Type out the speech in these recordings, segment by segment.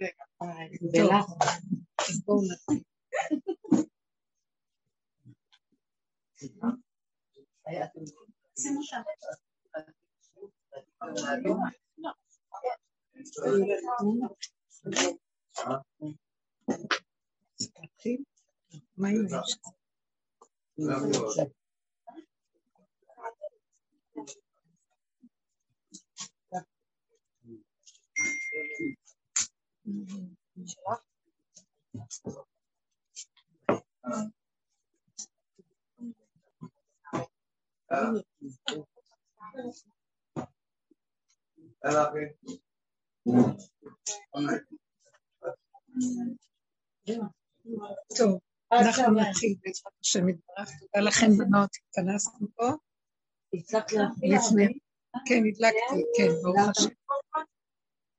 מה יש? טוב, אנחנו נתחיל בעזרת השם יתברך. תודה לכם בנות, התכנסנו פה. הצלחת להפעיל? כן, הדלקתי, כן, ברוך השם.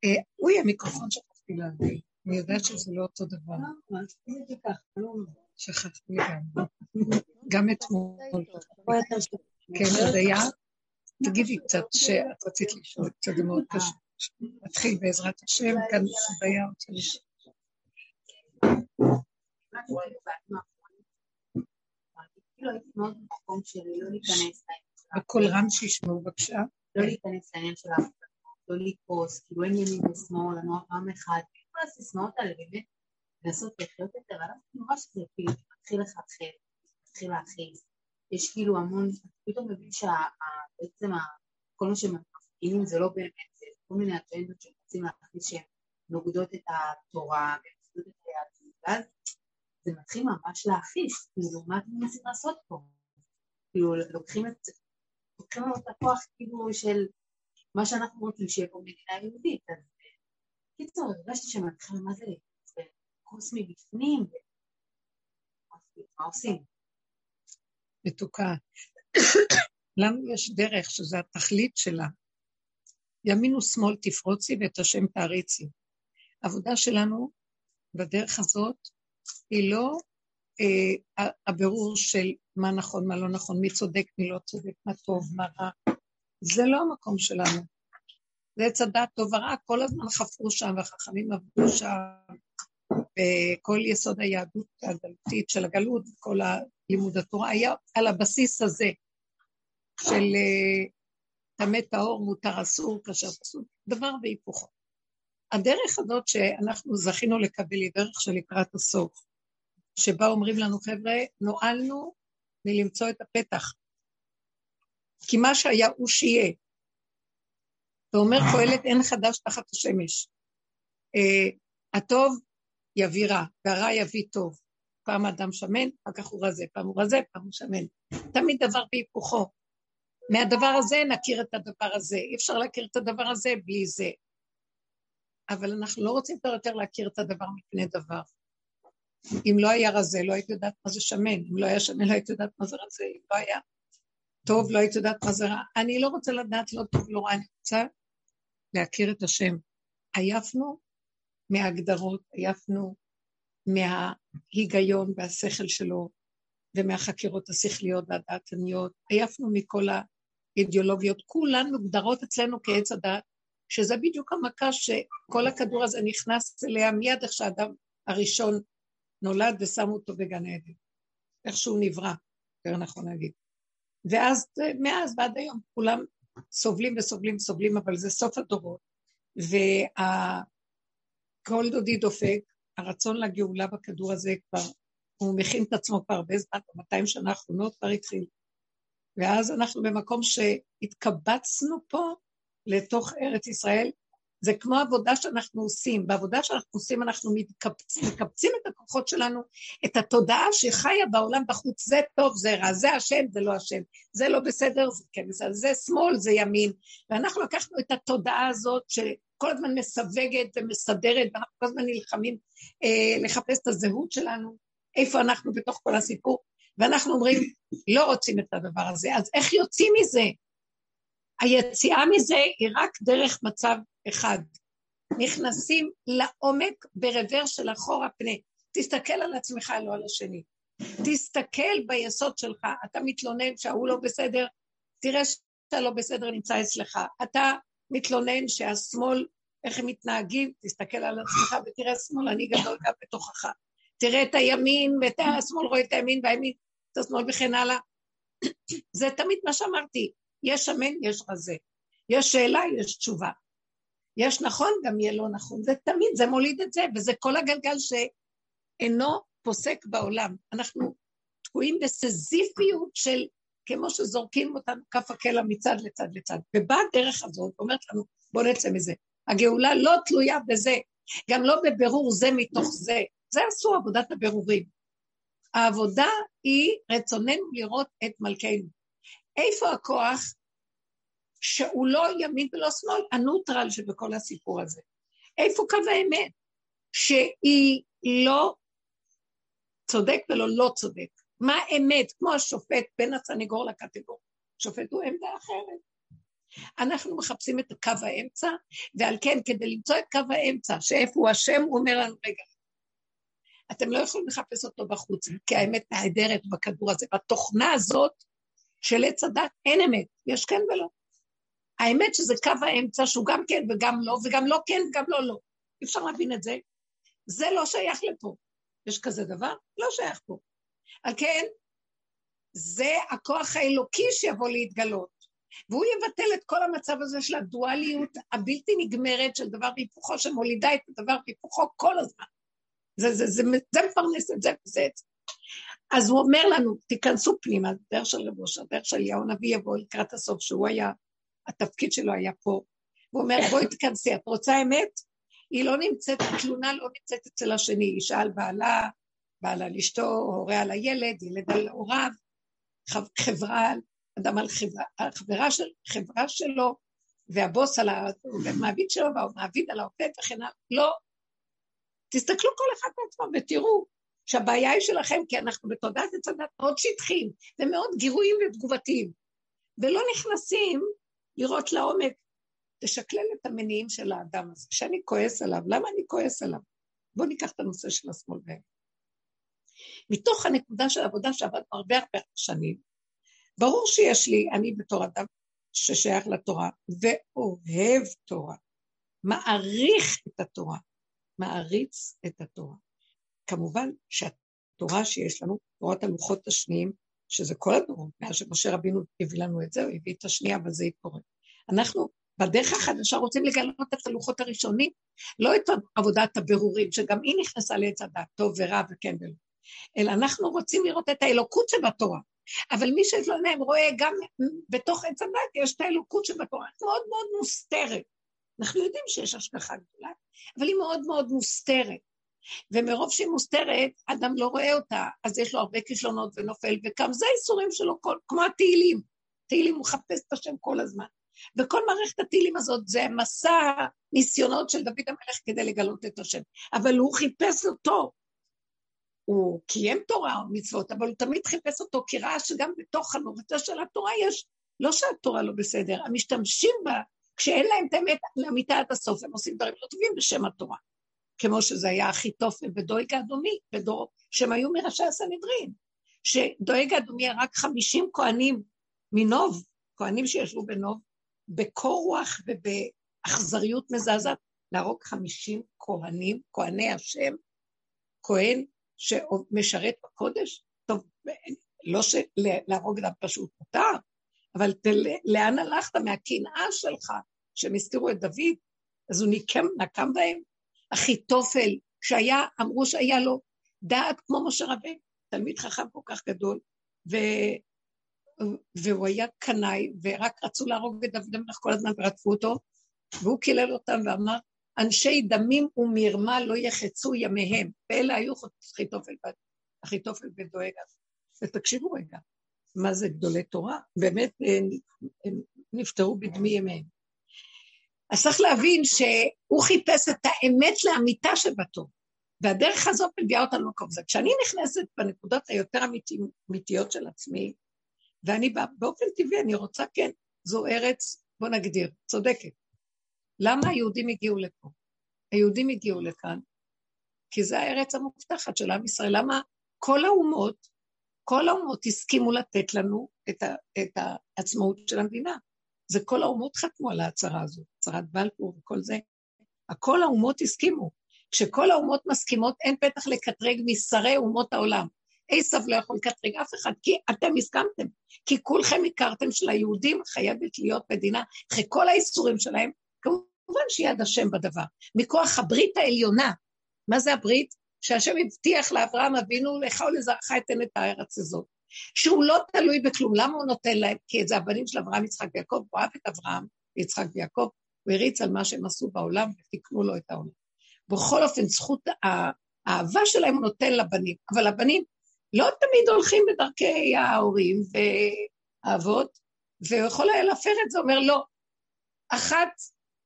אה, אוי, המיקרופון שכחתי להביא. אני יודעת שזה לא אותו דבר. שכחתי לגמרי. גם אתמול. כן, אז היה? תגידי קצת שאת רצית לשאול קצת, זה מאוד קשה. נתחיל בעזרת השם, כאן היה רוצה לשאול. בקול רם שישמעו בבקשה. לא להיכנס לעניין של ההפקה, לא לכעוס, כאילו אין ימין ושמאל, לנו עם אחד, כל הסיסמאות האלה באמת, לנסות לחיות זה, אבל אז נורא שזה כאילו מתחיל לחלחל, מתחיל להכעיס, יש כאילו המון, פתאום מבין שבעצם כל מה שמפגינים זה לא באמת, זה כל מיני אג'נדות שרוצים להכניס שהן נוגדות את התורה, ונוגדות את היהדות, ואז זה מתחיל ממש להכעיס, כאילו מה אתם מנסים לעשות פה? כאילו לוקחים את, לוקחים לנו את הכוח כאילו של מה שאנחנו רוצים שיהיה פה מדינה יהודית, אז קיצור, הרגשתי שמתחיל מה זה קורס מבפנים, מה עושים? מתוקה. לנו יש דרך שזה התכלית שלה. ימין ושמאל תפרוצי ואת השם תעריצי. העבודה שלנו בדרך הזאת היא לא אה, הבירור של מה נכון, מה לא נכון, מי צודק, מי לא צודק, מה טוב, מה רע. זה לא המקום שלנו. זה עץ הדת טוב ורע, כל הזמן חפרו שם, והחכמים עבדו שם, וכל יסוד היהדות הגלותית של הגלות, כל לימוד התורה, היה על הבסיס הזה של אה, טמא טהור, מותר אסור, כאשר אסור, דבר והיפוכו. הדרך הזאת שאנחנו זכינו לקבל היא דרך של לקראת הסוף, שבה אומרים לנו, חבר'ה, נועלנו מלמצוא את הפתח, כי מה שהיה הוא שיהיה. ואומר קהלת, אין חדש תחת השמש. Uh, הטוב יביא רע, והרע יביא טוב. פעם אדם שמן, אחר כך הוא רזה, פעם הוא רזה, פעם הוא שמן. תמיד דבר בהיפוכו. מהדבר הזה נכיר את הדבר הזה. אי אפשר להכיר את הדבר הזה בלי זה. אבל אנחנו לא רוצים יותר להכיר את הדבר מפני דבר. אם לא היה רזה, לא הייתי יודעת מה זה שמן. אם לא היה שמן, לא הייתי יודעת מה זה רזה. אם לא היה טוב, לא הייתי יודעת מה זה רע. אני לא רוצה לדעת לא טוב, לא רע, אני רוצה להכיר את השם. עייפנו מההגדרות, עייפנו מההיגיון והשכל שלו ומהחקירות השכליות והדעתניות, עייפנו מכל האידיאולוגיות, כולן מוגדרות אצלנו כעץ הדת, שזה בדיוק המכה שכל הכדור הזה נכנס אליה מיד איך שהאדם הראשון נולד ושמו אותו בגן עדן, איך שהוא נברא, יותר נכון להגיד. ואז, מאז ועד היום, כולם סובלים וסובלים וסובלים, אבל זה סוף הדורות. וכל דודי דופק, הרצון לגאולה בכדור הזה כבר, הוא מכין את עצמו כבר הרבה זמן, ב-200 שנה האחרונות כבר התחיל. ואז אנחנו במקום שהתקבצנו פה לתוך ארץ ישראל, זה כמו עבודה שאנחנו עושים. בעבודה שאנחנו עושים אנחנו מתקבצים, מקבצים את הכוחות שלנו, את התודעה שחיה בעולם בחוץ, זה טוב, זה רע, זה השם, זה לא השם, זה לא בסדר, זה כן בסדר, זה שמאל, זה ימין. ואנחנו לקחנו את התודעה הזאת שכל הזמן מסווגת ומסדרת, ואנחנו כל הזמן נלחמים אה, לחפש את הזהות שלנו, איפה אנחנו בתוך כל הסיפור, ואנחנו אומרים, לא רוצים את הדבר הזה, אז איך יוצאים מזה? היציאה מזה היא רק דרך מצב אחד. נכנסים לעומק ברוורס של אחורה פנה. תסתכל על עצמך, לא על השני. תסתכל ביסוד שלך, אתה מתלונן שההוא לא בסדר, תראה שאתה לא בסדר נמצא אצלך. אתה מתלונן שהשמאל איך הם מתנהגים, תסתכל על עצמך ותראה שמאלני גדול גם בתוכך. תראה את הימין ואת השמאל רואה את הימין והימין את השמאל וכן הלאה. זה תמיד מה שאמרתי, יש שמן, יש רזה. יש שאלה, יש תשובה. יש נכון, גם יהיה לא נכון. זה תמיד, זה מוליד את זה, וזה כל הגלגל שאינו פוסק בעולם. אנחנו תקועים בסזיפיות של כמו שזורקים אותנו כף הקלע מצד לצד לצד. ובאה הדרך הזאת, אומרת לנו, בואו נצא מזה. הגאולה לא תלויה בזה, גם לא בבירור זה מתוך זה. זה עשו עבודת הבירורים. העבודה היא רצוננו לראות את מלכנו. איפה הכוח שהוא לא ימין ולא שמאל, הנוטרל שבכל הסיפור הזה? איפה קו האמת? שהיא לא צודק ולא לא צודק. מה האמת? כמו השופט בין הסנגור לקטגור. שופט הוא עמדה אחרת. אנחנו מחפשים את קו האמצע, ועל כן, כדי למצוא את קו האמצע, שאיפה הוא השם, הוא אומר לנו, רגע, אתם לא יכולים לחפש אותו בחוץ, כי האמת נהדרת בכדור הזה. בתוכנה הזאת של עץ הדת אין אמת, יש כן ולא. האמת שזה קו האמצע שהוא גם כן וגם לא, וגם לא כן וגם לא לא. אי אפשר להבין את זה. זה לא שייך לפה. יש כזה דבר? לא שייך פה. על כן, זה הכוח האלוקי שיבוא להתגלות. והוא יבטל את כל המצב הזה של הדואליות הבלתי נגמרת של דבר והיפוכו, שמולידה את הדבר והיפוכו כל הזמן. זה, זה, זה, זה, זה מפרנס את זה וזה את זה. אז הוא אומר לנו, תיכנסו פנימה, דרך של רב ראש, דרך של אליהו הנביא יבוא לקראת הסוף, שהוא היה, התפקיד שלו היה פה. הוא אומר, בואי תיכנסי, את רוצה אמת? היא לא נמצאת, התלונה לא נמצאת אצל השני, אישה על בעלה, בעל על אשתו, הורה על הילד, ילד על הוריו, חברה, אדם על חברה, של, חברה שלו, והבוס על המעביד שלו, והמעביד על העובד וכן הלאה. לא. תסתכלו כל אחד בעצמו ותראו שהבעיה היא שלכם, כי אנחנו בתודעת עץ הדת מאוד שטחיים ומאוד גירויים ותגובתיים, ולא נכנסים לראות לעומק, לשקלל את המניעים של האדם הזה, שאני כועס עליו, למה אני כועס עליו? בואו ניקח את הנושא של השמאל והאמת. מתוך הנקודה של עבודה שעבדנו הרבה הרבה שנים, ברור שיש לי, אני בתור אדם ששייך לתורה, ואוהב תורה, מעריך את התורה, מעריץ את התורה. כמובן שהתורה שיש לנו, תורת הלוחות השניים, שזה כל הדורות, מאז שמשה רבינו הביא לנו את זה, הוא הביא את השנייה, אבל זה יתפורר. אנחנו בדרך החדשה רוצים לגלות את הלוחות הראשונים, לא את עבודת הבירורים, שגם היא נכנסה לעץ הדת, טוב ורע וכן ולא. אלא אנחנו רוצים לראות את האלוקות שבתורה. אבל מי שיש לו עיניים רואה גם בתוך עץ הדת יש את האלוקות שבתורה, מאוד מאוד מוסתרת. אנחנו יודעים שיש השגחה גדולה, אבל היא מאוד מאוד מוסתרת. ומרוב שהיא מוסתרת, אדם לא רואה אותה, אז יש לו הרבה כישלונות ונופל וקם. זה האיסורים שלו, כל, כמו התהילים. תהילים הוא מחפש את השם כל הזמן. וכל מערכת התהילים הזאת זה מסע ניסיונות של דוד המלך כדי לגלות את השם. אבל הוא חיפש אותו, הוא קיים תורה או מצוות, אבל הוא תמיד חיפש אותו, כי ראה שגם בתוך הנורתה של התורה יש, לא שהתורה לא בסדר, המשתמשים בה, כשאין להם את האמת לאמיתה עד הסוף, הם עושים דברים לא טובים בשם התורה. כמו שזה היה אחיתופל ודואג האדומי, בדור, שהם היו מראשי הסנהדרין, שדואג האדומי רק חמישים כהנים מנוב, כהנים שישבו בנוב, בקור רוח ובאכזריות מזעזעת, להרוג חמישים כהנים, כהני השם, כהן שמשרת בקודש, טוב, לא שלהרוג אדם פשוט מותר, אבל תל, לאן הלכת מהקנאה שלך, שהם הסתירו את דוד, אז הוא נקם, נקם בהם. אחיתופל, שהיה, אמרו שהיה לו דעת כמו משה רבנו, תלמיד חכם כל כך גדול, ו... והוא היה קנאי, ורק רצו להרוג את דוד המלך כל הזמן ורדפו אותו, והוא קילל אותם ואמר, אנשי דמים ומרמה לא יחצו ימיהם, ואלה היו אחיתופל ודואג. ותקשיבו רגע, מה זה גדולי תורה? באמת אה, הם נפטרו בדמי ימיהם. אז צריך להבין שהוא חיפש את האמת לאמיתה שבטוב, והדרך הזאת מביאה אותנו למקום הזה. כשאני נכנסת בנקודות היותר אמיתיות של עצמי, ואני באופן טבעי, אני רוצה, כן, זו ארץ, בוא נגדיר, צודקת. למה היהודים הגיעו לפה? היהודים הגיעו לכאן כי זה הארץ המובטחת של עם ישראל. למה כל האומות, כל האומות הסכימו לתת לנו את, ה, את העצמאות של המדינה. זה כל האומות חתמו על ההצהרה הזאת, הצהרת בלפור וכל זה. הכל האומות הסכימו. כשכל האומות מסכימות, אין פתח לקטרג משרי אומות העולם. עשו לא יכול לקטרג אף אחד, כי אתם הסכמתם. כי כולכם הכרתם שליהודים חייבת להיות מדינה, אחרי כל האיסורים שלהם, כמובן שיד השם בדבר. מכוח הברית העליונה. מה זה הברית? שהשם הבטיח לאברהם אבינו, לך ולזרעך אתן את הארץ הזאת. שהוא לא תלוי בכלום. למה הוא נותן להם? כי זה הבנים של אברהם, יצחק ויעקב, הוא אהב את אברהם, יצחק ויעקב, הוא הריץ על מה שהם עשו בעולם ותיקנו לו את העולם. בכל אופן, זכות האהבה שלהם הוא נותן לבנים, אבל הבנים לא תמיד הולכים בדרכי ההורים והאבות, והוא יכול היה להפר את זה, אומר לא. אחת,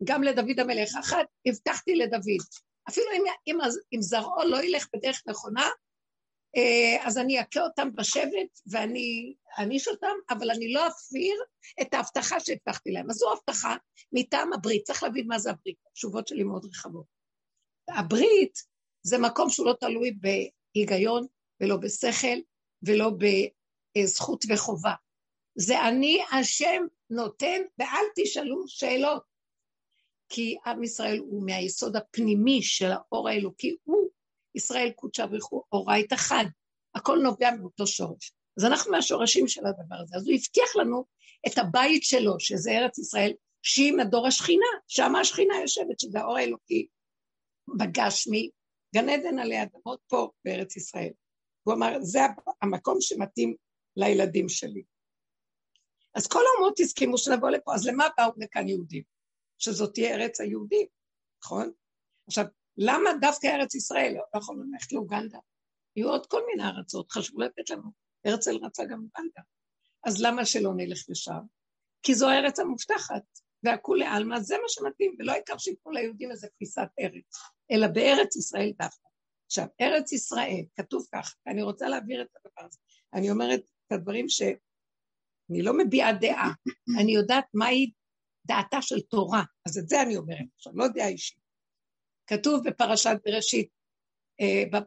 גם לדוד המלך, אחת הבטחתי לדוד, אפילו אם, אם, אם זרעו לא ילך בדרך נכונה, אז אני אכה אותם בשבט ואני אעניש אותם, אבל אני לא אפיר את ההבטחה שהבטחתי להם. אז זו הבטחה מטעם הברית, צריך להבין מה זה הברית, התשובות שלי מאוד רחבות. הברית זה מקום שהוא לא תלוי בהיגיון ולא בשכל ולא בזכות וחובה. זה אני השם נותן ואל תשאלו שאלות. כי עם ישראל הוא מהיסוד הפנימי של האור האלוקי, הוא ישראל קודשה ברכו אורייתא חד, הכל נובע מאותו שורש. אז אנחנו מהשורשים של הדבר הזה. אז הוא הבטיח לנו את הבית שלו, שזה ארץ ישראל, שהיא מדור השכינה, שם השכינה יושבת, שזה האור האלוקי בגשמי, גן עדן עלי אדמות פה בארץ ישראל. הוא אמר, זה המקום שמתאים לילדים שלי. אז כל האומות הסכימו שנבוא לפה, אז למה באו לכאן יהודים? שזאת תהיה ארץ היהודים, נכון? עכשיו, למה דווקא ארץ ישראל? לא יכולנו ללכת לאוגנדה. היו עוד כל מיני ארצות, חשבו לתת לנו. הרצל רצה גם אוגנדה. אז למה שלא נלך לשם? כי זו הארץ המובטחת, והכולי עלמא, זה מה שמתאים, ולא העיקר שייתנו ליהודים איזה תפיסת ארץ, אלא בארץ ישראל דווקא. עכשיו, ארץ ישראל, כתוב כך, ואני רוצה להעביר את הדבר הזה. אני אומרת את הדברים ש... אני לא מביעה דעה, אני יודעת מהי דעתה של תורה, אז את זה אני אומרת עכשיו, לא דעה אישית. כתוב בפרשת בראשית, אה,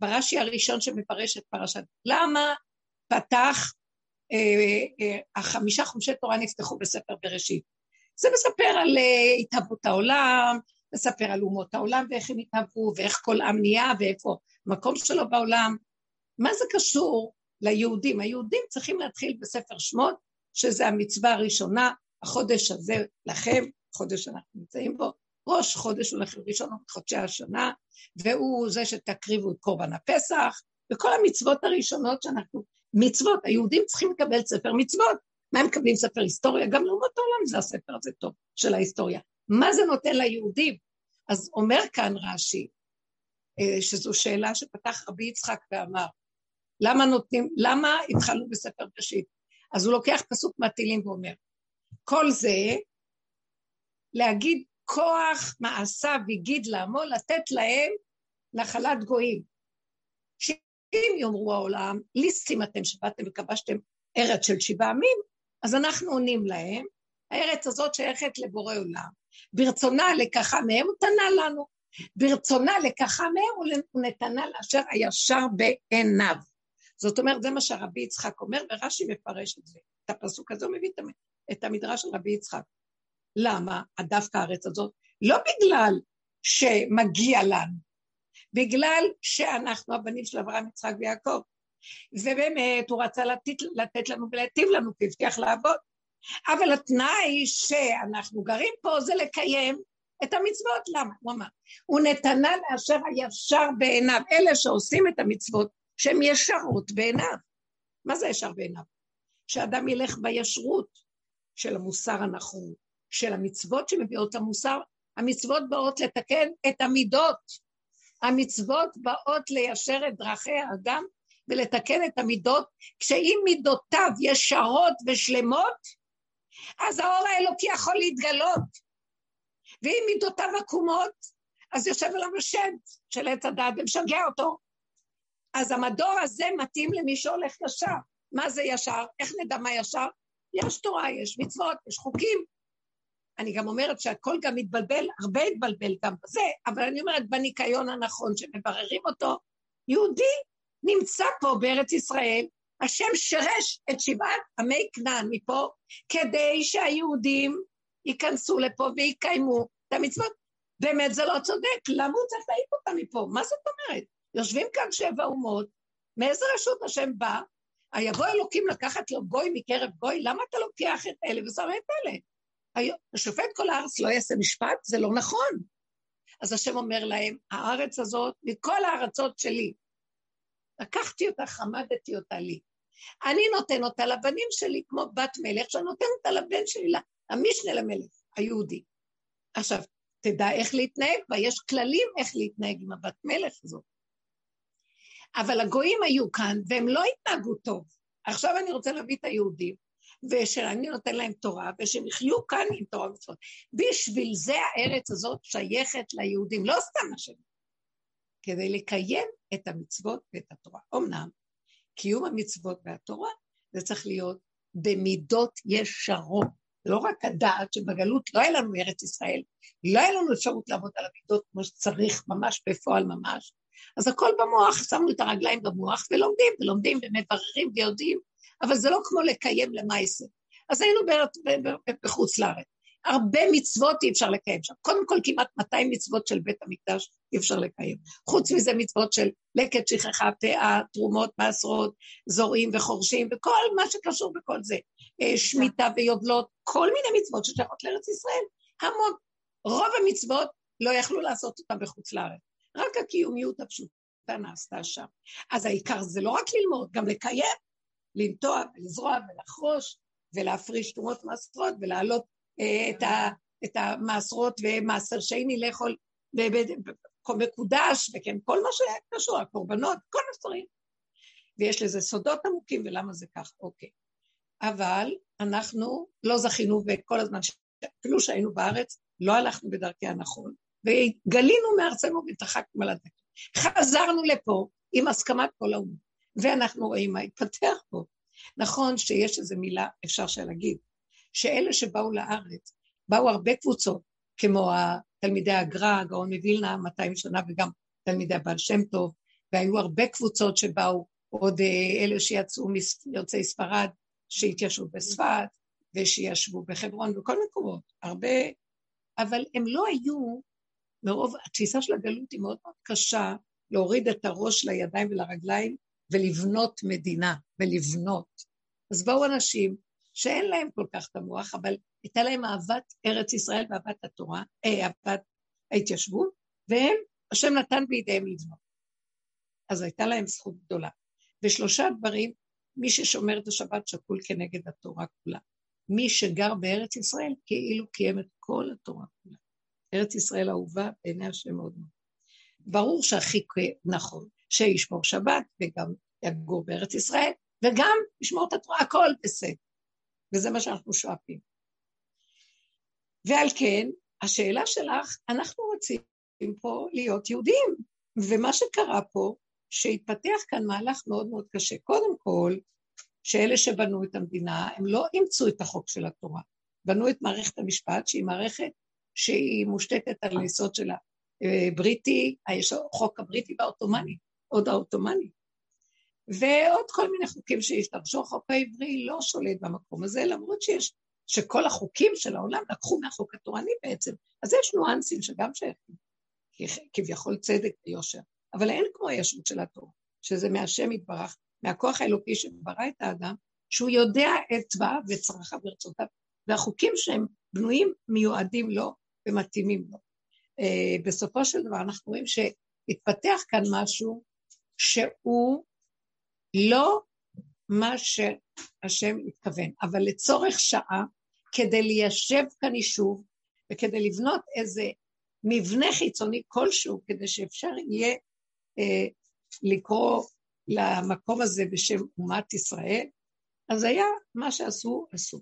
ברש"י הראשון שמפרש את פרשת, למה פתח, אה, אה, החמישה חומשי תורה נפתחו בספר בראשית? זה מספר על התהוות העולם, מספר על אומות העולם ואיך הם התהוו, ואיך כל עם נהיה, ואיפה המקום שלו בעולם. מה זה קשור ליהודים? היהודים צריכים להתחיל בספר שמות, שזה המצווה הראשונה, החודש הזה לכם, חודש שאנחנו נמצאים בו, ראש חודש הוא לכם ראשון חודשי השנה, והוא זה שתקריבו את קורבן הפסח, וכל המצוות הראשונות שאנחנו, מצוות, היהודים צריכים לקבל ספר מצוות. מה הם מקבלים ספר היסטוריה? גם לאומות העולם זה הספר הזה טוב, של ההיסטוריה. מה זה נותן ליהודים? אז אומר כאן רש"י, אה, שזו שאלה שפתח רבי יצחק ואמר, למה נותנים, למה התחלנו בספר בראשית? אז הוא לוקח פסוק מהתהילים ואומר, כל זה להגיד כוח מעשיו הגיד לעמו, לתת להם נחלת גויים. שאם יאמרו העולם, ליסטים אתם שבאתם וכבשתם ארץ של שבעה עמים, אז אנחנו עונים להם, הארץ הזאת שייכת לבורא עולם. ברצונה לקחה מהם, הוא תנה לנו. ברצונה לקחה מהם, הוא נתנה לאשר הישר בעיניו. זאת אומרת, זה מה שרבי יצחק אומר, ורש"י מפרש את זה. את הפסוק הזה הוא מביא את המדרש של רבי יצחק. למה דווקא הארץ הזאת? לא בגלל שמגיע לנו, בגלל שאנחנו הבנים של אברהם, יצחק ויעקב. ובאמת הוא רצה לתת, לתת לנו ולהיטיב לנו, כי הבטיח לעבוד. אבל התנאי שאנחנו גרים פה זה לקיים את המצוות. למה? הוא אמר, הוא נתנה לאשר הישר בעיניו, אלה שעושים את המצוות, שהן ישרות בעיניו. מה זה ישר בעיניו? שאדם ילך בישרות של המוסר הנכון, של המצוות שמביאות המוסר. המצוות באות לתקן את המידות. המצוות באות ליישר את דרכי האדם ולתקן את המידות, כשאם מידותיו ישרות ושלמות, אז האור האלוקי יכול להתגלות. ואם מידותיו עקומות, אז יושב עליו השד של עץ הדעת ומשגע אותו. אז המדור הזה מתאים למי שהולך ישר. מה זה ישר? איך נדע מה ישר? יש תורה, יש מצוות, יש חוקים. אני גם אומרת שהכל גם מתבלבל, הרבה התבלבל גם בזה, אבל אני אומרת בניקיון הנכון שמבררים אותו, יהודי נמצא פה בארץ ישראל, השם שרש את שבעת עמי כנען מפה, כדי שהיהודים ייכנסו לפה ויקיימו את המצוות. באמת זה לא צודק, למה הוא צריך להעיף אותם מפה? מה זאת אומרת? יושבים כאן שבע אומות, מאיזה רשות השם בא? היבוא אלוקים לקחת לו גוי מקרב גוי, למה אתה לוקח את אלה ושם את אלה? השופט כל הארץ לא יעשה משפט? זה לא נכון. אז השם אומר להם, הארץ הזאת, מכל הארצות שלי, לקחתי אותה, חמדתי אותה לי. אני נותן אותה לבנים שלי כמו בת מלך, שאני נותן אותה לבן שלי, המשנה למלך, היהודי. עכשיו, תדע איך להתנהג בה, יש כללים איך להתנהג עם הבת מלך הזאת. אבל הגויים היו כאן, והם לא התנהגו טוב. עכשיו אני רוצה להביא את היהודים, ושאני נותן להם תורה, ושהם יחיו כאן עם תורה ומצוות. בשביל זה הארץ הזאת שייכת ליהודים, לא סתם השם, כדי לקיים את המצוות ואת התורה. אמנם, קיום המצוות והתורה, זה צריך להיות במידות ישרות. לא רק הדעת שבגלות לא היה לנו ארץ ישראל, לא היה לנו אפשרות לעבוד על המידות כמו שצריך, ממש בפועל ממש. אז הכל במוח, שמנו את הרגליים במוח ולומדים, ולומדים ומבררים ויודעים, אבל זה לא כמו לקיים למעשה. אז היינו בחוץ לארץ. הרבה מצוות אי אפשר לקיים שם. קודם כל, כמעט 200 מצוות של בית המקדש אי אפשר לקיים. חוץ מזה מצוות של לקט, שכחה, פאה, תרומות, מעשרות, זורעים וחורשים, וכל מה שקשור בכל זה. אה, שמיטה ויובלות, כל מיני מצוות ששייכות לארץ ישראל. המון. רוב המצוות לא יכלו לעשות אותן בחוץ לארץ. רק הקיומיות הפשוטה נעשתה שם. אז העיקר זה לא רק ללמוד, גם לקיים, לנטוע ולזרוע ולחרוש ולהפריש תרומות מעשרות ולהעלות אה, את, את המעשרות ומעשר שני לאכול מקודש, וכן, כל מה שקשור, הקורבנות, כל הדברים. ויש לזה סודות עמוקים ולמה זה ככה, אוקיי. אבל אנחנו לא זכינו וכל הזמן, אפילו שהיינו בארץ, לא הלכנו בדרכי הנכון, וגלינו מארצנו והתרחקנו על הדקה. חזרנו לפה עם הסכמת כל האומה, ואנחנו רואים מה התפתח פה. נכון שיש איזו מילה, אפשר שלהגיד, שאלה שבאו לארץ, באו הרבה קבוצות, כמו תלמידי הגר"א, הגאון מווילנה, 200 שנה, וגם תלמידי הבעל שם טוב, והיו הרבה קבוצות שבאו, עוד אה, אלה שיצאו מיוצאי ספרד, שהתיישבו בספת, ושישבו בחברון, בכל מקומות, הרבה, אבל הם לא היו, מרוב, התפיסה של הגלות היא מאוד מאוד קשה, להוריד את הראש לידיים ולרגליים ולבנות מדינה, ולבנות. אז באו אנשים שאין להם כל כך את המוח, אבל הייתה להם אהבת ארץ ישראל ואהבת התורה, אה, אהבת ההתיישבות, והם, השם נתן בידיהם לבנות. אז הייתה להם זכות גדולה. ושלושה דברים, מי ששומר את השבת שקול כנגד התורה כולה. מי שגר בארץ ישראל כאילו קיים את כל התורה כולה. ארץ ישראל אהובה בעיני השם מאוד מאוד. ברור שהכי נכון שישמור שבת וגם יגור בארץ ישראל וגם ישמור את התורה, הכל בסדר. וזה מה שאנחנו שואפים. ועל כן, השאלה שלך, אנחנו רוצים פה להיות יהודים, ומה שקרה פה, שהתפתח כאן מהלך מאוד מאוד קשה. קודם כל, שאלה שבנו את המדינה, הם לא אימצו את החוק של התורה, בנו את מערכת המשפט, שהיא מערכת שהיא מושתתת על היסוד של הבריטי, החוק הבריטי והעות'מאני, עוד העות'מאני. ועוד כל מיני חוקים שהשתמשו, החוק העברי לא שולט במקום הזה, למרות שיש, שכל החוקים של העולם לקחו מהחוק התורני בעצם, אז יש ניואנסים שגם שייכים, כביכול צדק ויושר, אבל אין כמו הישות של התורה, שזה מהשם יתברך, מהכוח האלוקי שברא את האדם, שהוא יודע את צבאיו וצרכיו ורצותיו, והחוקים שהם בנויים מיועדים לו ומתאימים לו. Uh, בסופו של דבר אנחנו רואים שהתפתח כאן משהו שהוא לא מה שהשם התכוון, אבל לצורך שעה, כדי ליישב כאן יישוב וכדי לבנות איזה מבנה חיצוני כלשהו, כדי שאפשר יהיה אה, לקרוא למקום הזה בשם אומת ישראל, אז היה מה שעשו, עשו.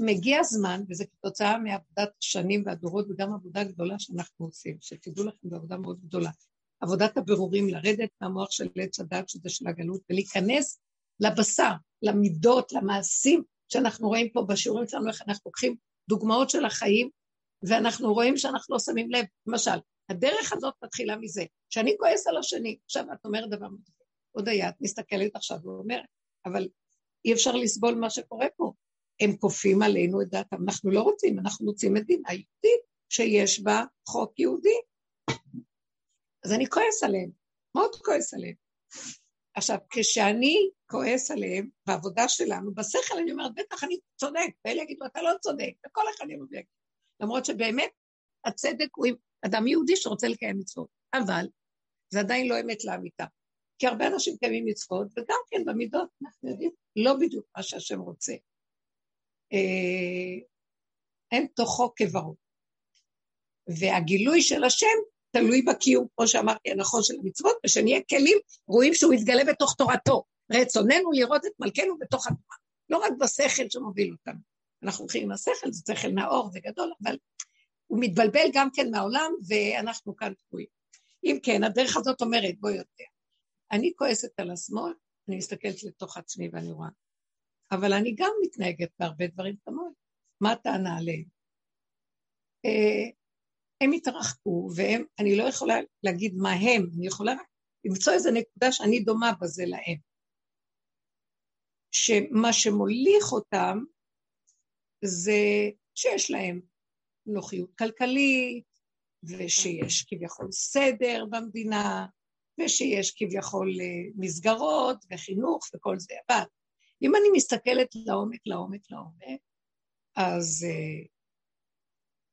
מגיע זמן, וזה כתוצאה מעבודת השנים והדורות וגם עבודה גדולה שאנחנו עושים, שתדעו לכם, זו עבודה מאוד גדולה. עבודת הבירורים, לרדת מהמוח של עץ הדת, שזה של הגלות, ולהיכנס לבשר, למידות, למעשים שאנחנו רואים פה בשיעורים שלנו, איך אנחנו לוקחים דוגמאות של החיים, ואנחנו רואים שאנחנו לא שמים לב. למשל, הדרך הזאת מתחילה מזה, שאני כועס על השני, עכשיו את אומרת דבר עוד היה, את מסתכלת עכשיו ואומרת, אבל אי אפשר לסבול מה שקורה פה. הם כופים עלינו את דעתם, אנחנו לא רוצים, אנחנו רוצים מדינה יהודית, שיש בה חוק יהודי. אז אני כועס עליהם, מאוד כועס עליהם. עכשיו, כשאני כועס עליהם בעבודה שלנו, בשכל אני אומרת, בטח אני צודק, ואלה יגידו, אתה לא צודק, וכל אחד ויגיד. למרות שבאמת הצדק הוא עם אדם יהודי שרוצה לקיים מצוות, אבל זה עדיין לא אמת לאמיתה. כי הרבה אנשים קיימים מצוות, וגם כן במידות, אנחנו יודעים, לא בדיוק מה שהשם רוצה. אה, אין תוכו כברו. והגילוי של השם תלוי בקיום, כמו שאמרתי, הנכון של המצוות, ושנהיה כלים רואים שהוא יתגלה בתוך תורתו. רצוננו לראות את מלכנו בתוך התורה, לא רק בשכל שמוביל אותנו. אנחנו הולכים עם השכל, זה שכל נאור וגדול, אבל הוא מתבלבל גם כן מהעולם, ואנחנו כאן תקועים. אם כן, הדרך הזאת אומרת, בוא יודע, אני כועסת על השמאל, אני מסתכלת לתוך עצמי ואני רואה, אבל אני גם מתנהגת בהרבה דברים כמוהם. מה הטענה עליהם? אה, הם התרחקו, והם, אני לא יכולה להגיד מה הם, אני יכולה למצוא איזו נקודה שאני דומה בזה להם. שמה שמוליך אותם זה שיש להם נוחיות כלכלית, ושיש כביכול סדר במדינה, ושיש כביכול אה, מסגרות וחינוך וכל זה. אבל אם אני מסתכלת לעומק, לעומק, לעומק, אז uh,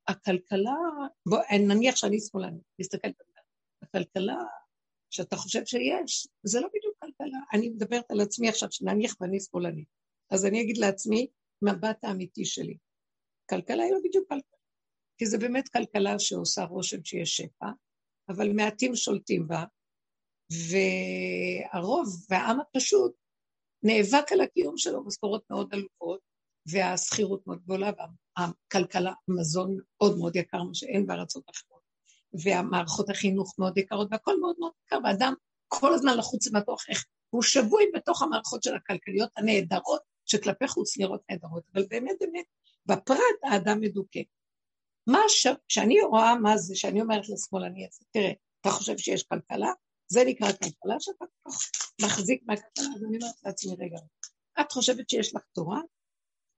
הכלכלה, בוא, נניח שאני שמאלנית, מסתכלת על הכלכלה שאתה חושב שיש, זה לא בדיוק כלכלה. אני מדברת על עצמי עכשיו, שנניח ואני שמאלנית. אז אני אגיד לעצמי, מבט האמיתי שלי. כלכלה היא לא בדיוק כלכלה, כי זה באמת כלכלה שעושה רושם שיש שפע, אבל מעטים שולטים בה, והרוב והעם הפשוט נאבק על הקיום שלו, משכורות מאוד עלובות, והשכירות מאוד גדולה, והכלכלה, המזון מאוד מאוד יקר, מה שאין בארצות אחרות, והמערכות החינוך מאוד יקרות, והכל מאוד מאוד יקר, ואדם כל הזמן לחוץ ומתוח איך, הוא שבוי בתוך המערכות של הכלכליות הנהדרות, שכלפי חוץ נראות נהדרות, אבל באמת באמת, בפרט האדם מדוכא. מה ש... כשאני רואה מה זה, שאני אומרת לשמאלני הזה, תראה, אתה חושב שיש כלכלה? זה נקרא כלכלה שאתה מחזיק מהכלכלה, אז אני אומרת לעצמי, רגע, את חושבת שיש לך תורה?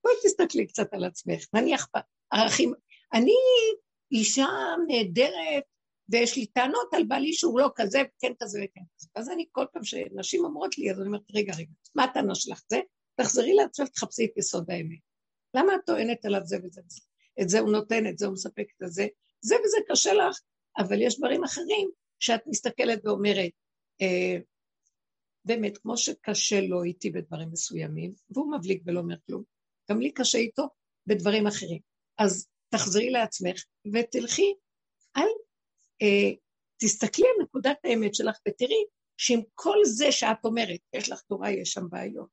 בואי תסתכלי קצת על עצמך, נניח בערכים, אני אישה נהדרת, ויש לי טענות על בעלי שהוא לא כזה, וכן כזה וכן כזה. אז אני כל פעם שנשים אומרות לי, אז אני אומרת, רגע, רגע, מה הטענה שלך? זה? תחזרי לעצמך, תחפשי את יסוד האמת. למה את טוענת עליו זה וזה? את זה הוא נותן, את זה הוא מספק את זה. זה וזה קשה לך, אבל יש דברים אחרים שאת מסתכלת ואומרת, אה, באמת, כמו שקשה לו איתי בדברים מסוימים, והוא מבליג ולא אומר כלום, גם לי קשה איתו בדברים אחרים. אז תחזרי לעצמך ותלכי, אל אה, תסתכלי על נקודת האמת שלך ותראי שעם כל זה שאת אומרת, יש לך תורה, יש שם בעיות,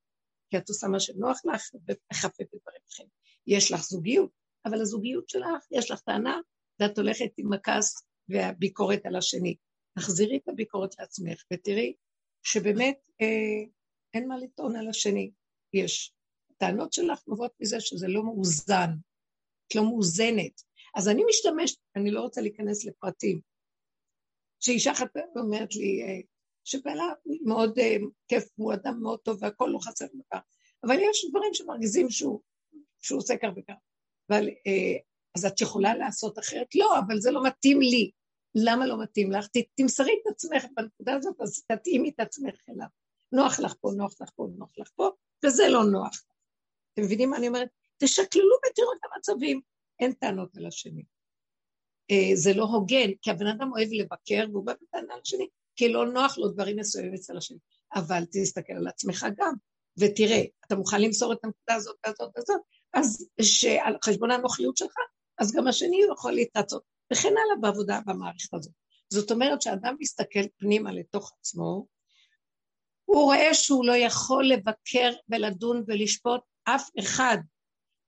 כי את עושה מה שנוח לך ומחפפת דברים אחרים. יש לך זוגיות, אבל הזוגיות שלך, יש לך טענה, ואת הולכת עם הכעס והביקורת על השני. תחזירי את הביקורת לעצמך ותראי שבאמת אה, אין מה לטעון על השני. יש. הטענות שלך נובעות מזה שזה לא מאוזן, את לא מאוזנת. אז אני משתמשת, אני לא רוצה להיכנס לפרטים, שאישה אחת אומרת לי, אה, שבעלה מאוד אה, כיף, הוא אדם מאוד טוב והכל לא חסר דבר, אבל יש דברים שמרגיזים שהוא, שהוא עושה כך וכך. אבל, אה, אז את יכולה לעשות אחרת? לא, אבל זה לא מתאים לי. למה לא מתאים לך? תמסרי את עצמך בנקודה הזאת, אז תתאימי את עצמך אליו. נוח לך פה, נוח לך פה, נוח לך פה, וזה לא נוח. אתם מבינים מה אני אומרת? תשקללו ותראו את המצבים, אין טענות על השני. אה, זה לא הוגן, כי הבן אדם אוהב לבקר והוא בא בטענה על השני, כי לא נוח לו דברים מסוימים אצל השני. אבל תסתכל על עצמך גם, ותראה, אתה מוכן למסור את הנקודה הזאת והזאת והזאת, אז שעל חשבון הנוחיות שלך, אז גם השני יכול להתרצות, וכן הלאה בעבודה במערכת הזאת. זאת אומרת שאדם מסתכל פנימה לתוך עצמו, הוא רואה שהוא לא יכול לבקר ולדון ולשפוט אף אחד,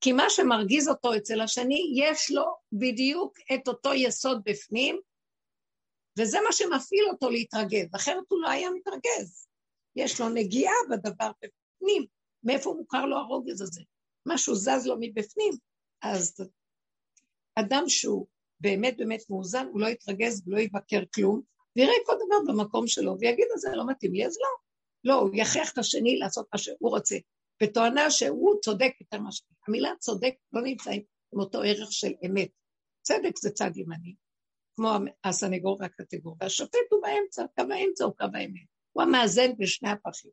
כי מה שמרגיז אותו אצל השני, יש לו בדיוק את אותו יסוד בפנים, וזה מה שמפעיל אותו להתרגז, אחרת הוא לא היה מתרגז. יש לו נגיעה בדבר בפנים, מאיפה מוכר לו הרוגז הזה? משהו זז לו מבפנים, אז אדם שהוא באמת באמת מאוזן, הוא לא יתרגז ולא יבקר כלום, ויראה כל דבר במקום שלו, ויגיד זה לא מתאים לי, אז לא. לא, הוא יכריח את השני לעשות מה שהוא רוצה, בתואנה שהוא צודק יותר ממה ש... המילה צודק לא נמצא עם אותו ערך של אמת. צדק זה צד ימני, כמו הסנגור והקטגור, והשופט הוא באמצע, קו האמצע הוא קו האמת. הוא המאזן בשני הפכים.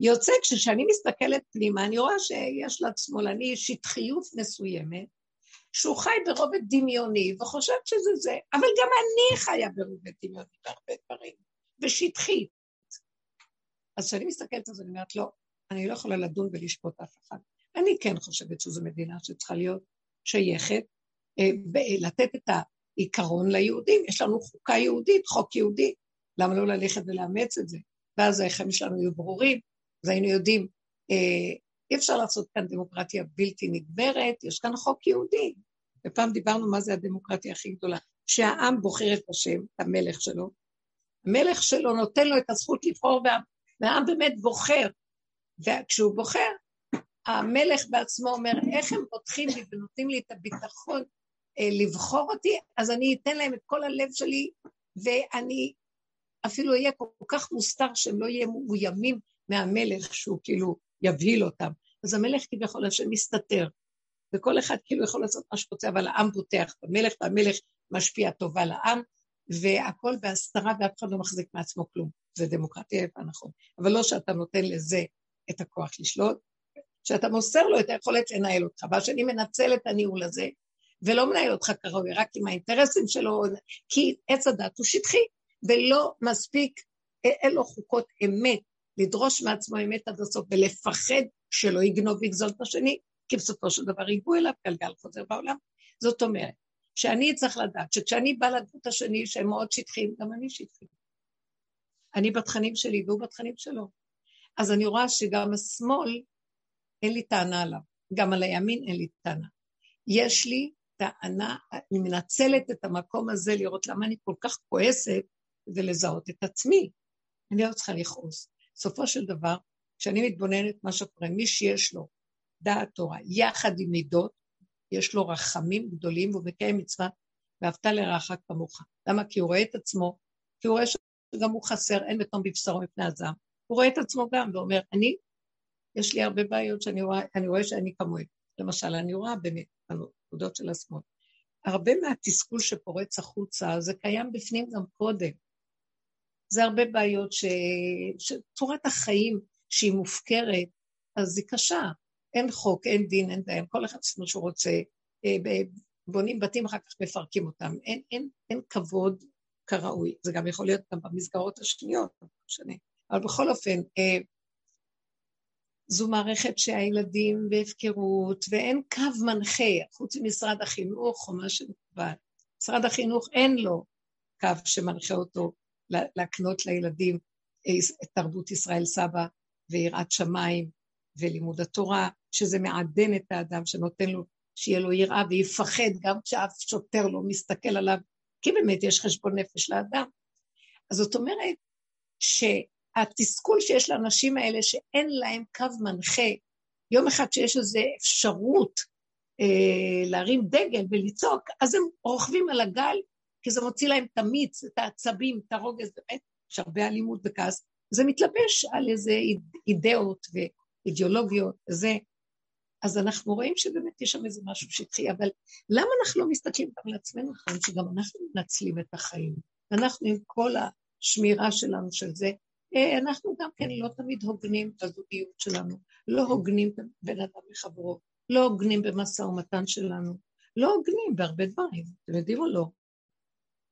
יוצא כשאני מסתכלת פנימה, אני רואה שיש לשמאלני שטחיות מסוימת, שהוא חי ברובד דמיוני וחושב שזה זה, אבל גם אני חיה ברובד דמיוני בהרבה דברים, ושטחית. אז כשאני מסתכלת על זה, אני אומרת, לא, אני לא יכולה לדון ולשפוט אף אחד. אני כן חושבת שזו מדינה שצריכה להיות שייכת, אה, לתת את העיקרון ליהודים. יש לנו חוקה יהודית, חוק יהודי, למה לא ללכת ולאמץ את זה? ואז החיים שלנו יהיו ברורים, אז היינו יודעים, אה, אי אפשר לעשות כאן דמוקרטיה בלתי נגמרת, יש כאן חוק יהודי. ופעם דיברנו מה זה הדמוקרטיה הכי גדולה, שהעם בוחר את השם, את המלך שלו, המלך שלו נותן לו את הזכות לבחור, וה, והעם באמת בוחר. וכשהוא בוחר, המלך בעצמו אומר, איך הם פותחים לי ונותנים לי את הביטחון אה, לבחור אותי, אז אני אתן להם את כל הלב שלי, ואני אפילו אהיה כל כך מוסתר שהם לא יהיו מאוימים מהמלך, שהוא כאילו יבהיל אותם. אז המלך כביכול השם מסתתר, וכל אחד כאילו יכול לעשות מה שרוצה, אבל העם בוטח במלך, והמלך משפיע טובה לעם, והכל בהסתרה ואף אחד לא מחזיק מעצמו כלום. זה דמוקרטיה נכון. אבל לא שאתה נותן לזה את הכוח לשלוט, שאתה מוסר לו את היכולת לנהל אותך, והשני מנצל את הניהול הזה, ולא מנהל אותך כראוי, רק עם האינטרסים שלו, כי עץ הדת הוא שטחי, ולא מספיק, אין לו חוקות אמת, לדרוש מעצמו אמת עד הסוף ולפחד שלא יגנוב ויגזול את השני, כי בסופו של דבר ייגעו אליו גלגל חוזר בעולם. זאת אומרת, שאני צריך לדעת שכשאני באה לדמות השני שהם מאוד שטחיים, גם אני שטחי. אני בתכנים שלי והוא בתכנים שלו. אז אני רואה שגם השמאל, אין לי טענה עליו, גם על הימין אין לי טענה. יש לי טענה, אני מנצלת את המקום הזה לראות למה אני כל כך כועסת ולזהות את עצמי. אני לא צריכה לכעוס. בסופו של דבר, כשאני מתבוננת מה שקורה, מי שיש לו דעת תורה יחד עם מידות, יש לו רחמים גדולים והוא מקיים מצווה, ואהבת לרעך כמוך. למה? כי הוא רואה את עצמו, כי הוא רואה שגם הוא חסר, אין בתום בבשרו מפני הזעם. הוא רואה את עצמו גם ואומר, אני, יש לי הרבה בעיות שאני רואה, אני רואה שאני כמוהם. למשל, אני רואה באמת, בנקודות של השמאל. הרבה מהתסכול שפורץ החוצה, זה קיים בפנים גם קודם. זה הרבה בעיות ש... שצורת החיים שהיא מופקרת, אז היא קשה. אין חוק, אין דין, אין דיין, כל אחד עושה מה שהוא רוצה, אה, בונים בתים, אחר כך מפרקים אותם. אין, אין, אין כבוד כראוי. זה גם יכול להיות גם במסגרות השניות, לא משנה. אבל בכל אופן, אה, זו מערכת שהילדים בהפקרות, ואין קו מנחה, חוץ ממשרד החינוך או מה שמקובל. משרד החינוך אין לו קו שמנחה אותו להקנות לילדים את תרבות ישראל סבא ויראת שמיים ולימוד התורה, שזה מעדן את האדם, שנותן לו, שיהיה לו יראה ויפחד גם כשאף שוטר לא מסתכל עליו, כי באמת יש חשבון נפש לאדם. אז זאת אומרת שהתסכול שיש לאנשים האלה שאין להם קו מנחה, יום אחד שיש איזו אפשרות אה, להרים דגל ולצעוק, אז הם רוכבים על הגל כי זה מוציא להם את המיץ, את העצבים, את הרוגז, באמת, יש הרבה אלימות וכעס. זה מתלבש על איזה אידאות ואידיאולוגיות וזה. אז אנחנו רואים שבאמת יש שם איזה משהו שטחי, אבל למה אנחנו לא מסתכלים גם על עצמנו כאן, שגם אנחנו מנצלים את החיים? אנחנו עם כל השמירה שלנו של זה, אנחנו גם כן לא תמיד הוגנים בזוגיות שלנו, לא הוגנים בין אדם לחברו, לא הוגנים במשא ומתן שלנו, לא הוגנים בהרבה דברים, אתם יודעים או לא?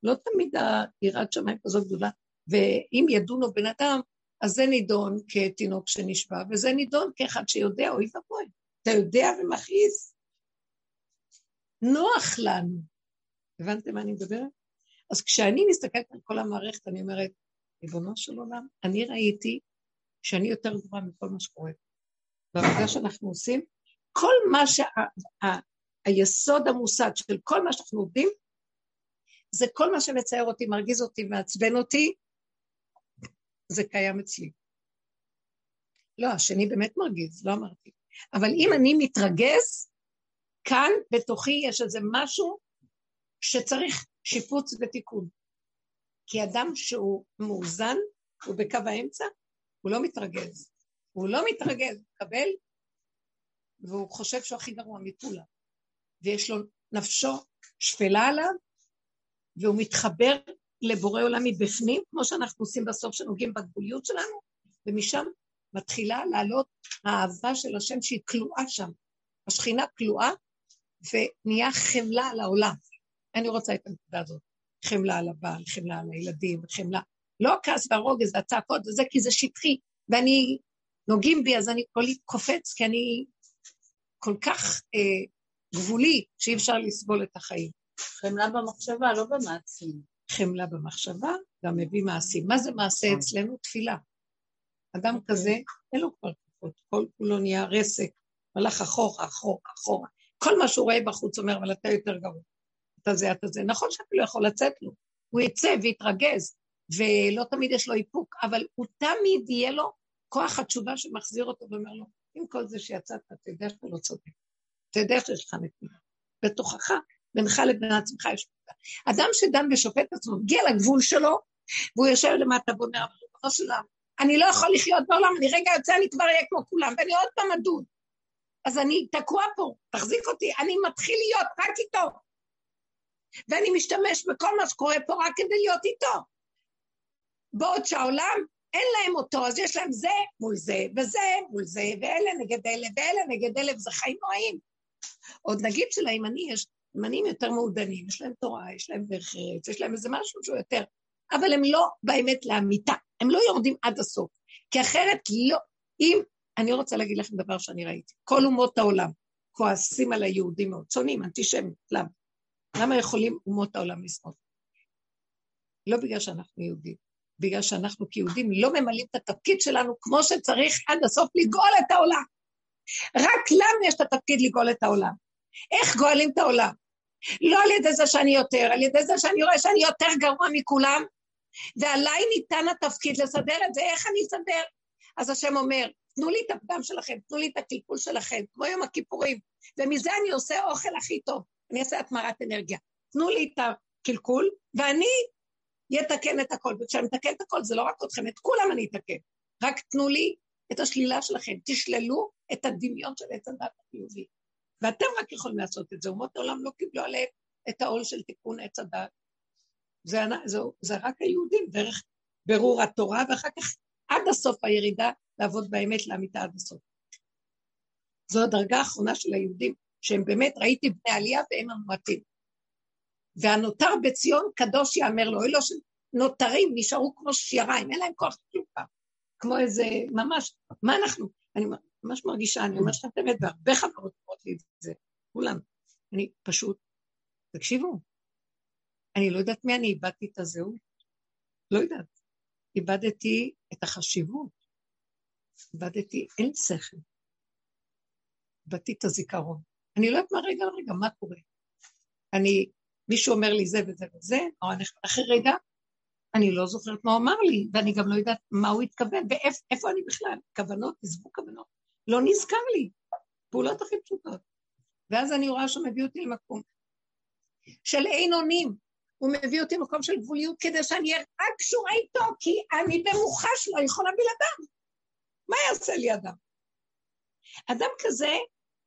לא תמיד היראת שמיים כזאת גדולה, ואם ידונו בן אדם, אז זה נידון כתינוק שנשבע, וזה נידון כאחד שיודע, אוי ואבוי, אתה יודע ומכעיס. נוח לנו. הבנתם מה אני מדברת? אז כשאני מסתכלת על כל המערכת, אני אומרת, ריבונו של עולם, אני ראיתי שאני יותר גבוהה מכל מה שקורה. בעבודה שאנחנו עושים, כל מה שה... היסוד המוסד של כל מה שאנחנו עובדים, זה כל מה שמצייר אותי, מרגיז אותי, מעצבן אותי, זה קיים אצלי. לא, השני באמת מרגיז, לא אמרתי. אבל אם אני מתרגז, כאן בתוכי יש איזה משהו שצריך שיפוץ ותיקון. כי אדם שהוא מאוזן, הוא בקו האמצע, הוא לא מתרגז. הוא לא מתרגז, הוא מקבל, והוא חושב שהוא הכי גרוע מכולם. ויש לו נפשו שפלה עליו, והוא מתחבר לבורא עולם מבפנים, כמו שאנחנו עושים בסוף שנוגעים בגבוליות שלנו, ומשם מתחילה לעלות האהבה של השם שהיא כלואה שם. השכינה כלואה, ונהיה חמלה על העולם. אני רוצה את הנקודה הזאת. חמלה על הבעל, חמלה על הילדים, חמלה. לא הכעס והרוגז והצעקות וזה, כי זה שטחי, ואני, נוגעים בי, אז אני כולי קופץ, כי אני כל כך אה, גבולי, שאי אפשר לסבול את החיים. חמלה במחשבה, לא במעשים. חמלה במחשבה, גם מביא מעשים. מה זה מעשה נכון. אצלנו? תפילה. אדם אוקיי. כזה, אין לו כבר כוחות, כל כולו נהיה רסק, הלך אחורה, אחורה, אחורה. כל מה שהוא רואה בחוץ אומר, אבל אתה יותר גרוע. אתה זה, אתה זה. נכון שאתה לא יכול לצאת לו. הוא יצא ויתרגז, ולא תמיד יש לו איפוק, אבל הוא תמיד יהיה לו כוח התשובה שמחזיר אותו ואומר לו, עם כל זה שיצאת, אתה יודע שאתה לא צודק. אתה יודע שיש לך נקודה. בתוכך, בינך לבין עצמך יש נקודה. אדם שדן ושופט את עצמו, מגיע לגבול שלו, והוא יושב למטה ואומר, ריבונו של עולם, אני לא יכול לחיות בעולם, אני רגע יוצא, אני כבר אהיה כמו כולם, ואני עוד פעם אדון. אז אני תקוע פה, תחזיק אותי, אני מתחיל להיות רק איתו. ואני משתמש בכל מה שקורה פה רק כדי להיות איתו. בעוד שהעולם אין להם אותו, אז יש להם זה מול זה, וזה מול זה, ואלה נגד אלה, ואלה נגד אלה, וזה חיים נועים. עוד נגיד שלימני יש ימנים יותר מעודנים, יש להם תורה, יש להם ארץ, יש להם איזה משהו שהוא יותר, אבל הם לא באמת לאמיתה, הם לא יורדים עד הסוף, כי אחרת לא, אם, אני רוצה להגיד לכם דבר שאני ראיתי, כל אומות העולם כועסים על היהודים מאוד, שונאים, אנטישמים, למה? למה יכולים אומות העולם לשרוף? לא בגלל שאנחנו יהודים, בגלל שאנחנו כיהודים לא ממלאים את התפקיד שלנו כמו שצריך עד הסוף לגאול את העולם. רק לנו יש את התפקיד לגאול את העולם. איך גואלים את העולם? לא על ידי זה שאני יותר, על ידי זה שאני רואה שאני יותר גרוע מכולם, ועליי ניתן התפקיד לסדר את זה, איך אני אסדר? אז השם אומר, תנו לי את הפגם שלכם, תנו לי את הקלקול שלכם, כמו יום הכיפורים, ומזה אני עושה אוכל הכי טוב, אני אעשה התמרת אנרגיה. תנו לי את הקלקול, ואני יתקן את הכל, וכשאני מתקן את הכל זה לא רק אתכם, את כולם אני אתקן. רק תנו לי את השלילה שלכם, תשללו את הדמיון של עץ הדת החיובי. ואתם רק יכולים לעשות את זה, אומות העולם לא קיבלו עליהם את העול של תיקון עץ הדת. זה, זה, זה רק היהודים, דרך ברור התורה, ואחר כך עד הסוף הירידה לעבוד באמת לאמיתה עד הסוף. זו הדרגה האחרונה של היהודים, שהם באמת, ראיתי בני עלייה והם המועטים. והנותר בציון קדוש יאמר לו, אלו שנותרים נשארו כמו שיריים, אין להם כוח כלום פעם. כמו איזה, ממש, מה אנחנו, אני ממש מרגישה, אני אומרת לכם את האמת, והרבה חברות אומרות לי את זה, כולם. אני פשוט, תקשיבו, אני לא יודעת מי אני, איבדתי את הזהות. לא יודעת. איבדתי את החשיבות. איבדתי, אין שכל. איבדתי את הזיכרון. אני לא יודעת מה רגע לרגע, מה קורה. אני מישהו אומר לי זה וזה וזה, או אחרי רגע, אני לא זוכרת מה הוא אמר לי, ואני גם לא יודעת מה הוא התכוון, ואיפה אני בכלל, כוונות, עזבו כוונות, לא נזכר לי, פעולות הכי פשוטות. ואז אני רואה שהוא מביא אותי למקום של אין אונים, הוא מביא אותי למקום של גבוליות כדי שאני אהיה רק קשורה איתו, כי אני במוחש לא יכולה בלעדיו. מה יעשה לי אדם? אדם כזה,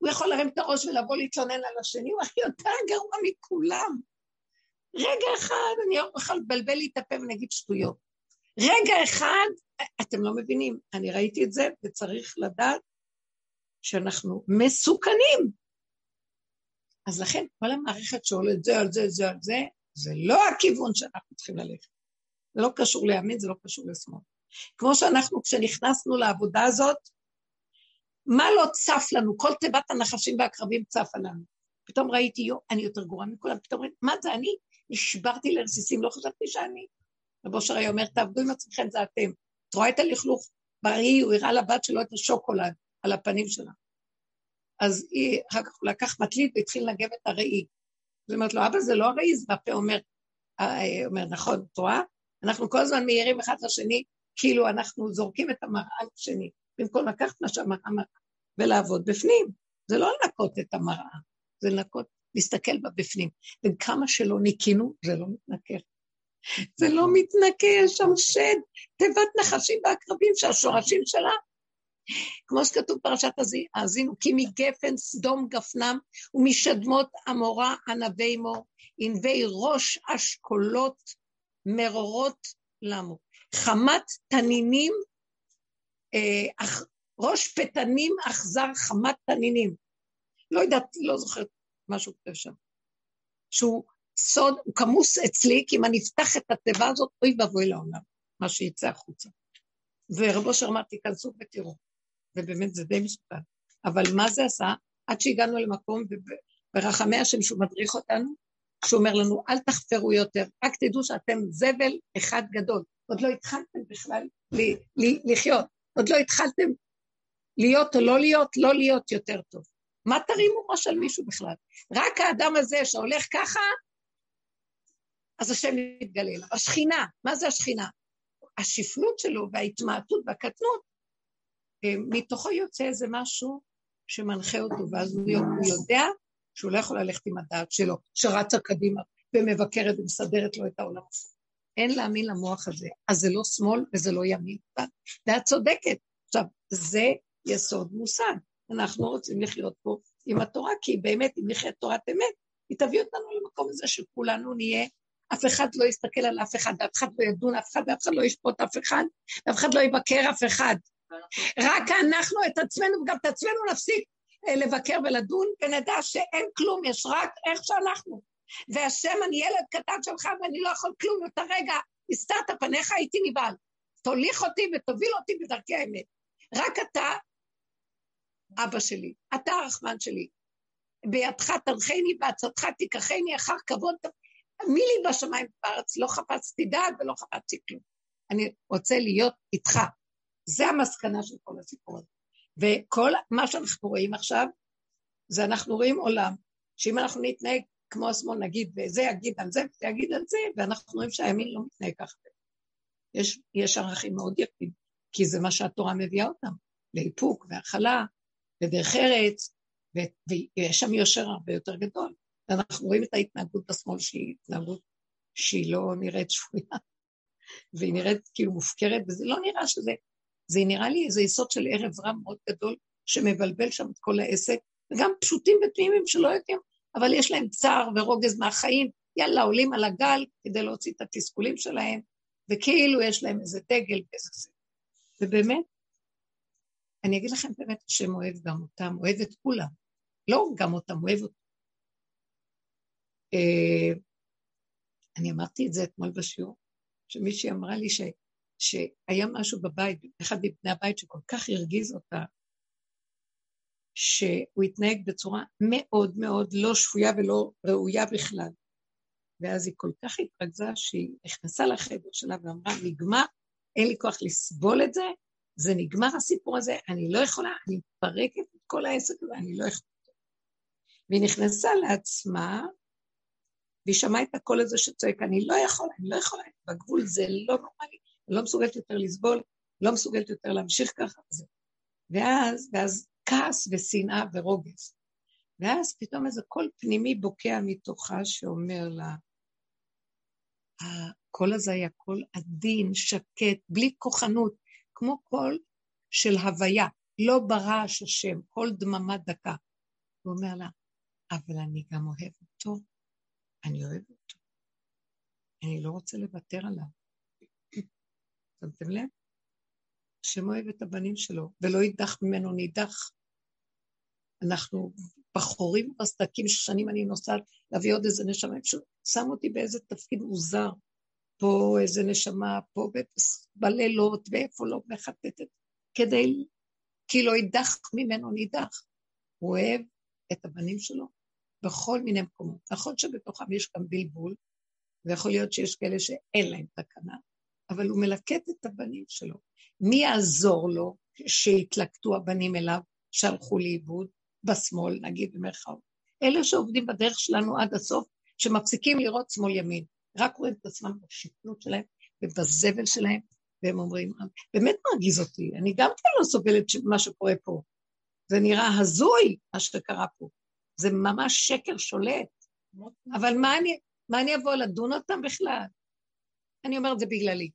הוא יכול להרים את הראש ולבוא להתלונן על השני, הוא הכי יותר גרוע מכולם. רגע אחד, אני לא יכול לבלבל לי את הפה ונגיד שטויות. רגע אחד, אתם לא מבינים, אני ראיתי את זה וצריך לדעת שאנחנו מסוכנים. אז לכן כל המערכת שעולת זה על זה, זה על זה, זה לא הכיוון שאנחנו צריכים ללכת. זה לא קשור לימין, זה לא קשור לשמאל. כמו שאנחנו, כשנכנסנו לעבודה הזאת, מה לא צף לנו? כל תיבת הנחשים והקרבים צפה לנו. פתאום ראיתי, יו, אני יותר גרועה מכולם, פתאום ראיתי, מה זה אני? נשברתי לרסיסים, לא חשבתי שאני. רבו שרי אומר, תעבדו עם עצמכם, זה אתם. את רואה את הלכלוך בריא, הוא הראה לבת שלו את השוקולד על הפנים שלה. אז היא, אחר כך הוא לקח מטלית והתחיל לנגב את הראי. היא אומרת לו, אבא, זה לא הראי, זה בפה אומר, אה, אומר, נכון, את רואה? אנחנו כל הזמן מעירים אחד לשני, כאילו אנחנו זורקים את המראה לשני, במקום לקחת מה שהמראה מראה ולעבוד בפנים. זה לא לנקות את המראה, זה לנקות להסתכל בה בפנים. וכמה שלא ניקינו, זה לא מתנקה. זה לא מתנקה, יש שם שד, תיבת נחשים ועקרבים שהשורשים שלה כמו שכתוב פרשת האזינו, כי מגפן סדום גפנם ומשדמות עמורה ענבי מו, ענבי ראש אשכולות מרורות למו. חמת תנינים, אה, ראש פתנים אכזר חמת תנינים. לא יודעת, לא זוכרת מה שהוא כותב שם. שהוא סוד, הוא כמוס אצלי, כי אם אני אפתח את התיבה הזאת, אוי ואבוי לעולם, מה שיצא החוצה. ורב אושר תיכנסו ותראו. ובאמת זה די מסוכן. אבל מה זה עשה? עד שהגענו למקום, ברחמי השם שהוא מדריך אותנו, שהוא אומר לנו, אל תחפרו יותר, רק תדעו שאתם זבל אחד גדול. עוד לא התחלתם בכלל לחיות, עוד לא התחלתם להיות או לא להיות, לא להיות יותר טוב. מה תרימו ראש על מישהו בכלל? רק האדם הזה שהולך ככה, אז השם מתגלה אליו. השכינה, מה זה השכינה? השפלות שלו וההתמעטות והקטנות, אה, מתוכו יוצא איזה משהו שמנחה אותו, ואז הוא יודע שהוא לא יכול ללכת עם הדעת שלו, שרצה קדימה ומבקרת ומסדרת לו את העולם. אין להאמין למוח הזה. אז זה לא שמאל וזה לא ימין. ואת צודקת. עכשיו, זה יסוד מושג. אנחנו רוצים לחיות פה עם התורה, כי באמת, אם נחיה תורת אמת, היא תביא אותנו למקום הזה שכולנו נהיה, אף אחד לא יסתכל על אף אחד, אף אחד לא ידון אף אחד, אף אחד לא ישפוט אף אחד, אף אחד לא יבקר אף אחד. רק אנחנו את עצמנו, וגם את עצמנו נפסיק אה, לבקר ולדון, ונדע שאין כלום, יש רק איך שאנחנו. והשם, אני ילד קטן שלך ואני לא יכול כלום יותר רגע, הסתרת פניך, הייתי נבהל. תוליך אותי ותוביל אותי בדרכי האמת. רק אתה אבא שלי, אתה הרחמן שלי. בידך תנחני, בעצתך תיקחני, אחר כבוד, מי לי בשמיים בארץ? לא חפצתי דעת ולא חפצתי כלום. אני רוצה להיות איתך. זה המסקנה של כל הסיפור הזה. וכל מה שאנחנו רואים עכשיו, זה אנחנו רואים עולם, שאם אנחנו נתנהג כמו השמאל, נגיד, וזה יגיד על זה, וזה יגיד על זה, ואנחנו רואים שהימין לא מתנהג ככה. יש, יש ערכים מאוד יפים, כי זה מה שהתורה מביאה אותם, לאיפוק והכלה, ודרך ארץ, ויש שם יושר הרבה יותר גדול. ואנחנו רואים את ההתנהגות בשמאל שהיא התנהגות שהיא לא נראית שפויה, והיא נראית כאילו מופקרת, וזה לא נראה שזה, זה נראה לי איזה יסוד של ערב רע מאוד גדול, שמבלבל שם את כל העסק, וגם פשוטים ותמימים שלא יודעים, אבל יש להם צער ורוגז מהחיים, יאללה, עולים על הגל כדי להוציא את התסכולים שלהם, וכאילו יש להם איזה דגל ואיזה זה. ובאמת, אני אגיד לכם באמת, השם אוהב גם אותם, אוהב את כולם. לא גם אותם, אוהב אותם. אה, אני אמרתי את זה אתמול בשיעור, שמישהי אמרה לי ש, שהיה משהו בבית, אחד מבני הבית שכל כך הרגיז אותה, שהוא התנהג בצורה מאוד מאוד לא שפויה ולא ראויה בכלל. ואז היא כל כך התרכזה שהיא נכנסה לחדר שלה ואמרה, נגמר, אין לי כוח לסבול את זה, זה נגמר הסיפור הזה, אני לא יכולה, אני מפרקת את כל העסק הזה, אני לא יכולה. והיא נכנסה לעצמה, והיא שמעה את הקול הזה שצועק, אני לא יכולה, אני לא יכולה, בגבול זה לא נורמלי, אני לא מסוגלת יותר לסבול, לא מסוגלת יותר להמשיך ככה וזה. ואז, ואז כעס ושנאה ורוגז. ואז פתאום איזה קול פנימי בוקע מתוכה שאומר לה, הקול הזה היה קול עדין, שקט, בלי כוחנות, כמו קול של הוויה, לא ברעש השם, קול דממה דקה. הוא אומר לה, אבל אני גם אוהב אותו, אני אוהב אותו. אני לא רוצה לוותר עליו. שמתם לב? השם אוהב את הבנים שלו, ולא יידח ממנו נידח. אנחנו בחורים בסדקים ששנים אני נוסעת להביא עוד איזה נשמה, שם אותי באיזה תפקיד מוזר. פה איזה נשמה, פה בלילות, ואיפה לא מחטטת, כדי, כי לא יידח ממנו נידח. הוא אוהב את הבנים שלו בכל מיני מקומות. נכון שבתוכם יש גם בלבול, ויכול להיות שיש כאלה שאין להם תקנה, אבל הוא מלקט את הבנים שלו. מי יעזור לו שהתלקטו הבנים אליו, שהלכו לאיבוד, בשמאל, נגיד במרכאות? אלה שעובדים בדרך שלנו עד הסוף, שמפסיקים לראות שמאל ימין. רק רואים את עצמם בשפלות שלהם ובזבל שלהם, והם אומרים, באמת מרגיז אותי, אני גם כן לא סובלת מה שקורה פה. זה נראה הזוי, מה שקרה פה. זה ממש שקר שולט. אבל מה אני, מה אני אבוא לדון אותם בכלל? אני אומרת, זה בגללי.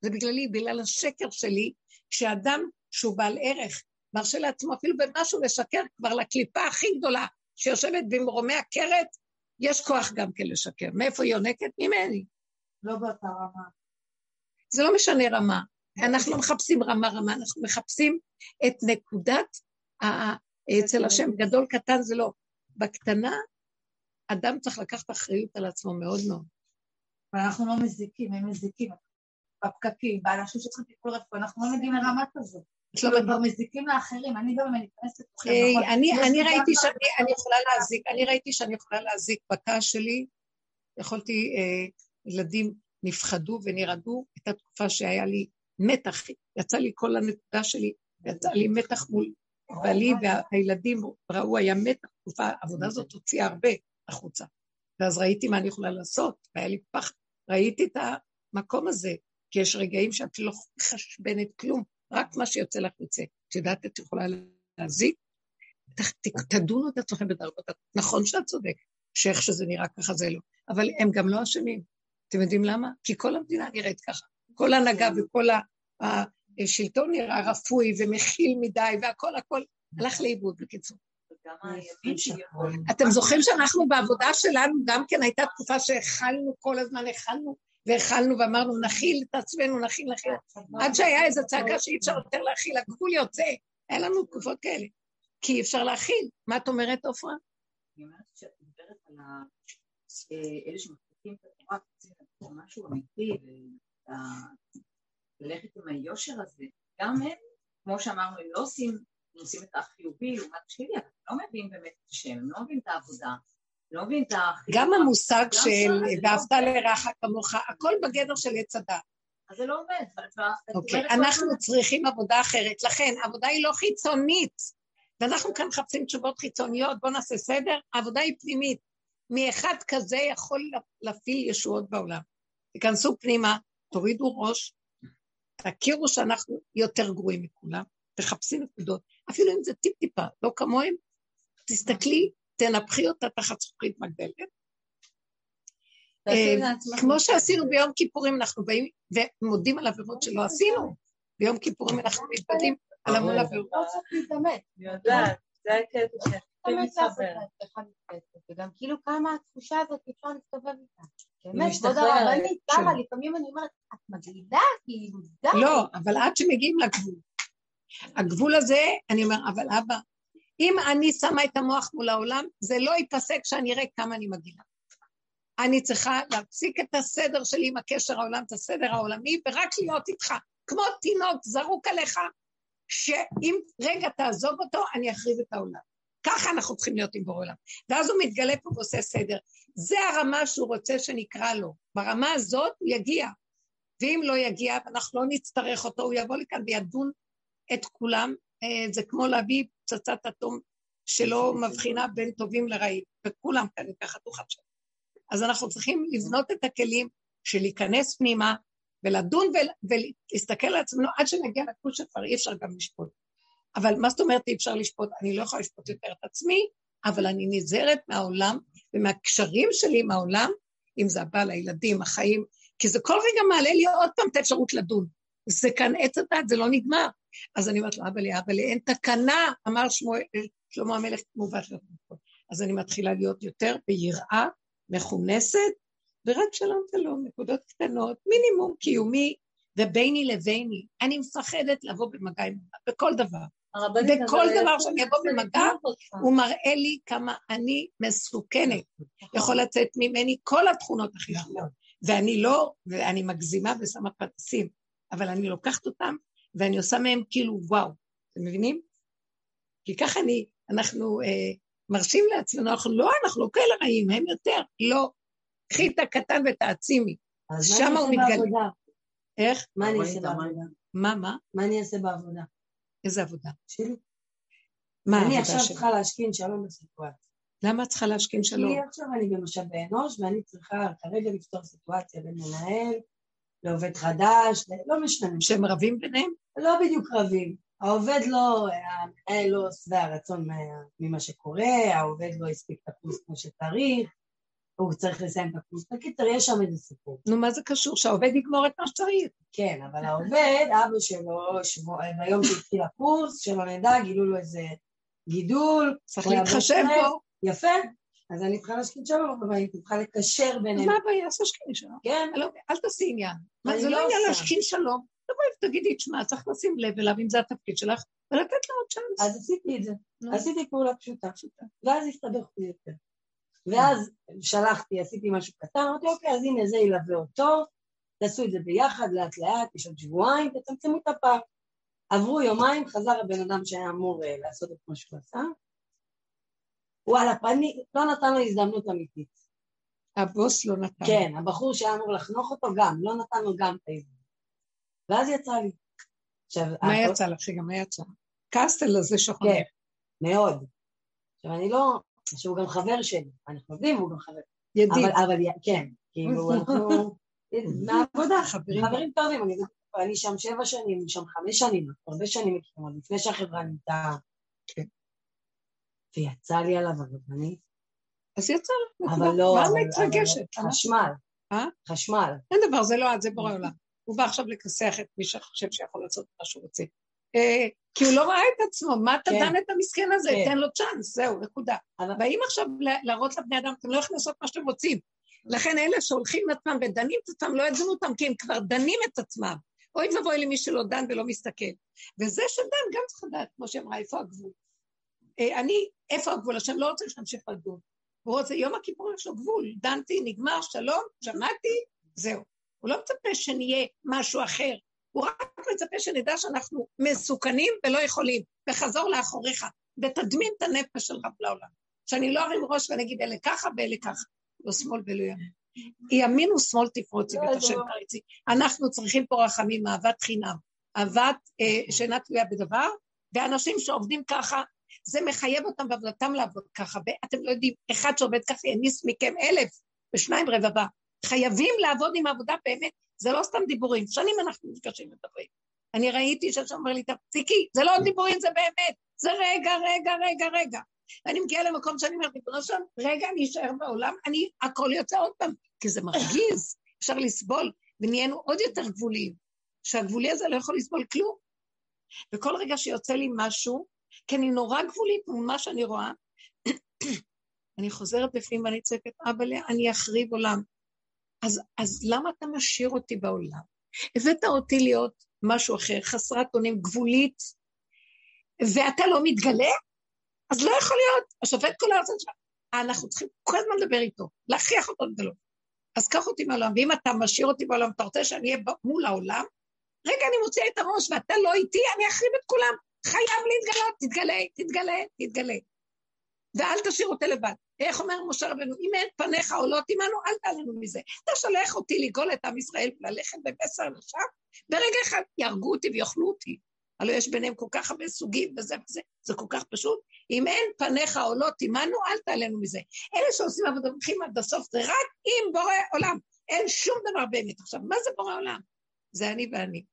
זה בגללי, בגלל השקר שלי, כשאדם שהוא בעל ערך, מרשה לעצמו אפילו במשהו לשקר כבר לקליפה הכי גדולה שיושבת במרומי הכרת, יש כוח גם כן לשקר. מאיפה היא יונקת? ממני. לא באותה רמה. זה לא משנה רמה. אנחנו לא מחפשים רמה-רמה, אנחנו מחפשים את נקודת, אצל השם גדול קטן זה לא. בקטנה, אדם צריך לקחת אחריות על עצמו מאוד מאוד. ואנחנו לא מזיקים, הם מזיקים. בפקקים, באנשים שצריכים טיפול רפואי, אנחנו לא מגיעים לרמה כזאת. לא כבר מזיקים לאחרים, אני גם מתכנסת לתוככם. נכון? אני ראיתי שאני יכולה להזיק, אני ראיתי שאני יכולה להזיק בכעס שלי, יכולתי, אה, ילדים נפחדו ונרעדו, הייתה תקופה שהיה לי מתח, יצא לי כל הנקודה שלי, יצא לי מתח מול בעלי והילדים ראו, היה מתח, תקופה, העבודה הזאת הוציאה הרבה החוצה. ואז ראיתי מה אני יכולה לעשות, והיה לי פחד, ראיתי את המקום הזה, כי יש רגעים שאת לא מחשבנת כלום, רק מה שיוצא לך יוצא. את יודעת, את יכולה להזיק? תדונו את עצמכם בדרגות. נכון שאת צודק, שאיך שזה נראה ככה זה לא, אבל הם גם לא אשמים. אתם יודעים למה? כי כל המדינה נראית ככה. כל ההנהגה וכל השלטון נראה רפוי ומכיל מדי והכל הכל הלך לאיבוד בקיצור. אתם זוכרים שאנחנו בעבודה שלנו גם כן הייתה תקופה שהכלנו כל הזמן, הכלנו והכלנו ואמרנו נכיל את עצמנו, נכיל, נכיל, עד שהיה איזו צעקה שאי אפשר יותר להכיל, הגבול יוצא, היה לנו תקופות כאלה, כי אי אפשר להכיל. מה את אומרת, עופרה? אני אומרת שאת מדברת על אה, אלה שמחזיקים את התורה, משהו אמיתי, וללכת עם היושר הזה, גם הם, כמו שאמרנו, הם לא עושים, הם עושים את החיובי לעומת השלילי, אבל הם לא מביאים באמת את השם, הם לא מביאים את העבודה, לא מבין את החיוב. גם המושג של ואהבת לרעך כמוך, הכל בגדר של עץ הדת. אז זה לא עובד. אוקיי, אנחנו צריכים עבודה אחרת. לכן, העבודה היא לא חיצונית. ואנחנו כאן מחפשים תשובות חיצוניות, בואו נעשה סדר, העבודה היא פנימית. מאחד כזה יכול להפעיל ישועות בעולם. תיכנסו פנימה, תורידו ראש, תכירו שאנחנו יותר גרועים מכולם, תחפשי נקודות, אפילו אם זה טיפ-טיפה, לא כמוהם, תסתכלי תנפחי אותה תחת זכוכית מגדלת. אה, כמו שעשינו ביום כיפורים, אנחנו באים ומודים על עבירות שלא עשינו. ביום כיפורים אנחנו מתודים על המון עבירות. לא צריך להתאמץ. אני יודעת, זה הקטע וגם כאילו כמה התחושה הזאת אפשר להסתובב איתה. באמת, כבוד הרבנית, כמה לפעמים אני אומרת, את מגעילה, כאילו, די. לא, אבל עד שמגיעים לגבול. הגבול הזה, אני אומר, אבל אבא, אם אני שמה את המוח מול העולם, זה לא ייפסק שאני אראה כמה אני מגיעה. אני צריכה להפסיק את הסדר שלי עם הקשר העולם, את הסדר העולמי, ורק להיות איתך, כמו תינוק זרוק עליך, שאם רגע תעזוב אותו, אני אחריב את העולם. ככה אנחנו צריכים להיות עם בורא עולם. ואז הוא מתגלה פה ועושה סדר. זה הרמה שהוא רוצה שנקרא לו. ברמה הזאת הוא יגיע. ואם לא יגיע, ואנחנו לא נצטרך אותו, הוא יבוא לכאן וידון את כולם. אה, זה כמו להביא פצצת אטום שלא מבחינה בין טובים לרעים, וכולם כאן ככה תוכל שם. אז אנחנו צריכים לבנות את הכלים של להיכנס פנימה ולדון ולהסתכל על עצמנו עד שנגיע לגבול שכבר אי אפשר גם לשפוט. אבל מה זאת אומרת אי אפשר לשפוט? אני לא יכולה לשפוט יותר את עצמי, אבל אני נזהרת מהעולם ומהקשרים שלי עם העולם, אם זה הבעל, הילדים, החיים, כי זה כל רגע מעלה לי עוד פעם את האפשרות לדון. זה כאן עץ הדת, זה לא נגמר. אז אני אומרת לו, אבא לי, אבא לי, אין תקנה, אמר שמואל, שלמה המלך מובט לפחות. אז אני מתחילה להיות יותר ביראה, מכונסת, ורק שלום שלום, נקודות קטנות, מינימום קיומי, וביני לביני. אני מפחדת לבוא במגע עם בכל דבר. וכל דבר שאני אבוא במגע, הוא מראה לי כמה אני מסוכנת. יכול לצאת ממני כל התכונות הכי טובות. ואני לא, ואני מגזימה ושמה פרסים, אבל אני לוקחת אותם ואני עושה מהם כאילו וואו, אתם מבינים? כי ככה אני, אנחנו אה, מרשים לעצמנו, אנחנו לא, אנחנו לא כאלה רעים, הם יותר, לא. קחי את הקטן ותעצימי. שם הוא מתגלה. איך? מה אני אעשה בעבודה? מה, מה? מה אני אעשה בעבודה? איזה עבודה? שלי. מה העבודה שלי? אני עכשיו צריכה להשכין שלום בסיטואציה. למה את צריכה להשכין שלום? כי עכשיו אני במשאבי אנוש, ואני צריכה כרגע לפתור סיטואציה בין מנהל לעובד חדש, לא משנה. שהם רבים ביניהם? לא בדיוק רבים. העובד לא, המנהל לא שבע רצון ממה שקורה, העובד לא הספיק את הקורס כמו שצריך, הוא צריך לסיים את הקורס. בקיצר, יש שם איזה סיפור. נו, מה זה קשור? שהעובד יגמור את מה שצריך. כן, אבל העובד, אבא שלו, שבוע, ביום שהתחיל הקורס, שלא נדע, גילו לו איזה גידול. צריך להתחשב. בו. יפה. אז אני צריכה להשקיע שלום בבית, אני צריכה לקשר אז ביניהם. מה הבעיה? אז תשכיני שלום. כן, לא, אל תעשי עניין. זה לא לא עניין. להשכין שלום. תבואי ותגידי, תשמע, צריך לשים לב אליו אם זה התפקיד שלך, ולתת לו עוד צ'אנס. אז עשיתי את זה. עשיתי פעולה פשוטה. ואז הסתבך לי יותר. ואז שלחתי, עשיתי משהו קטן, אמרתי, אוקיי, אז הנה זה ילווה אותו, תעשו את זה ביחד, לאט לאט, יש עוד שבועיים, תצמצמו את הפער. עברו יומיים, חזר הבן אדם שהיה אמור אה, לעשות את מה שהוא עשה. וואלה, פני, לא נתן לו הזדמנות אמיתית. הבוס לא נתן. כן, הבחור שהיה אמור לחנוך אותו גם, לא נתן לו גם את ההזדמנות. ואז יצא לי. עכשיו, מה הכל- יצא לך? גם מה יצא? כעסת על זה שחונך. כן, מאוד. עכשיו, אני לא... שהוא גם חבר שלי, אנחנו עובדים והוא גם חבר. ידיד. אבל, אבל כן, כאילו, אנחנו... מהעבודה, חברים. חברים טובים, אני, אני שם שבע שנים, הוא שם חמש שנים, הרבה שנים מכירים, עוד לפני שהחברה נהייתה... כן. ויצא לי עליו, אני... אז יצא לך. אבל לא... מה מתרגשת? אבל חשמל. אה? חשמל. אין דבר, זה לא את, זה בורא עולם. הוא בא עכשיו לכסח את מי שחושב שיכול לעשות מה שהוא רוצה. אה, כי הוא לא ראה את עצמו, מה אתה כן. דן את המסכן הזה? כן. תן לו צ'אנס, זהו, נקודה. באים עכשיו להראות לבני אדם, אתם לא יכולים לעשות מה שאתם רוצים. לכן אלה שהולכים עם עצמם ודנים את עצמם, לא ידונו אותם, כי הם כבר דנים את עצמם. אוי ואבוי למי שלא דן ולא מסתכל. וזה שדן גם צריך לדעת, כמו שאמרה, איפה הגבול. אה, אני, איפה הגבול? השם לא רוצה שנמשיך לדון. הוא רוצה, יום הכיפור יש לו גבול, דנתי, נגמר, שלום, שמעתי, זהו. הוא לא מצפה שנהיה משהו אחר, הוא רק מצפה שנדע שאנחנו מסוכנים ולא יכולים, וחזור לאחוריך, ותדמין את הנפש שלך לעולם. שאני לא ארים ראש ואני אגיד אלה ככה ואלה ככה, לא שמאל ולא ימין. ימין ושמאל תפרוצי לא, ואת השם לא- תריצי. אנחנו צריכים פה רחמים, אהבת חינם, אהבת אה, שאינה תלויה בדבר, ואנשים שעובדים ככה, זה מחייב אותם בעבודתם לעבוד ככה, ואתם לא יודעים, אחד שעובד ככה יניס מכם אלף ושניים רבבה. חייבים לעבוד עם עבודה באמת, זה לא סתם דיבורים, שנים אנחנו נפגשים ומדברים. אני ראיתי שאתה אומר לי, תפסיקי, זה לא דיבורים, זה באמת, זה רגע, רגע, רגע, רגע. ואני מגיעה למקום שאני אומרת, ריבונו שלום, רגע, אני אשאר בעולם, אני, הכל יוצא עוד פעם, כי זה מרגיז, אפשר לסבול, ונהיינו עוד יותר גבוליים, שהגבולי הזה לא יכול לסבול כלום. וכל רגע שיוצא לי משהו, כי אני נורא גבולית מול מה שאני רואה, אני חוזרת בפנים ואני צועקת, אבא, אני אחריב עולם. אז, אז למה אתה משאיר אותי בעולם? הבאת אותי להיות משהו אחר, חסרת אונים, גבולית, ואתה לא מתגלה? אז לא יכול להיות. השופט כל הארץ, אנחנו צריכים כל הזמן לדבר איתו, להכריח אותו לגלות. אז קח אותי מהעולם, ואם אתה משאיר אותי בעולם, אתה רוצה שאני אהיה מול העולם? רגע, אני מוציאה את הראש ואתה לא איתי, אני אחריב את כולם. חייב להתגלות, תתגלה, תתגלה, תתגלה. ואל תשאיר אותי לבד. איך אומר משה רבנו, אם אין פניך עולות עמנו, אל תעלנו מזה. אתה שולח אותי לגאול את עם ישראל וללכת בבשר לשם, ברגע אחד יהרגו אותי ויאכלו אותי. הלוא יש ביניהם כל כך הרבה סוגים וזה וזה, זה כל כך פשוט. אם אין פניך עולות עמנו, אל תעלנו מזה. אלה שעושים עבודה הולכים עד הסוף, זה רק עם בורא עולם. אין שום דבר באמת. עכשיו, מה זה בורא עולם? זה אני ואני.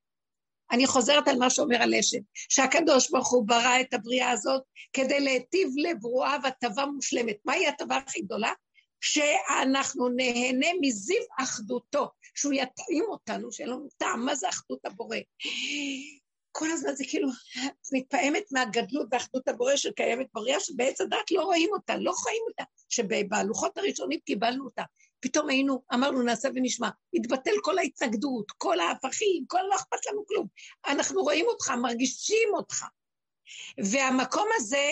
אני חוזרת על מה שאומר הלשם, שהקדוש ברוך הוא ברא את הבריאה הזאת כדי להיטיב לברואה והטבה מושלמת. מהי הטבה הכי גדולה? שאנחנו נהנה מזיו אחדותו, שהוא יטעים אותנו, שאין לנו טעם, מה זה אחדות הבורא? כל הזמן זה כאילו, את מתפעמת מהגדלות ואחדות הבורא שקיימת בריאה, שבעץ הדת לא רואים אותה, לא חיים אותה, שבהלוחות הראשונים קיבלנו אותה. פתאום היינו, אמרנו נעשה ונשמע, התבטל כל ההתנגדות, כל ההפכים, כל לא אכפת לנו כלום. אנחנו רואים אותך, מרגישים אותך. והמקום הזה,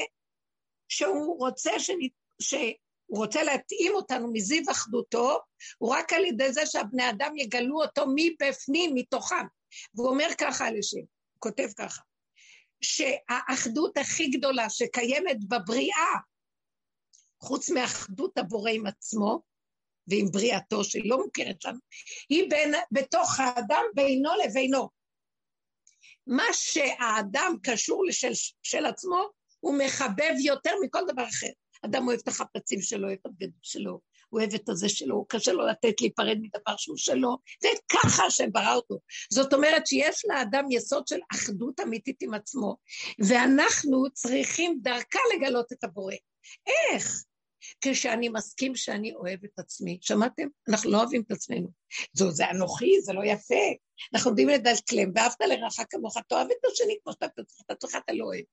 שהוא רוצה, שנ... שהוא רוצה להתאים אותנו מזיו אחדותו, הוא רק על ידי זה שהבני אדם יגלו אותו מבפנים, מתוכם. והוא אומר ככה על השם, כותב ככה, שהאחדות הכי גדולה שקיימת בבריאה, חוץ מאחדות הבורא עם עצמו, ועם בריאתו שהיא לא מוכרת לנו, היא בין, בתוך האדם בינו לבינו. מה שהאדם קשור לשל של עצמו, הוא מחבב יותר מכל דבר אחר. אדם אוהב את החפצים שלו, אוהב את הבגדים שלו, הוא אוהב את הזה שלו, קשה לו לתת להיפרד מדבר שהוא שלו, וככה השם ברא אותו. זאת אומרת שיש לאדם יסוד של אחדות אמיתית עם עצמו, ואנחנו צריכים דרכה לגלות את הבורא. איך? כשאני מסכים שאני אוהב את עצמי. שמעתם? אנחנו לא אוהבים את עצמנו. זו, זה אנוכי, זה לא יפה. אנחנו עומדים לדלקלם, ואהבת לרעך כמוך, תאהב את השני כמו שאתה את עצמך, אתה לא אוהב.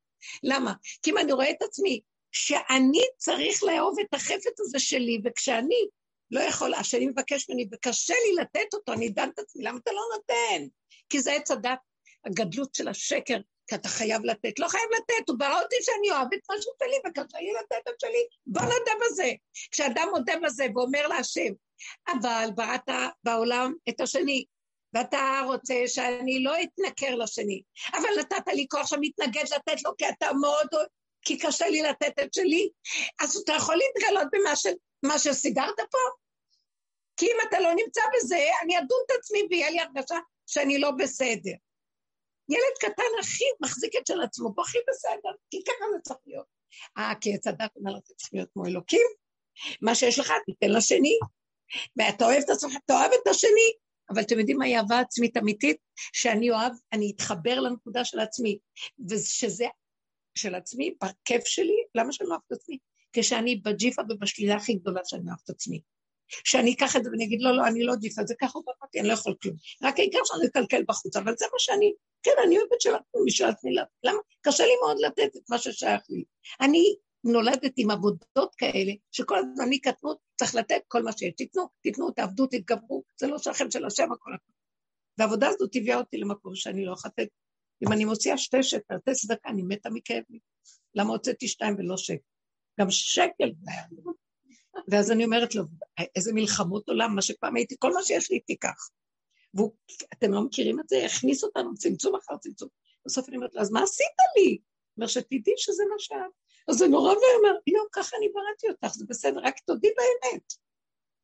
למה? כי אם אני רואה את עצמי, שאני צריך לאהוב את החפץ הזה שלי, וכשאני לא יכול, השני מבקש ממני, וקשה לי לתת אותו, אני דן את עצמי, למה אתה לא נותן? כי זה עץ הדת, הגדלות של השקר, כי אתה חייב לתת. לא חייב לתת, הוא ברא אותי שאני אוהב את משהו שלי, וקשה לי לתת את שלי, בוא נודה בזה. כשאדם מודה בזה ואומר להשם, אבל בראת בעולם את השני, ואתה רוצה שאני לא אתנכר לשני, אבל נתת לי כוח שמתנגד לתת לו, כי אתה מאוד, כי קשה לי לתת את שלי, אז אתה יכול להתגלות במה ש, מה שסידרת פה? כי אם אתה לא נמצא בזה, אני אדון את עצמי ויהיה לי הרגשה שאני לא בסדר. ילד קטן הכי מחזיק את של עצמו, פה הכי בסדר, כי ככה זה צריך להיות. אה, כי עץ הדת אומר לך, צריך להיות כמו אלוקים, מה שיש לך, תיתן לשני. ואתה אוהב את עצמך, אתה אוהב את השני, אבל אתם יודעים מהי אהבה עצמית אמיתית? שאני אוהב, אני אתחבר לנקודה של עצמי, ושזה של עצמי, בכיף שלי, למה שאני לא אוהב את עצמי? כשאני בג'יפה ובשלילה הכי גדולה שאני אוהב את עצמי. שאני אקח את זה ואני אגיד, לא, לא, אני לא ג'יפה, זה ככה ובאתי, אני לא יכול כלום. רק העיקר שאני אקלקל בחוץ, אבל זה מה שאני, כן, אני אוהבת של עצמי, של עצמי, למה? קשה לי מאוד לתת את מה ששייך לי. אני נולדת עם עבודות כאלה, שכל הזמן אני קטנות, צריך לתת כל מה שיש. תיתנו, תיתנו, תעבדו, תתגברו, זה לא שלכם, של השם, הכל הכל. והעבודה הזאת הביאה אותי למקום שאני לא יכולה לתת. אם אני מוציאה שתי שקל, לתת צדקה, אני מתה מכאב. למה הוצאתי שתיים ולא שקל? גם שקל זה היה. ואז אני אומרת לו, איזה מלחמות עולם, מה שפעם הייתי, כל מה שיש לי תיקח. ואתם לא מכירים את זה? הכניס אותנו צמצום אחר צמצום. בסוף אני אומרת לו, אז מה עשית לי? אומר, שתדעי שזה מה שאת. אז זה נורא ואומר, לא, ככה אני בראתי אותך, זה בסדר, רק תודי באמת.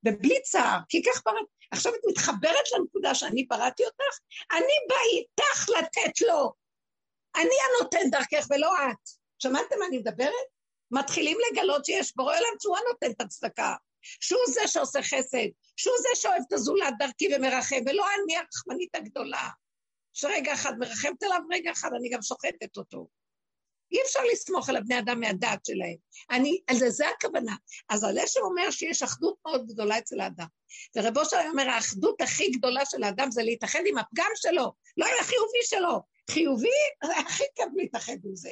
ובלי צער, כי כך בראתי. עכשיו את מתחברת לנקודה שאני בראתי אותך, אני בא איתך לתת לו. אני הנותן דרכך ולא את. שמעתם מה אני מדברת? מתחילים לגלות שיש בורא עולם שהוא הנותן את הצדקה, שהוא זה שעושה חסד, שהוא זה שאוהב את הזולת דרכי ומרחם, ולא אני הרחמנית הגדולה, שרגע אחד מרחמת עליו, רגע אחד אני גם שוחטת אותו. אי אפשר לסמוך על הבני אדם מהדעת שלהם. אני, על זה, זה הכוונה. אז זה אומר שיש אחדות מאוד גדולה אצל האדם. ורב אושר אומר, האחדות הכי גדולה של האדם זה להתאחד עם הפגם שלו, לא עם החיובי שלו. חיובי, הכי כיף להתאחד עם זה.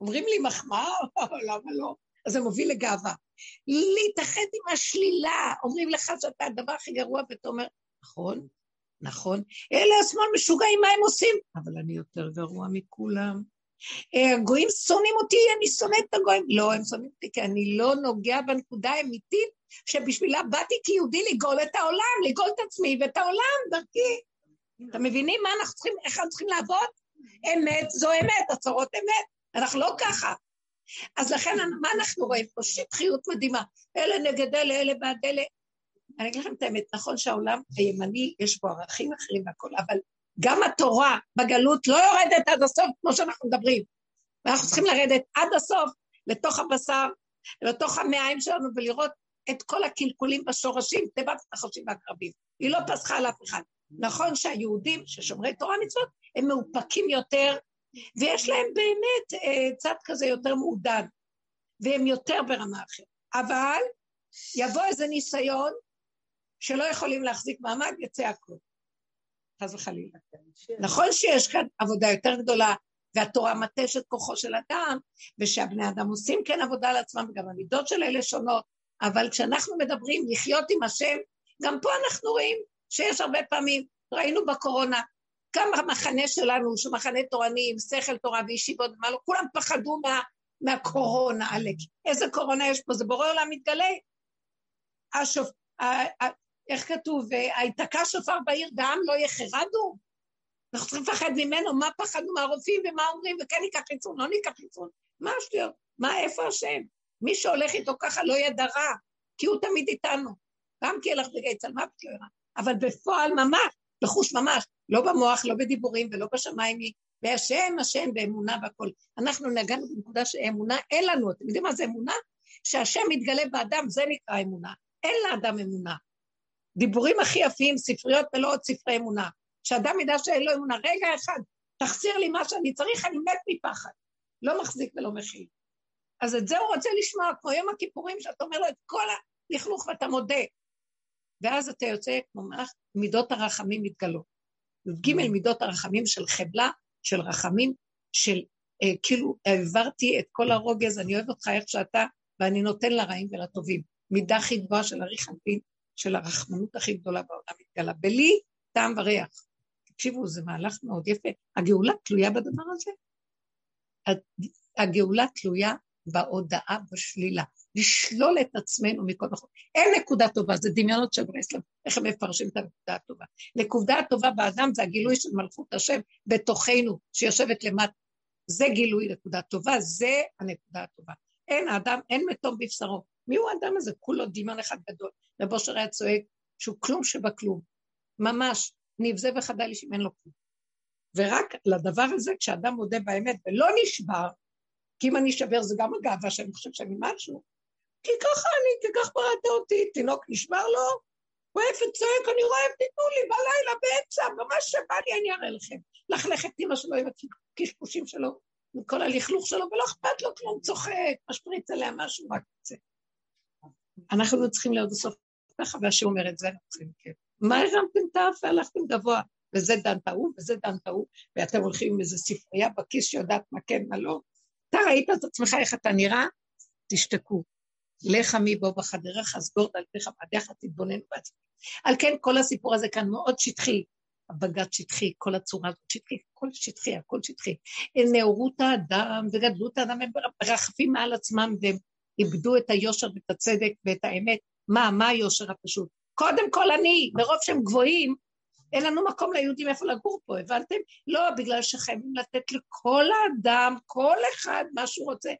אומרים לי מחמאה, למה לא? אז זה מוביל לגאווה. להתאחד עם השלילה, אומרים לך שאתה הדבר הכי גרוע, ואתה אומר, נכון, נכון, אלה השמאל משוגעים, מה הם עושים? אבל אני יותר גרוע מכולם. הגויים שונאים אותי, אני שונאת את הגויים. לא, הם שונאים אותי כי אני לא נוגע בנקודה האמיתית שבשבילה באתי כיהודי לגאול את העולם, לגאול את עצמי ואת העולם דרכי. אתם מבינים מה אנחנו צריכים, איך אנחנו צריכים לעבוד? אמת זו אמת, הצהרות אמת. אנחנו לא ככה. אז לכן, מה אנחנו רואים פה? שטחיות מדהימה. אלה נגד אלה, אלה בעד אלה. אני אגיד לכם את האמת, נכון שהעולם הימני, יש בו ערכים אחרים והכול, אבל גם התורה בגלות לא יורדת עד הסוף כמו שאנחנו מדברים. ואנחנו צריכים לרדת עד הסוף לתוך הבשר, לתוך המעיים שלנו ולראות את כל הקלקולים בשורשים, תיבת הנחשים והקרבים. היא לא פסחה על אף אחד. נכון שהיהודים ששומרי תורה מצוות הם מאופקים יותר ויש להם באמת אה, צד כזה יותר מעודן, והם יותר ברמה אחרת. אבל יבוא איזה ניסיון שלא יכולים להחזיק מעמד, יצא הכול. חס וחלילה. נכון שיש כאן עבודה יותר גדולה, והתורה מטשת כוחו של אדם, ושהבני אדם עושים כן עבודה על עצמם, וגם המידות של אלה שונות, אבל כשאנחנו מדברים לחיות עם השם, גם פה אנחנו רואים שיש הרבה פעמים, ראינו בקורונה, גם המחנה שלנו, שהוא מחנה תורני עם שכל תורה וישיבות, מה לא, כולם פחדו מה, מהקורונה, עלק. איזה קורונה יש פה? זה בורא עולם מתגלה. השופ... איך כתוב? היתקע שופר בעיר והעם לא יחרדו? אנחנו צריכים לפחד ממנו, מה פחדנו מהרופאים ומה אומרים, וכן ניקח חיצון, לא ניקח חיצון. מה השטויות? מה, איפה השם? מי שהולך איתו ככה לא ידע רע, כי הוא תמיד איתנו. גם כי בגיא צלמוות לא יראה. אבל בפועל ממש, בחוש ממש, לא במוח, לא בדיבורים ולא בשמיים, בהשם, השם, באמונה והכול. אנחנו נגענו בנקודה שאמונה, אין לנו, אתם יודעים מה זה אמונה? שהשם מתגלה באדם, זה נקרא אמונה. אין לאדם אמונה. דיבורים הכי יפים, ספריות מלאות ספרי אמונה. שאדם ידע שאין לו אמונה, רגע אחד, תחזיר לי מה שאני צריך, אני מת מפחד. לא מחזיק ולא מכיל. אז את זה הוא רוצה לשמוע, כמו יום הכיפורים, שאתה אומר לו את כל הלכלוך ואתה מודה. ואז אתה יוצא כמו מידות הרחמים מתגלות. י"ג mm. מידות הרחמים של חמלה, של רחמים, של אה, כאילו העברתי את כל הרוגז, אני אוהב אותך איך שאתה, ואני נותן לרעים ולטובים. מידה הכי גבוהה של אריך אנפין, של הרחמנות הכי גדולה בעולם מתגלה. בלי טעם וריח. תקשיבו, זה מהלך מאוד יפה. הגאולה תלויה בדבר הזה. הגאולה תלויה בהודעה בשלילה. לשלול את עצמנו מכל מקום. אין נקודה טובה, זה דמיונות של ברסלב, איך הם מפרשים את הנקודה הטובה. נקודה הטובה באדם זה הגילוי של מלכות השם בתוכנו, שיושבת למטה. זה גילוי נקודה טובה, זה הנקודה הטובה. אין האדם, אין מתום בבשרו. מי הוא האדם הזה? כולו דמיון אחד גדול. רב היה צועק שהוא כלום שבכלום. ממש, נבזה וחדל איש אם אין לו כלום. ורק לדבר הזה, כשאדם מודה באמת ולא נשבר, כי אם אני אשבר זה גם הגאווה שאני חושב שאני משהו, כי ככה אני, כי כך בראת אותי, תינוק נשבר לו, הוא אוהב וצועק, אני רואה, תיתנו לי בלילה באמצע, במה שבא לי אני אראה לכם. לכלך את אמא שלו עם הקשקושים שלו, עם כל הלכלוך שלו, ולא אכפת לו כלום, צוחק, משפריץ עליה משהו, רק זה. אנחנו צריכים להיות בסוף ככה, והשם אומר את זה, אנחנו צריכים כן. מה הרמתם את האף והלכתם גבוה? וזה דן טעו, וזה דן טעו, ואתם הולכים עם איזה ספרייה בכיס שיודעת מה כן, מה לא. אתה ראית את עצמך איך אתה נראה? תשתקו. לך מי בו בחדרך, סגור דלתך בעדיך, תתבונן בעצמך. על כן כל הסיפור הזה כאן מאוד שטחי, הבג"ץ שטחי, כל הצורה הזאת שטחי, הכל שטחי, הכל שטחי. נאורות האדם וגדלות האדם, הם מרחפים מעל עצמם והם איבדו את היושר ואת הצדק ואת האמת. מה, מה היושר הפשוט? קודם כל אני, מרוב שהם גבוהים, אין לנו מקום ליהודים איפה לגור פה, הבנתם? לא, בגלל שחייבים לתת לכל האדם, כל אחד, מה שהוא רוצה.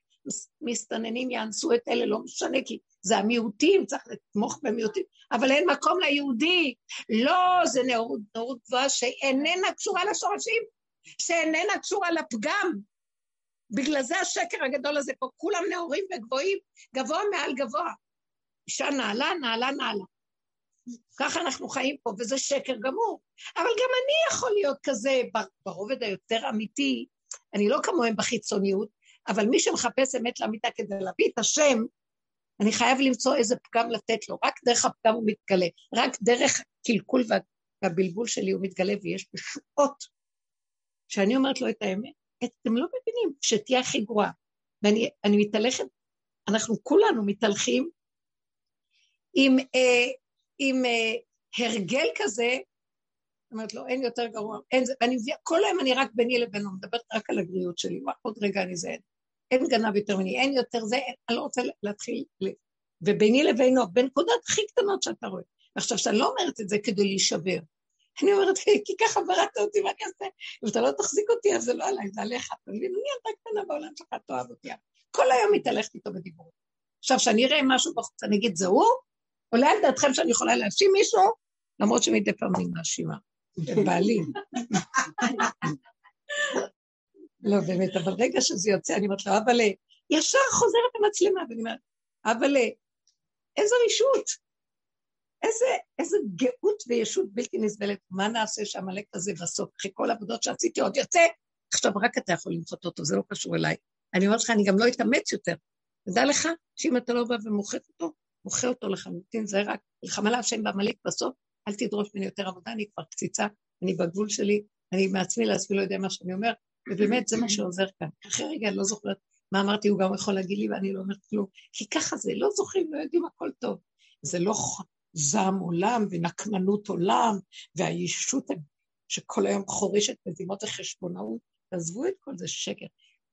מסתננים יאנסו את אלה, לא משנה, כי זה המיעוטים, צריך לתמוך במיעוטים, אבל אין מקום ליהודי. לא, זה נאורות, נאורות גבוהה שאיננה קשורה לשורשים, שאיננה קשורה לפגם. בגלל זה השקר הגדול הזה פה, כולם נאורים וגבוהים, גבוה מעל גבוה. אישה נעלה, נעלה, נעלה. ככה אנחנו חיים פה, וזה שקר גמור. אבל גם אני יכול להיות כזה ברובד היותר אמיתי, אני לא כמוהם בחיצוניות, אבל מי שמחפש אמת לאמיתה כדי להביא את השם, אני חייב למצוא איזה פגם לתת לו, רק דרך הפגם הוא מתגלה, רק דרך הקלקול והבלבול שלי הוא מתגלה, ויש פשועות. כשאני אומרת לו את האמת, אתם לא מבינים, שתהיה הכי גרועה. ואני מתהלכת, אנחנו כולנו מתהלכים עם, אה, עם אה, הרגל כזה, זאת אומרת לו, אין יותר גרוע, אין זה, ואני מביאה, כל היום אני רק ביני לבינו, מדברת רק על הגריות שלי, עוד רגע אני זה, אין גנב יותר ממני, אין יותר זה, אין, אני לא רוצה להתחיל, וביני לבינו, בנקודות הכי קטנות שאתה רואה. ועכשיו, שאני לא אומרת את זה כדי להישבר, אני אומרת, כי ככה בראת אותי, מה אני אעשה? אם אתה לא תחזיק אותי, אז זה לא עליי, זה עליך. אתה מבין? אני ילדה קטנה בעולם שלך, תאהב אותי. כל היום מתהלכת איתו בדיבור. עכשיו, כשאני אראה משהו בחוץ, אני אגיד, זה הוא? עולה על דעתכם שאני יכולה להאשים מישהו? למרות שמדי פעם אני מאשימה. בעלי. לא, באמת, אבל רגע שזה יוצא, אני אומרת לו, אבל ישר חוזרת המצלמה, ואני אומרת, אבל איזה רישות, איזה, איזה גאות וישות בלתי נסבלת, מה נעשה שהעמלק הזה בסוף, אחרי כל העבודות שעשיתי עוד יוצא, עכשיו רק אתה יכול למחות אותו, זה לא קשור אליי. אני אומרת לך, אני גם לא אתאמץ יותר. תדע לך שאם אתה לא בא ומוחק אותו, מוחה אותו לחלוטין, זה רק מלחמה להשם בעמלק בסוף, אל תדרוש ממני יותר עבודה, אני כבר קציצה, אני בגבול שלי, אני מעצמי לעצמי לא יודע מה שאני אומר, ובאמת זה מה שעוזר כאן. אחרי רגע אני לא זוכרת מה אמרתי, הוא גם יכול להגיד לי ואני לא אומרת כלום, כי ככה זה, לא זוכרים, לא יודעים, הכל טוב. זה לא זעם עולם ונקמנות עולם, והישות שכל היום חורשת מזימות החשבונאות, תעזבו את כל זה שקר.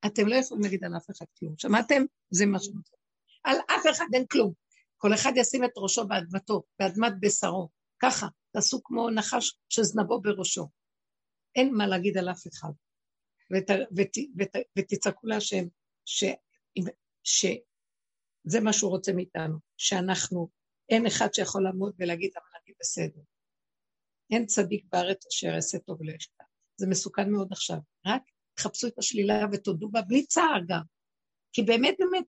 אתם לא יכולים להגיד על אף אחד כלום. שמעתם? זה מה רוצה. על אף אחד אין כלום. כל אחד ישים את ראשו באדמתו, באדמת בשרו. ככה, תעשו כמו נחש שזנבו בראשו. אין מה להגיד על אף אחד. ות, ות, ות, ותצעקו להשם שזה מה שהוא רוצה מאיתנו, שאנחנו, אין אחד שיכול לעמוד ולהגיד, אבל אני בסדר. אין צדיק בארץ אשר יעשה טוב ולא זה מסוכן מאוד עכשיו. רק תחפשו את השלילה ותודו בה, בלי צער גם. כי באמת, באמת,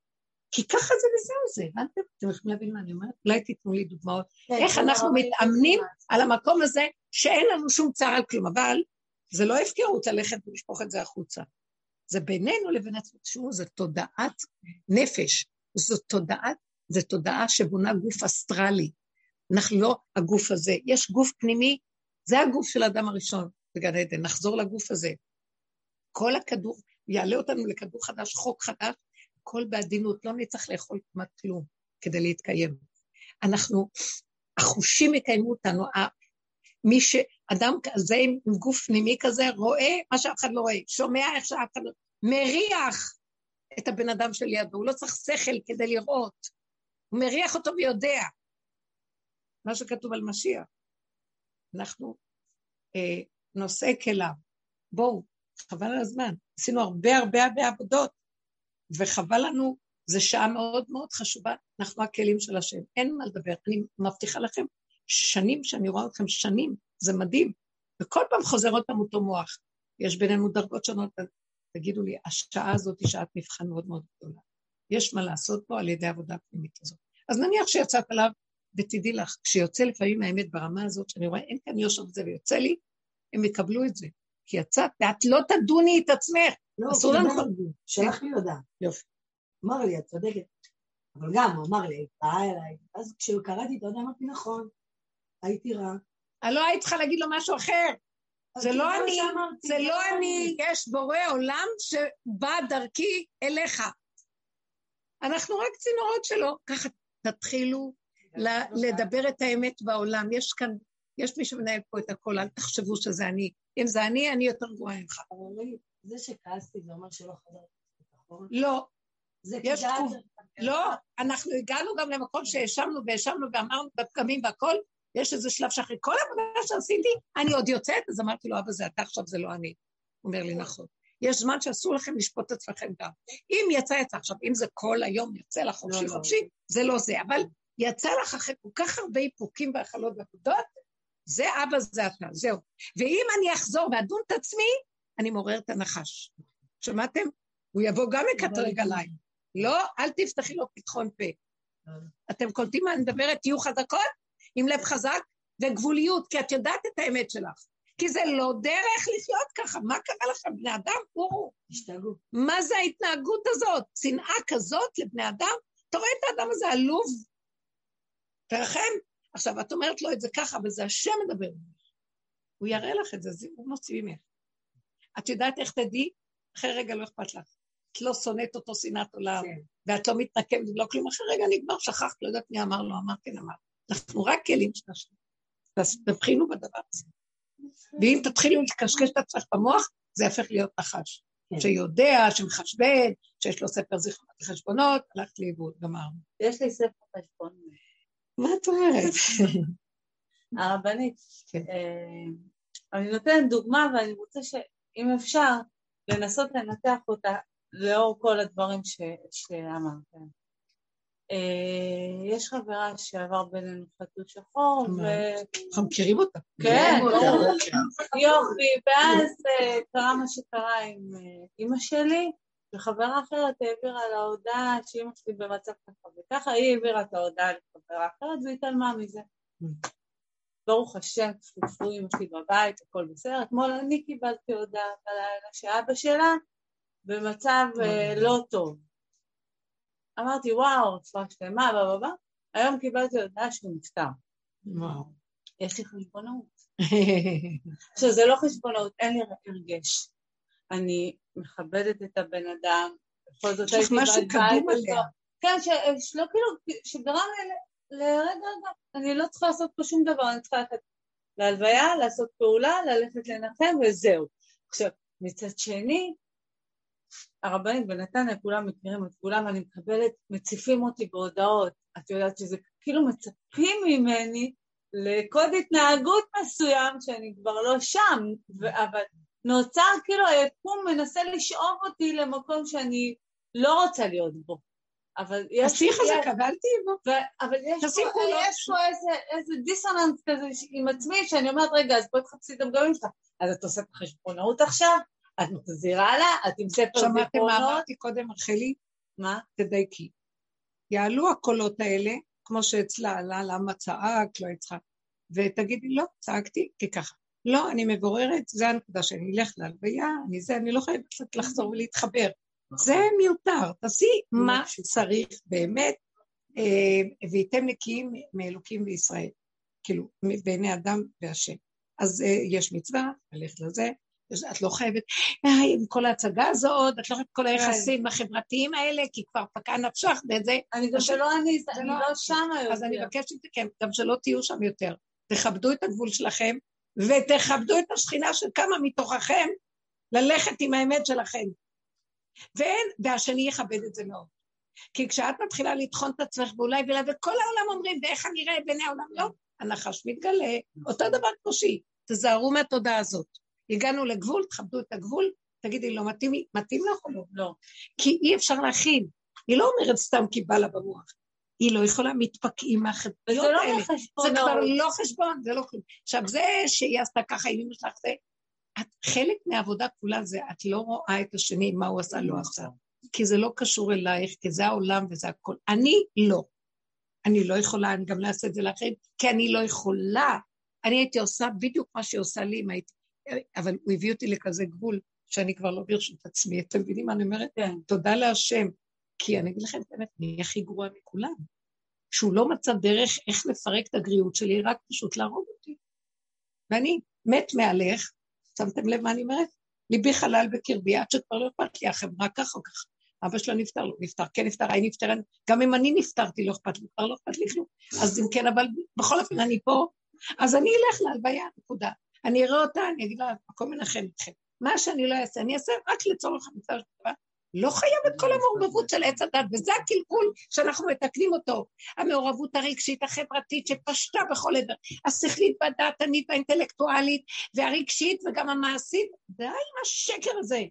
כי ככה זה וזהו זה, הבנתם? אתם יכולים להבין מה אני אומרת? אולי תיתנו לי דוגמאות. כן, איך אנחנו מתאמנים על המקום הזה שאין לנו שום צער על כלום, אבל זה לא הפקרות ללכת ולשפוך את זה החוצה. זה בינינו לבין עצמנו, תשמעו, זה תודעת נפש, זו תודעת, זו תודעה שבונה גוף אסטרלי. אנחנו לא הגוף הזה, יש גוף פנימי, זה הגוף של האדם הראשון בגן עדן, נחזור לגוף הזה. כל הכדור, יעלה אותנו לכדור חדש, חוק חדש, הכל בעדינות, לא נצטרך לאכול כמעט כלום כדי להתקיים. אנחנו, החושים יקיימו אותנו, מי שאדם כזה עם גוף פנימי כזה רואה מה שאף אחד לא רואה, שומע איך שאף אחד לא... מריח את הבן אדם שלידו, הוא לא צריך שכל כדי לראות, הוא מריח אותו ויודע. מה שכתוב על משיח. אנחנו אה, נושאי כליו. בואו, חבל על הזמן. עשינו הרבה הרבה הרבה עבודות, וחבל לנו, זו שעה מאוד מאוד חשובה, אנחנו הכלים של השם, אין מה לדבר. אני מבטיחה לכם, שנים שאני רואה אתכם, שנים, זה מדהים, וכל פעם חוזר עוד פעם אותו מוח. יש בינינו דרגות שונות, תגידו לי, השעה הזאת היא שעת מבחן מאוד מאוד גדולה. יש מה לעשות פה על ידי העבודה הפנימית הזאת. אז נניח שיצאת עליו, ותדעי לך, כשיוצא לפעמים האמת ברמה הזאת, שאני רואה, אין כאן יושר וזה, ויוצא לי, הם יקבלו את זה. כי יצאת, ואת לא תדוני את עצמך. לא, אסור לנו... שלח לי הודעה. יופי. אמר לי, את צודקת. אבל גם, הוא אמר לי, באה אליי, אז כשקראתי את ההודעה אמרתי, נכון, הייתי רע. לא היית צריכה להגיד לו משהו אחר. זה לא אני, זה לא אני, יש בורא עולם שבא דרכי אליך. אנחנו רק צינורות שלו. ככה תתחילו לדבר את האמת בעולם. יש כאן, יש מי שמנהל פה את הכל, אל תחשבו שזה אני. אם זה אני, אני יותר גרועה ממך. זה שכעסתי זה אומר שלא חזרתי. נכון? לא. יש תחום. לא, אנחנו הגענו גם למקום שהאשמנו והאשמנו ואמרנו בפגמים והכל, יש איזה שלב שאחרי כל העבודה שעשיתי, אני עוד יוצאת, אז אמרתי לו, אבא זה אתה עכשיו, זה לא אני. הוא אומר לי, נכון. יש זמן שאסור לכם לשפוט את עצמכם גם. אם יצא, יצא. עכשיו, אם זה כל היום יוצא לך חופשי לא, לא. חופשי. זה לא זה. אבל יצא לך אחרי כל כך הרבה איפוקים והכלות ועבודות, זה אבא, זה אתה, זהו. ואם אני אחזור ואדון את עצמי, אני מעורר את הנחש. שמעתם? הוא יבוא גם לקטרג עליי. לא, אל תפתחי לו פתחון פה. אתם קולטים מה אני מדברת? תהיו חזקות? עם לב חזק וגבוליות, כי את יודעת את האמת שלך. כי זה לא דרך לחיות ככה. מה קרה לכם, בני אדם? אורו. השתגעו. מה זה ההתנהגות הזאת? שנאה כזאת לבני אדם? אתה רואה את האדם הזה עלוב? תרחם. עכשיו, את אומרת לו את זה ככה, אבל זה השם מדבר. הוא יראה לך את זה, זה הוא מוציא ממך. את יודעת איך תדעי? אחרי רגע לא אכפת לך. את לא שונאת אותו שנאת עולם, כן. ואת לא מתנקמת ולא כלום. אחרי רגע נגמר, שכחת, לא יודעת מי אמר לו, אמר כן אמר. אנחנו רק כלים של השם. אז תבחינו בדבר הזה. ואם תתחילו לקשקש את עצמך במוח, זה יהפך להיות נחש. כן. שיודע, שמחשבן, שיש לו ספר זיכרונות וחשבונות, הלכת לאיבוד, גמרנו. יש לי ספר חשבון. מה את אומרת? הרבנית, כן. אה, אני נותנת דוגמה ואני רוצה שאם אפשר, לנסות לנתח אותה לאור כל הדברים שאמרתם. אה, יש חברה שעבר בינינו חתול שחור, ו... אנחנו מכירים אותה. כן, יופי, ואז אה, קרה מה שקרה עם אה, אימא שלי, וחברה אחרת העבירה לה הודעה שאימא שלי במצב ככה וככה, היא העבירה את ההודעה לחברה אחרת והתעלמה מזה. ברוך השם, צפופו אימא שלי בבית, הכל בסדר. אתמול אני קיבלתי הודעה בלילה שאבא שלה במצב לא טוב. אמרתי, וואו, צורה שלמה, בא בא בא, היום קיבלתי הודעה שהוא נפטר. וואו. יש לי חשבונאות. עכשיו, זה לא חשבונאות, אין לי הרגש. אני מכבדת את הבן אדם, בכל זאת הייתי קדום עליה. כן, שלא כאילו, שגרם לי לרגע, רגע, אני לא צריכה לעשות פה שום דבר, אני צריכה ללכת להלוויה, לעשות פעולה, ללכת לנחם וזהו. עכשיו, מצד שני, הרבנית בנתניה, כולם מכירים את כולם, אני מקבלת, מציפים אותי בהודעות, את יודעת שזה כאילו מצפים ממני לקוד התנהגות מסוים שאני כבר לא שם, אבל נוצר כאילו היקום מנסה לשאוב אותי למקום שאני לא רוצה להיות בו. אבל יש... חזקה ואל תהיי בו. אבל יש פה, יש פה איזה, איזה דיסוננס כזה עם עצמי, שאני אומרת, רגע, אז בואי תחפשי את הפגמים שלך. אז את עושה את החשבונאות עכשיו? את מחזירה לה? את עם ספר זיכרונות? שמעתם מה אמרתי קודם, רחלי? מה? תדייקי. יעלו הקולות האלה, כמו שאצלה עלה, למה צעק, לא יצחק, ותגידי, לא, צעקתי, כי ככה. לא, אני מבוררת, זה הנקודה שאני אלך להלוויה, אני זה, אני לא חייבת קצת לחזור ולהתחבר. זה מיותר, תעשי מה שצריך באמת, אה, וייתם נקיים מאלוקים וישראל, כאילו, בעיני אדם והשם. אז אה, יש מצווה, ללכת לזה, את לא חייבת, עם כל ההצגה הזאת, את לא חייבת כל היחסים החברתיים האלה, כי כבר פקע נפשך וזה. אני גם שלא אני, אני לא שמה יותר. אז אני מבקשת מכם, גם שלא תהיו שם יותר. תכבדו את הגבול שלכם, ותכבדו את השכינה של כמה מתוככם ללכת עם האמת שלכם. ואין, והשני יכבד את זה מאוד. כי כשאת מתחילה לטחון את עצמך ואולי ולה, וכל העולם אומרים, ואיך אני אראה בעיני העולם, לא, הנחש מתגלה, אותו דבר כמו שהיא. תזהרו מהתודעה הזאת. הגענו לגבול, תכבדו את הגבול, תגידי, לא מתאים לי, מתאים לך או לא? לא. כי אי אפשר להכין. היא לא אומרת סתם כי בא לה במוח. היא לא יכולה, מתפקעים מהחברויות לא האלה. מחשבון, זה כבר אבל- לא חשבון, זה לא כלום. עכשיו, זה שהיא עשתה ככה עם אמא שלך, זה... את, חלק מהעבודה כולה זה, את לא רואה את השני, מה הוא עשה, לא עשה. כי זה לא קשור אלייך, כי זה העולם וזה הכל. אני לא. אני לא יכולה, אני גם לא אעשה את זה לאחרים, כי אני לא יכולה. אני הייתי עושה בדיוק מה שהיא עושה לי אם הייתי... אבל הוא הביא אותי לכזה גבול, שאני כבר לא ברשות עצמי. אתם מבינים מה אני אומרת? כן. תודה להשם. כי אני אגיד לכם את האמת, אני הכי גרועה מכולם. שהוא לא מצא דרך איך לפרק את הגריעות שלי, רק פשוט להרוג אותי. ואני מת מעליך, שמתם לב מה אני אומרת? ליבי חלל בקרבי, עד שכבר לא אכפת לי, החברה כך או כך. אבא שלה נפטר, לא נפטר, כן נפטר, היא נפטרה, גם אם אני נפטרתי, לא אכפת לי, כבר לא אכפת לי כלום. אז אם כן, אבל בכל אופן אני פה, אז אני אלך להלוויה, נקודה. אני אראה אותה, אני אגיד לה, מקום מנחם אתכם. מה שאני לא אעשה, אני אעשה רק לצורך המצב של דבר. לא חייב את כל המעורבבות של עץ הדת, וזה הקלקול שאנחנו מתקנים אותו. המעורבות הרגשית, החברתית, שפשטה בכל עבר. השכלית והדעתנית והאינטלקטואלית, והרגשית וגם המעשית. די עם השקר הזה.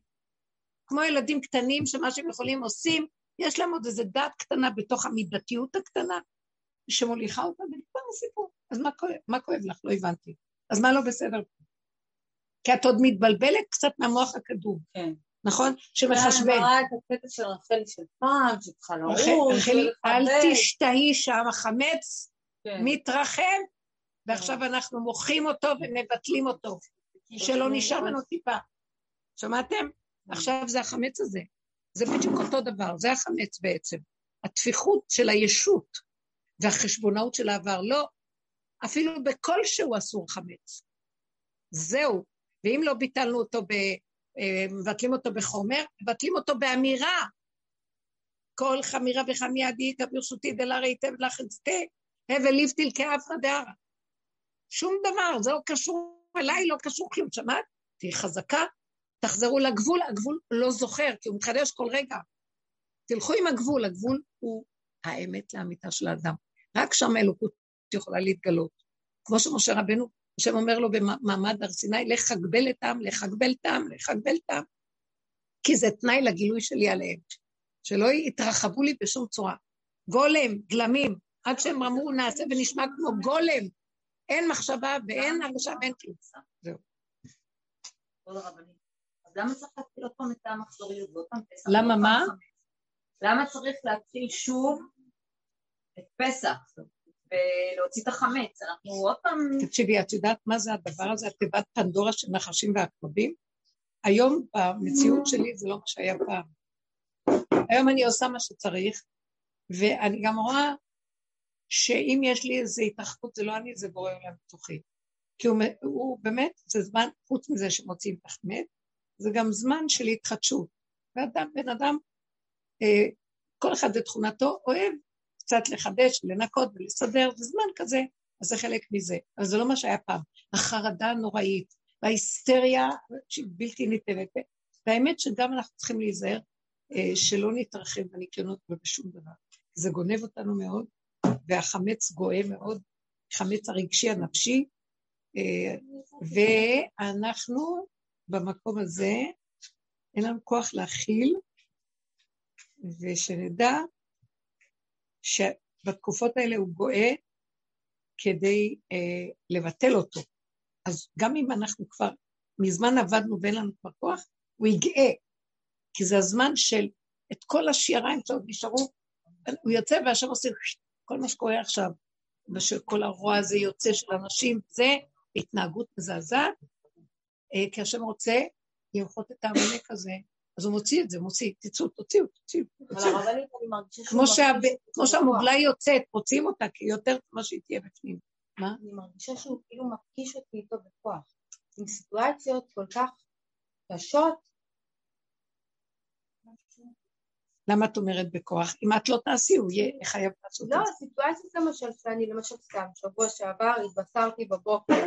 כמו ילדים קטנים שמה שהם יכולים עושים, יש להם עוד איזה דעת קטנה בתוך המידתיות הקטנה, שמוליכה אותה, ונגמר הסיפור. אז מה כואב, מה כואב לך? לא הבנתי. אז מה לא בסדר? כי את עוד מתבלבלת קצת מהמוח הקדום, כן. נכון? אני שמחשבן. מראה את הקטע של רחלי של פעם, שצריכה לרוץ, רחל- רחלי, אל. תשתהי שם, החמץ כן. מתרחב, ועכשיו אנחנו מוחים אותו ומבטלים אותו, שלא נשאר ממנו טיפה. שמעתם? עכשיו זה החמץ הזה. זה בדיוק אותו דבר, זה החמץ בעצם. התפיחות של הישות והחשבונאות של העבר. לא, אפילו בכלשהו אסור חמץ. זהו. ואם לא ביטלנו אותו, ב, אה, מבטלים אותו בחומר, מבטלים אותו באמירה. כל חמירה וחמי עדי ברשותי דלהרי היטב לחצתה, הבל ליפתיל כאפרא דערא. שום דבר, זה לא קשור אליי, לא קשור כלום. שמעת? תהיי חזקה, תחזרו לגבול, הגבול לא זוכר, כי הוא מתחדש כל רגע. תלכו עם הגבול, הגבול הוא האמת לאמיתה של האדם. רק שם האלוקות יכולה להתגלות. כמו שמשה רבנו, השם אומר לו במעמד הר סיני, לך חגבל את העם, לך חגבל את העם, לך חגבל את העם. כי זה תנאי לגילוי שלי עליהם. שלא יתרחבו לי בשום צורה. גולם, גלמים, עד שהם אמרו נעשה ונשמע כמו גולם. אין מחשבה ואין הרגשה ואין כלום. זהו. כבוד הרבנית. אז למה צריך להתחיל עוד פעם את המחזוריות ועוד פעם פסח? למה מה? למה צריך להתחיל שוב את פסח ולהוציא את החמץ? אנחנו עוד פעם... תקשיבי, את יודעת מה זה הדבר הזה, התיבת פנדורה של נחשים ועקרבים? היום במציאות שלי זה לא מה שהיה פעם. היום אני עושה מה שצריך, ואני גם רואה שאם יש לי איזו התרחבות, זה לא אני, זה בורא עולם בתוכי. כי הוא, הוא באמת, זה זמן, חוץ מזה שמוציאים את החמץ, זה גם זמן של התחדשות. ואדם, בן אדם, אה, כל אחד בתכונתו אוהב קצת לחדש, לנקות ולסדר, זה זמן כזה, אז זה חלק מזה. אבל זה לא מה שהיה פעם. החרדה הנוראית, וההיסטריה שהיא בלתי ניתנת. והאמת שגם אנחנו צריכים להיזהר אה, שלא נתרחב בניקיונות ובשום דבר. זה גונב אותנו מאוד, והחמץ גואה מאוד, החמץ הרגשי הנפשי, אה, ואנחנו במקום הזה, אין לנו כוח להכיל, ושנדע שבתקופות האלה הוא גואה כדי אה, לבטל אותו. אז גם אם אנחנו כבר מזמן עבדנו ואין לנו כבר כוח, הוא יגאה, כי זה הזמן של את כל השיעריים שעוד נשארו, הוא יוצא והשם עושה כל מה שקורה עכשיו, ושכל הרוע הזה יוצא של אנשים, זה התנהגות מזעזעת, אה, כי השם רוצה למחות את העמלק הזה, אז הוא מוציא את זה, מוציא, תצאו, תוציאו, תוציאו. כמו שהמוגלה יוצאת, מוציאים אותה, כי יותר טובה שהיא תהיה בפנים. מה? אני מרגישה שהוא כאילו מפגיש אותי איתו בכוח. עם סיטואציות כל כך קשות. למה את אומרת בכוח? אם את לא תעשי, הוא יהיה חייב לעשות לא, את זה. לא, סיטואציות למשל, שאני למשל סתם, שבוע שעבר התבשרתי בבוקר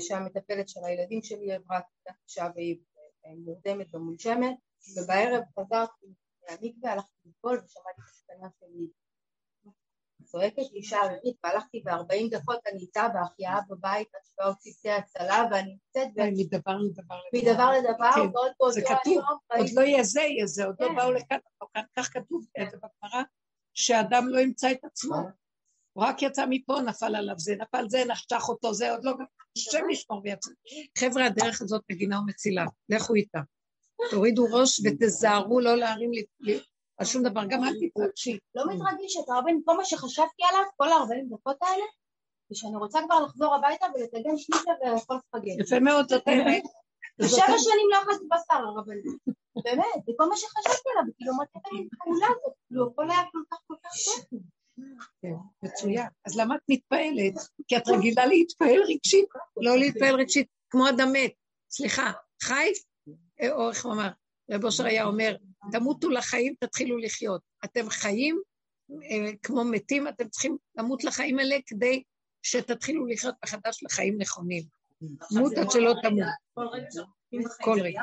שהמטפלת של הילדים שלי עברה תקופה קשה והיא מורדמת ומונשמת, ובערב חזרתי מהמקווה, הלכתי לטבול ושמעתי את הקטנה שלי. צועקת אישה ערירית, והלכתי ב-40 דקות, אני איתה בהחייאה בבית, עד שבאו צוותי הצלה, ואני נמצאת מדבר לדבר. מדבר לדבר, ועוד באותו היום... עוד לא יהיה זה, יהיה זה, עוד לא כן. באו לכאן, כך כתוב בגמרא, שאדם לא ימצא את עצמו. הוא רק יצא מפה, נפל עליו זה, נפל זה, נחתך אותו, זה עוד לא... השם ישמור ויצא. חבר'ה, הדרך הזאת מגינה ומצילה, לכו איתה. תורידו ראש ותזהרו לא להרים לי, על שום דבר, גם אל תתרגשי. לא מתרגשת, הרבן, כל מה שחשבתי עליו, כל ה-40 דקות האלה, זה שאני רוצה כבר לחזור הביתה ולטגן שניצה ולאכול ספגן. יפה מאוד, זאת האמת. שבע שנים לא אכלתי בשר, הרבן. באמת, זה כל מה שחשבתי עליו, כאילו, מה לי פעולה הזאת, כאילו, הכל היה כל כך כל כך טוב. כן, מצוין. אז למה את מתפעלת? כי את רגילה להתפעל רגשית, לא להתפעל רגשית, כמו אדם מת. סליחה, חי, או איך הוא אמר? רב אושר היה אומר, תמותו לחיים, תתחילו לחיות. אתם חיים אה, כמו מתים, אתם צריכים למות לחיים האלה כדי שתתחילו לחיות מחדש לחיים נכונים. מות עד שלא תמות. כל רגע.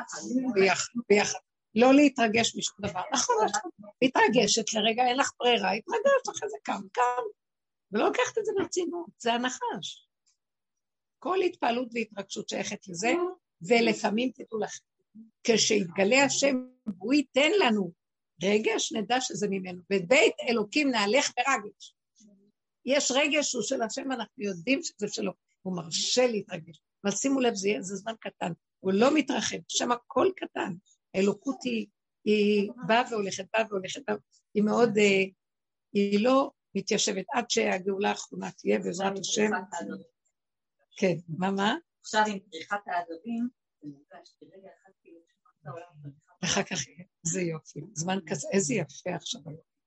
ביחד. לא להתרגש משום דבר. נכון, נכון. מתרגשת לרגע, אין לך ברירה, התרגשת אחרי זה קם, קם. ולא לקחת את זה ברצינות, זה הנחש. כל התפעלות והתרגשות שייכת לזה, ולפעמים תדעו לכם, כשיתגלה השם והוא ייתן לנו רגש, נדע שזה ממנו. בבית אלוקים נהלך ברגש. יש רגש שהוא של השם, אנחנו יודעים שזה שלו. הוא מרשה להתרגש. אבל שימו לב, זה, זה זמן קטן. הוא לא מתרחב, שם הכל קטן. האלוקות היא, היא באה והולכת, באה והולכת, היא מאוד, אה, היא לא מתיישבת עד שהגאולה האחרונה תהיה, בעזרת השם. כן, מה, מה? עכשיו עם פריחת העדבים, ואחר כך, איזה יופי, זמן כזה, איזה יפה עכשיו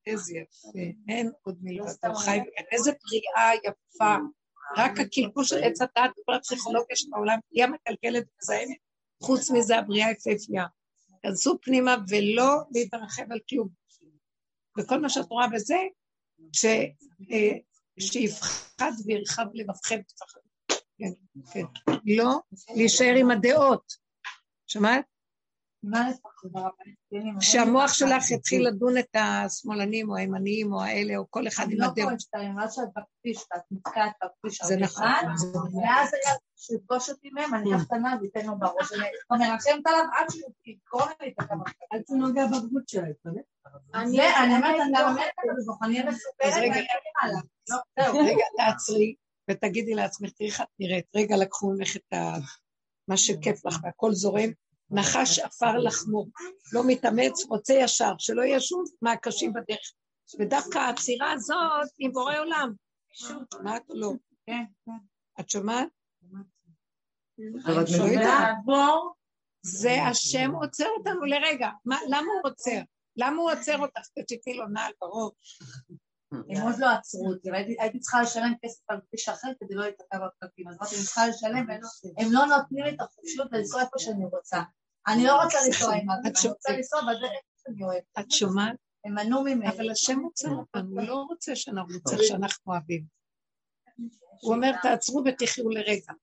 איזה יפה, אין עוד מלבדו חי, איזה פריאה יפה, רק הקלקול של עץ הדת וכל הפסיכולוגיה של העולם היא המקלקלת ומזהמת, חוץ מזה הבריאה יפהפייה. כנסו פנימה ולא להתרחב על כלום. וכל מה שאת רואה בזה, אה, שיפחד וירחב לבבכם. כן, כן. לא להישאר עם הדעות. שמעת? שהמוח שלך יתחיל לדון את השמאלנים או הימניים או האלה או כל אחד עם הדעות. אני לא כל שתיים, ואז שאת בכביש, ואת נתקעת בכביש זה נכון. ואז היה שיפגוש אותי מהם, אני אקח את הנהג ואתן לו בראש. אני מרחמת עליו עד שהוא יקרוא לי את הכמה. אל תנוגע בגבות שלה, אני אומרת, אני אומרת, אני אהיה מסופרת, רגע, תעצרי ותגידי לעצמך, תראי איך את נראית. רגע, לקחו ממך את מה שכיף לך והכל זורם. נחש עפר לחמו, לא מתאמץ, רוצה ישר, שלא יהיה שום מהקשים בדרך. ודווקא העצירה הזאת היא בורא עולם. שומעת או לא? כן, כן. את שומעת? זה השם עוצר אותנו לרגע. למה הוא עוצר? למה הוא עוצר אותך? תצאי לו נעל בראש. הם עוד לא עצרו אותי, הייתי צריכה לשלם כסף על כביש אחר כדי לא להתעכב בפקקים, אז אמרתי, אני צריכה לשלם, הם לא נותנים לי את החופשיות לנסוע איפה שאני רוצה. אני לא רוצה לנסוע עם אבי, אני רוצה לנסוע בדרך שאני אוהבת. את שומעת? הם מנעו ממני. אבל השם רוצה אותנו, הוא לא רוצה שאנחנו נצטרך שאנחנו אוהבים. הוא אומר, תעצרו ותחיו לרגע.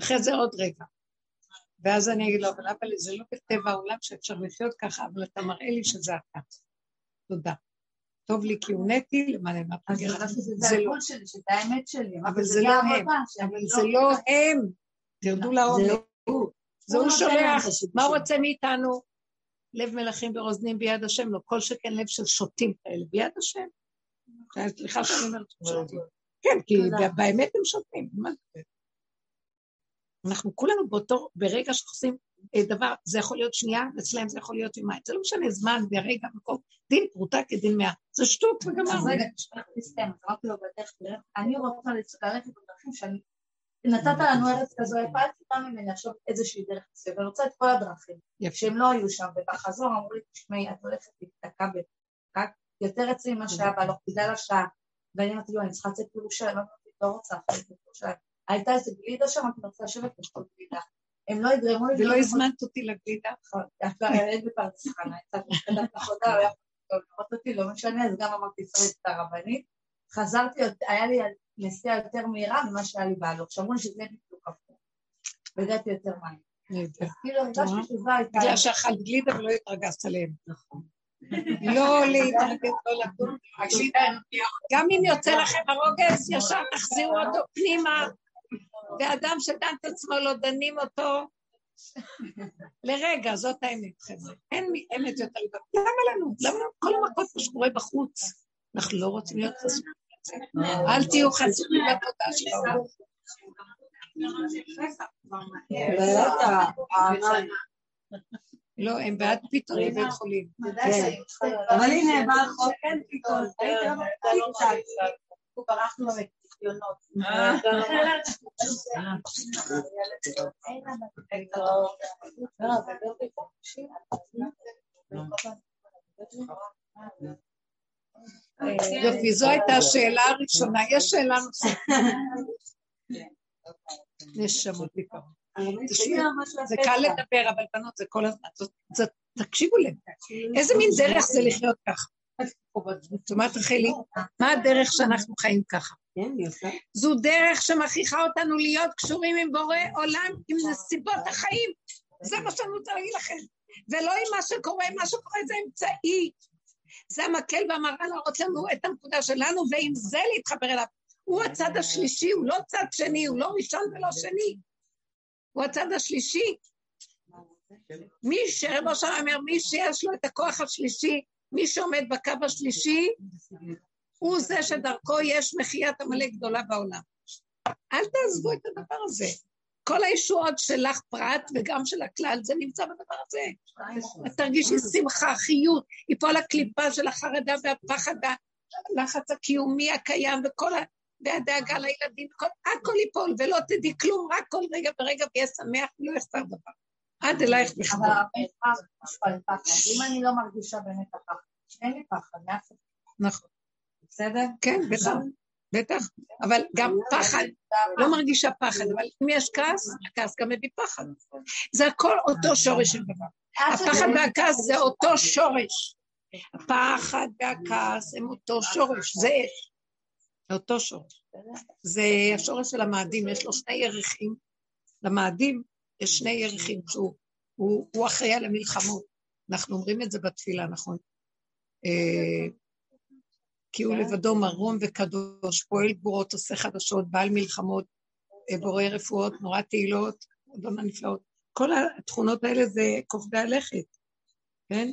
אחרי זה עוד רגע. ואז אני אגיד לו, אבל אבל זה לא בטבע העולם שאפשר לחיות ככה, אבל אתה מראה לי שזה אתה. תודה. טוב לי כי הונאתי, למעלה מה פגרה. זה הגבול שלי, שזה האמת שלי. אבל זה לא הם, אבל זה לא הם. תרדו לעומק. זה הוא שולח, מה הוא רוצה מאיתנו? לב מלכים ברוזנים ביד השם, לא כל שכן לב של שוטים כאלה, ביד השם. סליחה שאני אומרת שוטים. כן, כי באמת הם שוטים, מה זה? אנחנו כולנו באותו, ברגע שעושים אה, דבר, זה יכול להיות שנייה, אצלם זה יכול להיות יומיים, זה לא משנה זמן ורגע, מקום, דין פרוטה כדין מאה, זה שטות וגמר. רגע, תשמע, תסתיים, אמרתי לו בדרך, אני רוצה ללכת בדרכים שאני נתת לנו ארץ כזו אל תקרא ממני עכשיו איזושהי דרך מסוימת, אני רוצה את כל הדרכים, שהם לא היו שם, ובחזור אמרו לי, תשמעי, את הולכת להיתקע בפקק. יותר אצלי ממה שהיה בהלוך בגלל השעה, ואני אמרתי לו, אני צריכה לצאת אמרתי, לא רוצה לצאת לירושלים. הייתה איזה גלידה שם, אני רוצה לשבת בכל גלידה. הם לא יגרמו לי... ולא הזמנת אותי לגלידה? את לא היית בפרדס חנה, יצאת מחדת עבודה, לא יכולת לראות אותי, לא משנה, אז גם אמרתי, ישראל את הרבנית. חזרתי, היה לי נסיעה יותר מהירה ממה שהיה לי בהלוך. שאמרו לי שזה בדיוק הפוך. והגעתי יותר מהר. כאילו הרגשתי שזה הייתה... בגלל שאכלת גלידה ולא התרגזת עליהם. נכון. לא להתרגז, לא לדון. גם אם יוצא לכם הרוגז, ישר תחזירו אותו פנימה. ואדם שדן את עצמו לא דנים אותו לרגע, זאת האמת, חבר'ה. אין אמת יותר לבד. למה לנו? למה כל המכות שקורה בחוץ? אנחנו לא רוצים להיות חסומים. אל תהיו חסומים בתודה שלנו. לא, הם בעד פיתורים בית חולים. אבל הנה, בא החוק, אין פיתור. ברחנו מהניסיונות. יופי, זו הייתה השאלה הראשונה. יש שאלה נוספת. נשמות בעיקר. זה קל לדבר, אבל בנות זה כל הזמן. תקשיבו להם. איזה מין דרך זה לחיות ככה? זאת אומרת, רחלי, מה הדרך שאנחנו חיים ככה? זו דרך שמכריחה אותנו להיות קשורים עם בורא עולם, עם נסיבות החיים. זה מה שאני רוצה להגיד לכם. ולא עם מה שקורה, מה שקורה זה אמצעי. זה המקל והמראה להראות לנו את הנקודה שלנו, ועם זה להתחבר אליו. הוא הצד השלישי, הוא לא צד שני, הוא לא ראשון ולא שני. הוא הצד השלישי. מי שרב אושר אומר, מי שיש לו את הכוח השלישי, מי שעומד בקו השלישי, הוא זה שדרכו יש מחיית עמלק גדולה בעולם. אל תעזבו את הדבר הזה. כל הישועות שלך פרט וגם של הכלל, זה נמצא בדבר הזה. את תרגישי שמחה, חיות, ייפול הקליפה של החרדה והפחד והלחץ הקיומי הקיים וכל ה... והדאגה לילדים, כל, הכל ייפול ולא תדעי כלום, רק כל רגע ורגע ויהיה שמח ולא יחסר דבר. עד אלייך בכלל. אבל אם אני לא מרגישה באמת הפחד, אין לי פחד, נכון. בסדר? כן, בטח. בטח, אבל גם פחד, לא מרגישה פחד, אבל אם יש כעס, הכעס גם מביא פחד. זה הכל אותו שורש של דבר. הפחד והכעס זה אותו שורש. הפחד והכעס הם אותו שורש, זה אש. זה אותו שורש. זה השורש של המאדים, יש לו שני ירחים. למאדים יש שני ירחים, שהוא הוא, הוא אחראי על המלחמות. אנחנו אומרים את זה בתפילה, נכון? כי הוא לבדו מרום וקדוש, פועל גבורות, עושה חדשות, בעל מלחמות, אה, בורא רפואות, נורא תהילות, אדון הנפלאות. כל התכונות האלה זה כוכבי הלכת, כן?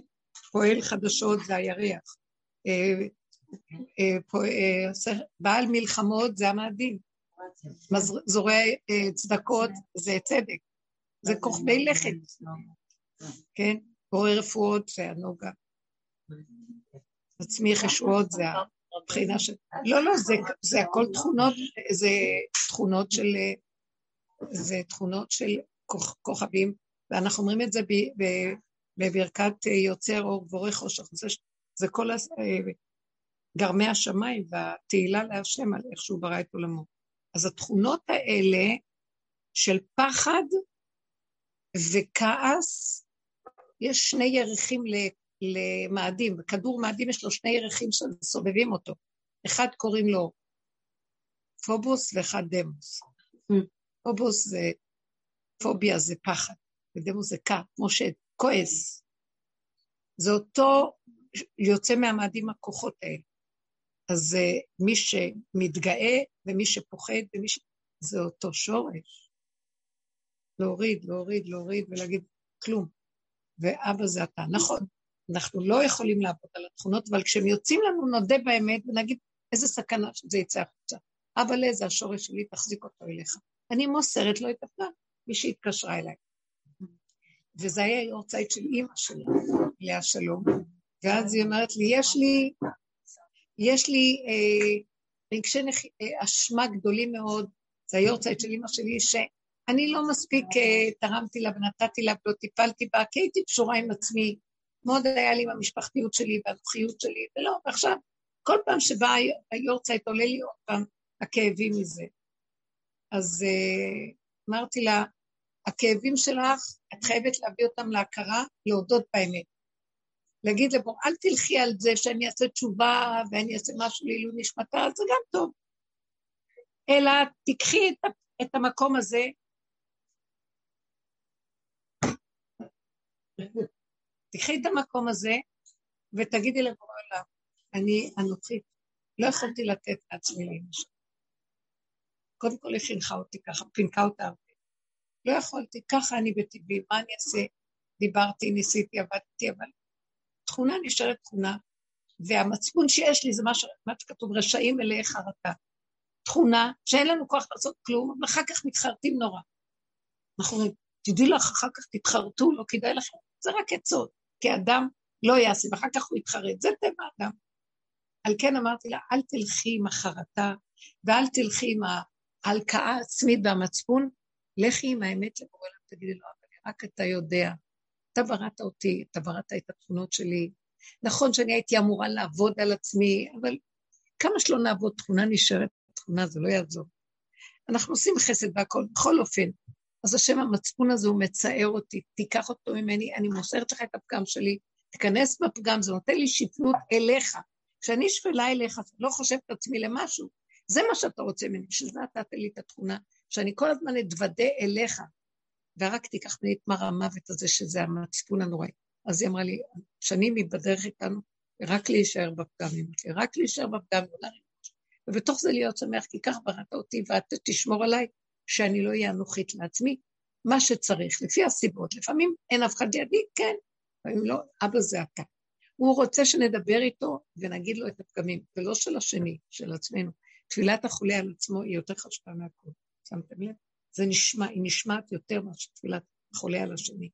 פועל חדשות זה הירח. אה, אה, בעל מלחמות זה המאדים. זורע צדקות זה צדק. זה כוכבי לכת, כן? בורא רפואות זה הנוגה. מצמיח ישועות זה הבחינה של... לא, לא, זה, זה הכל תכונות, זה תכונות של... זה תכונות של כוכ, כוכבים, ואנחנו אומרים את זה ב, ב, בברכת יוצר אור גבורי חושך. זה, זה כל הס, גרמי השמיים והתהילה להשם על איך שהוא ברא את עולמו. אז התכונות האלה של פחד וכעס, יש שני ירחים למאדים, בכדור מאדים יש לו שני ירחים שסובבים אותו. אחד קוראים לו פובוס ואחד דמוס. Mm. פובוס זה, פוביה זה פחד, ודמוס זה כע, כמו שכועס. זה אותו, יוצא מהמאדים הכוחות האלה. אז מי שמתגאה ומי שפוחד ומי ש... זה אותו שורש. להוריד, להוריד, להוריד ולהגיד כלום. ואבא זה אתה. נכון, אנחנו לא יכולים לעבוד על התכונות, אבל כשהם יוצאים לנו נודה באמת ונגיד איזה סכנה שזה יצא החוצה. אבל איזה השורש שלי, תחזיק אותו אליך. אני מוסרת לו את הפעם, מי שהתקשרה אליי. וזה היה יורצייט של אימא שלה, לאה שלום, ואז היא אומרת לי, יש לי, יש לי אה, רגשי נח... אה, אשמה גדולים מאוד, זה היורצייט של אמא שלי, שאני לא מספיק אה, תרמתי לה ונתתי לה ולא טיפלתי בה, כי הייתי קשורה עם עצמי. מאוד היה לי עם המשפחתיות שלי והנוחיות שלי, ולא, ועכשיו, כל פעם שבא היורצייט עולה לי עוד פעם הכאבים מזה. אז uh, אמרתי לה, הכאבים שלך, את חייבת להביא אותם להכרה, להודות באמת. להגיד לבור, אל תלכי על זה שאני אעשה תשובה ואני אעשה משהו לעילוי נשמתה, זה גם טוב. אלא תיקחי את, את המקום הזה, תקחי את המקום הזה ותגידי לבורא עולם, אני אנוכית, לא יכולתי לתת לעצמי לאמא. קודם כל היא חינכה אותי ככה, פינקה אותה הרבה. לא יכולתי, ככה אני בטבעי, מה אני אעשה? דיברתי, ניסיתי, עבדתי, אבל תכונה נשארת תכונה, והמצפון שיש לי זה מה, ש... מה שכתוב, רשעים מלאי חרטה. תכונה שאין לנו כוח לעשות כלום, ואחר כך מתחרטים נורא. אנחנו אומרים, תדעי לך, אחר כך תתחרטו, לא כדאי לכם. זה רק עצות, כי אדם לא יעשה, ואחר כך הוא יתחרט, זה טבע אדם. על כן אמרתי לה, אל תלכי עם החרטה, ואל תלכי עם ההלקאה העצמית והמצפון, לכי עם האמת לבורא עולם, תגידי לו, אבל רק אתה יודע, אתה בראת אותי, אתה בראת את התכונות שלי. נכון שאני הייתי אמורה לעבוד על עצמי, אבל כמה שלא נעבוד, תכונה נשארת, תכונה זה לא יעזור. אנחנו עושים חסד והכל, בכל אופן. אז השם המצפון הזה הוא מצער אותי, תיקח אותו ממני, אני מוסרת לך את הפגם שלי, תיכנס בפגם, זה נותן לי שפלות אליך. כשאני שפלה אליך, לא חושבת עצמי למשהו, זה מה שאתה רוצה ממני, שזה אתה תן לי את התכונה, שאני כל הזמן אתוודה אליך, ורק תיקח ממני את מר המוות הזה, שזה המצפון הנוראי. אז היא אמרה לי, שנים היא בדרך איתנו, רק להישאר בפגם, אמרתי, רק להישאר בפגם, לא. ובתוך זה להיות שמח, כי כך בראת אותי, ואת תשמור עליי, שאני לא אהיה אנוכית לעצמי, מה שצריך, לפי הסיבות. לפעמים אין אף אחד לידי, כן, לפעמים לא, אבא זה אתה. הוא רוצה שנדבר איתו ונגיד לו את הפגמים, ולא של השני, של עצמנו. תפילת החולה על עצמו היא יותר חשובה מהכל. שמתם לב? זה נשמע, היא נשמעת יותר מאשר תפילת החולה על השני.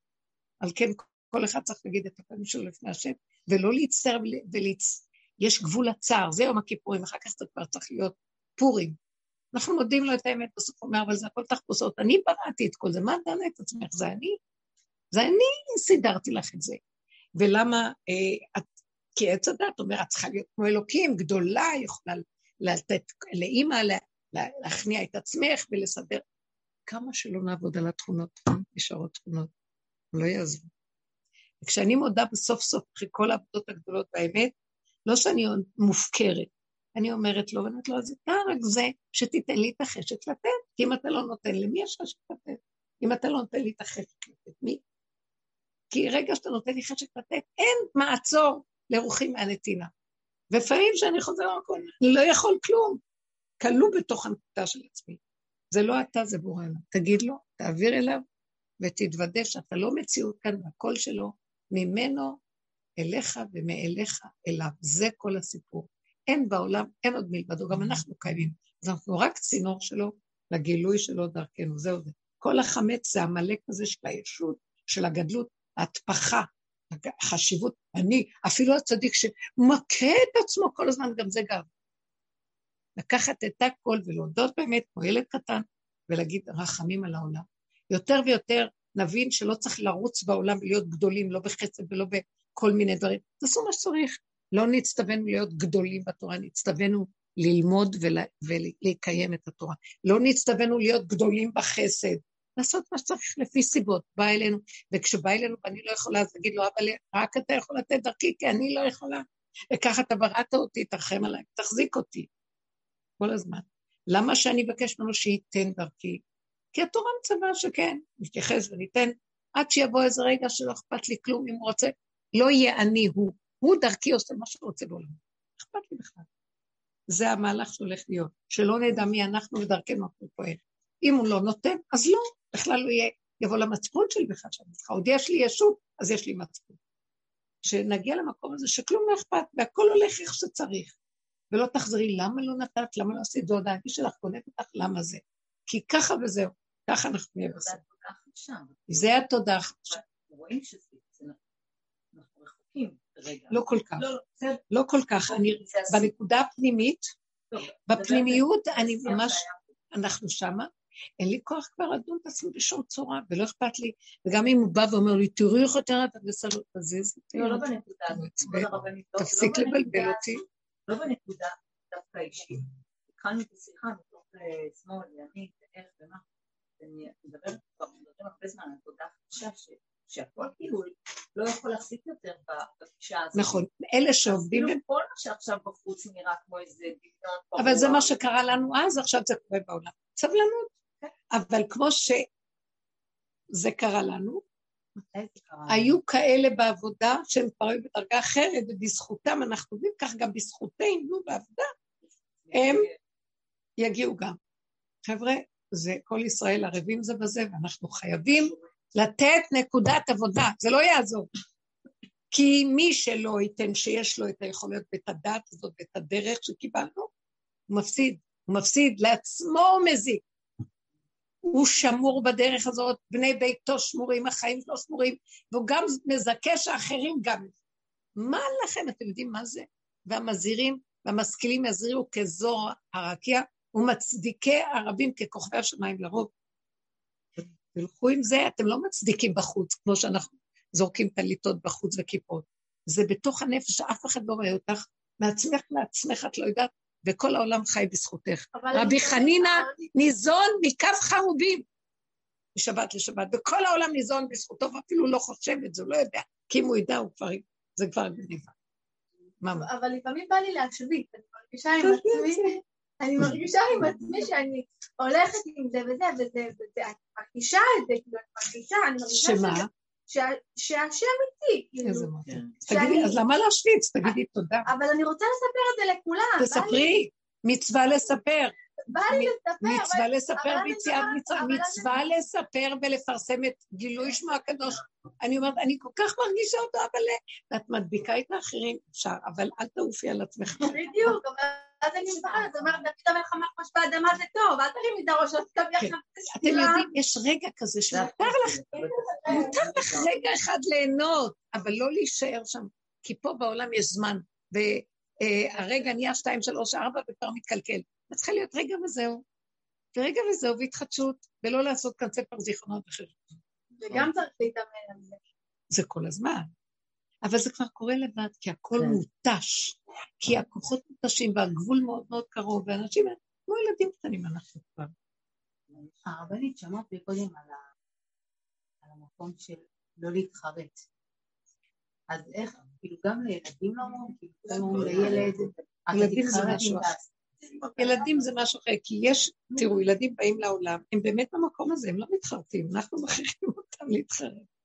על כן, כל אחד צריך להגיד את הפנים שלו לפני השם, ולא להצטער ולהצ... יש גבול לצער, זה יום הכיפורים, אחר כך זה כבר צריך להיות פורים. אנחנו מודים לו את האמת, בסוף אומר, אבל זה הכל תחפושות, אני בראתי את כל זה, מה דנה את עצמך? זה אני? זה אני סידרתי לך את זה. ולמה, אה, את, כי עץ הדת אומר, את צריכה להיות כמו אלוקים, גדולה, יכולה לתת לאימא, להכניע את עצמך ולסדר. כמה שלא נעבוד על התכונות, נשארות תכונות, לא יעזבו. וכשאני מודה בסוף סוף, אחרי כל העבודות הגדולות באמת, לא שאני מופקרת, אני אומרת לו, ואני אומרת לו, אז אתה רק זה שתיתן לי את החשק לתת, כי אם אתה לא נותן, למי יש חשק לתת? אם אתה לא נותן לי את החשק לתת, מי? כי רגע שאתה נותן לי חשק לתת, אין מעצור לרוחי מהנתינה. ולפעמים כשאני חוזר למקום, אני לא יכול כלום. כלוא בתוך הנקודה של עצמי. זה לא אתה, זה בורא עליו. תגיד לו, תעביר אליו, ותתוודה שאתה לא מציאות כאן, והקול שלו ממנו אליך ומאליך אליו. זה כל הסיפור. אין בעולם, אין עוד מלבדו, גם אנחנו קיימים. אז אנחנו רק צינור שלו לגילוי שלו דרכנו, זהו זה. כל החמץ זה עמלק הזה של הישות, של הגדלות, ההטפחה, החשיבות. אני, אפילו הצדיק שמכה את עצמו כל הזמן, גם זה גב. לקחת את הכל ולהודות באמת כמו ילד קטן, ולהגיד רחמים על העולם. יותר ויותר נבין שלא צריך לרוץ בעולם ולהיות גדולים, לא בחסד ולא בכל מיני דברים. תעשו מה שצריך. לא נצטווינו להיות גדולים בתורה, נצטווינו ללמוד ולקיים את התורה. לא נצטווינו להיות גדולים בחסד, לעשות מה שצריך לפי סיבות. בא אלינו, וכשבא אלינו ואני לא יכולה, אז להגיד לו, אבל רק אתה יכול לתת דרכי, כי אני לא יכולה. וככה אתה בראת אותי, תרחם עליי, תחזיק אותי. כל הזמן. למה שאני אבקש ממנו שייתן דרכי? כי התורה מצווה שכן, נתייחס וניתן, עד שיבוא איזה רגע שלא אכפת לי כלום, אם הוא רוצה, לא יהיה אני הוא. הוא דרכי עושה מה שהוא רוצה בעולם. אכפת לי בכלל. זה המהלך שהולך להיות, שלא נדע מי אנחנו ודרכנו אנחנו פועל. אם הוא לא נותן, אז לא, בכלל לא יהיה, יבוא למצפון שלי בכלל שאני צריכה, עוד יש לי ישות, אז יש לי מצפון. שנגיע למקום הזה שכלום לא אכפת, והכל הולך איך שצריך. ולא תחזרי, למה לא נתת, למה לא עשית, זו הודעה שלך, קונאת אותך, למה זה? כי ככה וזהו, ככה אנחנו נהיה בסדר. זה התודה החדשה. רואים שזה, לא כל כך, לא, לא, לא כל כך, אני, בנקודה הפנימית, בפנימיות אני ממש, אנחנו שמה, אין לי כוח כבר לדון את עצמי בשום צורה, ולא אכפת לי. וגם אם הוא בא ואומר לי, תראי איך יותר אתה בסדר, תזיז אותי. לא, לא בנקודה הזאת, לא תפסיק לבלבל אותי. לא בנקודה דווקא אישית. התחלנו את השיחה מתוך אה, שמאל, ימין, ואיך ומה. אני מדברת כבר, מדברים הרבה זמן על תודה חדשה, שהכל כאילו לא יכול להחזיק יותר בפגישה הזאת. נכון, אלה שעובדים... כאילו כל מה שעכשיו בחוץ נראה כמו איזה דמיון. אבל זה מה שקרה לנו אז, עכשיו זה קורה בעולם. סבלנות. כן. אבל כמו שזה קרה לנו, היו כאלה בעבודה שהם כבר היו בדרגה אחרת, ובזכותם אנחנו יודעים, כך גם בזכותנו בעבודה, הם יגיעו גם. חבר'ה, זה כל ישראל ערבים זה בזה, ואנחנו חייבים לתת נקודת עבודה, זה לא יעזור. כי מי שלא ייתן שיש לו את היכולת ואת הדעת הזאת ואת הדרך שקיבלנו, הוא מפסיד. הוא מפסיד, לעצמו הוא מזיק. הוא שמור בדרך הזאת, בני ביתו שמורים, החיים שלו שמורים, והוא גם מזכה שאחרים גם. מה לכם, אתם יודעים מה זה? והמזהירים והמשכילים יזהירו כזור הרקיע, ומצדיקי הרבים ככוכבי השמיים לרוב. תלכו עם זה, אתם לא מצדיקים בחוץ, כמו שאנחנו זורקים טליתות בחוץ וכיפות. זה בתוך הנפש, שאף אחד לא רואה אותך, מעצמך לעצמך את לא יודעת, וכל העולם חי בזכותך. רבי חנינא ניזון מכף חרובים משבת לשבת, וכל העולם ניזון בזכותו, ואפילו לא חושב את זה, הוא לא יודע, כי אם הוא ידע, הוא כבר, זה כבר גניבה. אבל לפעמים בא לי להשוויץ, אני מרגישה עם עצמי, אני מרגישה עם עצמי שאני הולכת עם זה וזה, וזה, וזה, אני מרגישה את זה, כאילו, אני מרגישה, אני מרגישה שמה? שהשם איתי, כאילו. איזה. תגידי, אז למה להשוויץ? תגידי תודה. אבל אני רוצה לספר את זה לכולם. תספרי, מצווה לספר. בא לי לספר. מצווה לספר ביציאת מצווה, מצווה לספר ולפרסם את גילוי שמו הקדוש. אני אומרת, אני כל כך מרגישה אותו, אבל ואת מדביקה את האחרים, אפשר, אבל אל תעופי על עצמך. בדיוק, אבל... אז אני זוכרת, זאת אומרת, דוד המלך אמר כמו שבאדמה זה טוב, אל תרימי את הראש, אל תקבי עכשיו אתם יודעים, יש רגע כזה שמותר לך, מותר לך רגע אחד ליהנות, אבל לא להישאר שם, כי פה בעולם יש זמן, והרגע נהיה שתיים, שלוש, ארבע, וכבר מתקלקל. את צריכה להיות רגע וזהו. ורגע וזהו, והתחדשות, ולא לעשות כאן ספר זיכרונות אחרים. וגם צריך להתאמן על זה. זה כל הזמן. אבל זה כבר קורה לבד, כי הכל כן. מותש, כי הכוחות מותשים והגבול מאוד מאוד קרוב, ואנשים כמו ילדים קטנים אנחנו כבר. הרבנית, שמעת קודם על, על המקום של לא להתחרט. אז איך, כאילו גם לילדים לא אומרים, כאילו אומרים לילד, ילדים זה משהו אחר. ילדים זה משהו אחר, כי יש, תראו, ילדים באים לעולם, הם באמת במקום הזה, הם לא מתחרטים, אנחנו מכריחים אותם להתחרט.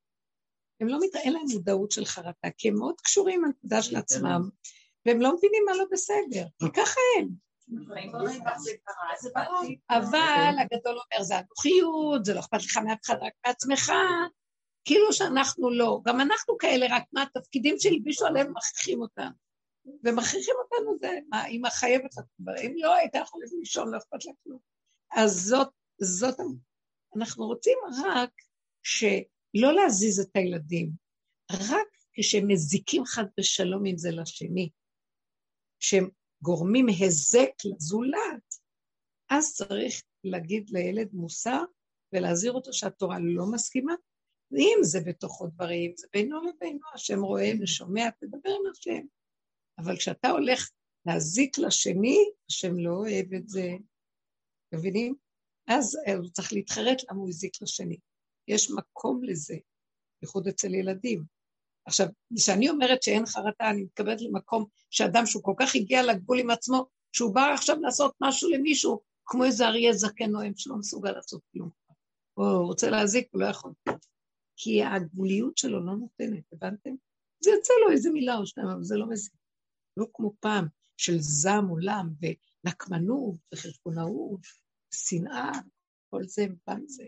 הם לא, מת... אין להם מודעות של חרטה, כי הם מאוד קשורים לנקודה של עצמם, והם לא מבינים מה לא בסדר, כי ככה הם. אבל הגדול אומר, זה אנוכיות, זה לא אכפת לך מאף אחד, רק מעצמך, כאילו שאנחנו לא. גם אנחנו כאלה, רק מה התפקידים שהלבישו עליהם מכריחים אותנו. ומכריחים אותנו זה, מה, אמא חייבת לך, אם לא, הייתה יכולה לישון, לא אכפת לה כלום. אז זאת, זאת, אנחנו רוצים רק ש... לא להזיז את הילדים, רק כשהם מזיקים חד ושלום עם זה לשני, שהם גורמים היזק לזולת, אז צריך להגיד לילד מוסר ולהזהיר אותו שהתורה לא מסכימה, ואם זה בתוכו דברים, זה בינו לבינו, השם רואה ושומע, תדבר עם השם. אבל כשאתה הולך להזיק לשני, השם לא אוהב את זה. מבינים? אז הוא צריך להתחרט למה הוא הזיק לשני. יש מקום לזה, בייחוד אצל ילדים. עכשיו, כשאני אומרת שאין חרטה, אני מתכוונת למקום שאדם שהוא כל כך הגיע לגבול עם עצמו, שהוא בא עכשיו לעשות משהו למישהו, כמו איזה אריה זקן נואם שלא מסוגל לעשות כלום. או הוא רוצה להזיק, הוא לא יכול. כי הגבוליות שלו לא נותנת, הבנתם? זה יוצא לו איזה מילה או שניים, אבל זה לא מזיק. לא כמו פעם של זעם עולם ונקמנות וחשבונאות, שנאה, כל זה פעם זה.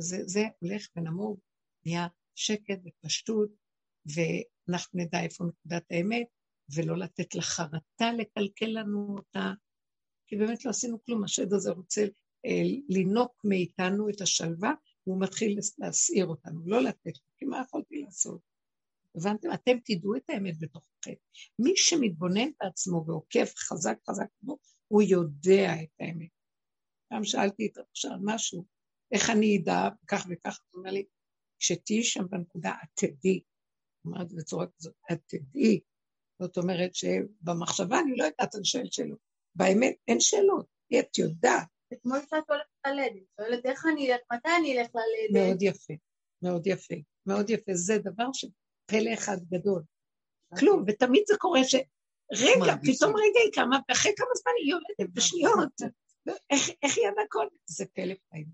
זה, זה הולך ונמוג, נהיה שקט ופשטות, ואנחנו נדע איפה נקודת האמת, ולא לתת לחרטה לקלקל לנו אותה, כי באמת לא עשינו כלום, השד הזה רוצה אה, לינוק מאיתנו את השלווה, והוא מתחיל להסעיר אותנו, לא לתת, כי מה יכולתי לעשות? הבנתם? אתם תדעו את האמת בתוככם. מי שמתבונן בעצמו ועוקב חזק חזק כמו, הוא יודע את האמת. פעם שאלתי את עכשיו משהו, איך אני אדע, כך וכך, הוא אומר לי, כשתהיי שם בנקודה, את תדעי. אומרת בצורה כזאת, את תדעי. זאת אומרת שבמחשבה אני לא יודעת, אני שואלת שאלות. באמת, אין שאלות, את יודעת. זה כמו שאת הולכת ללדת, שואלת איך אני אלך, מתי אני אלך ללדת. מאוד יפה, מאוד יפה, מאוד יפה. זה דבר שפלא אחד גדול. כלום, ותמיד זה קורה ש... רגע, פתאום רגע היא קמה, ואחרי כמה זמן היא יולדת בשניות. איך היא ידעה כל... זה פלא פלאים.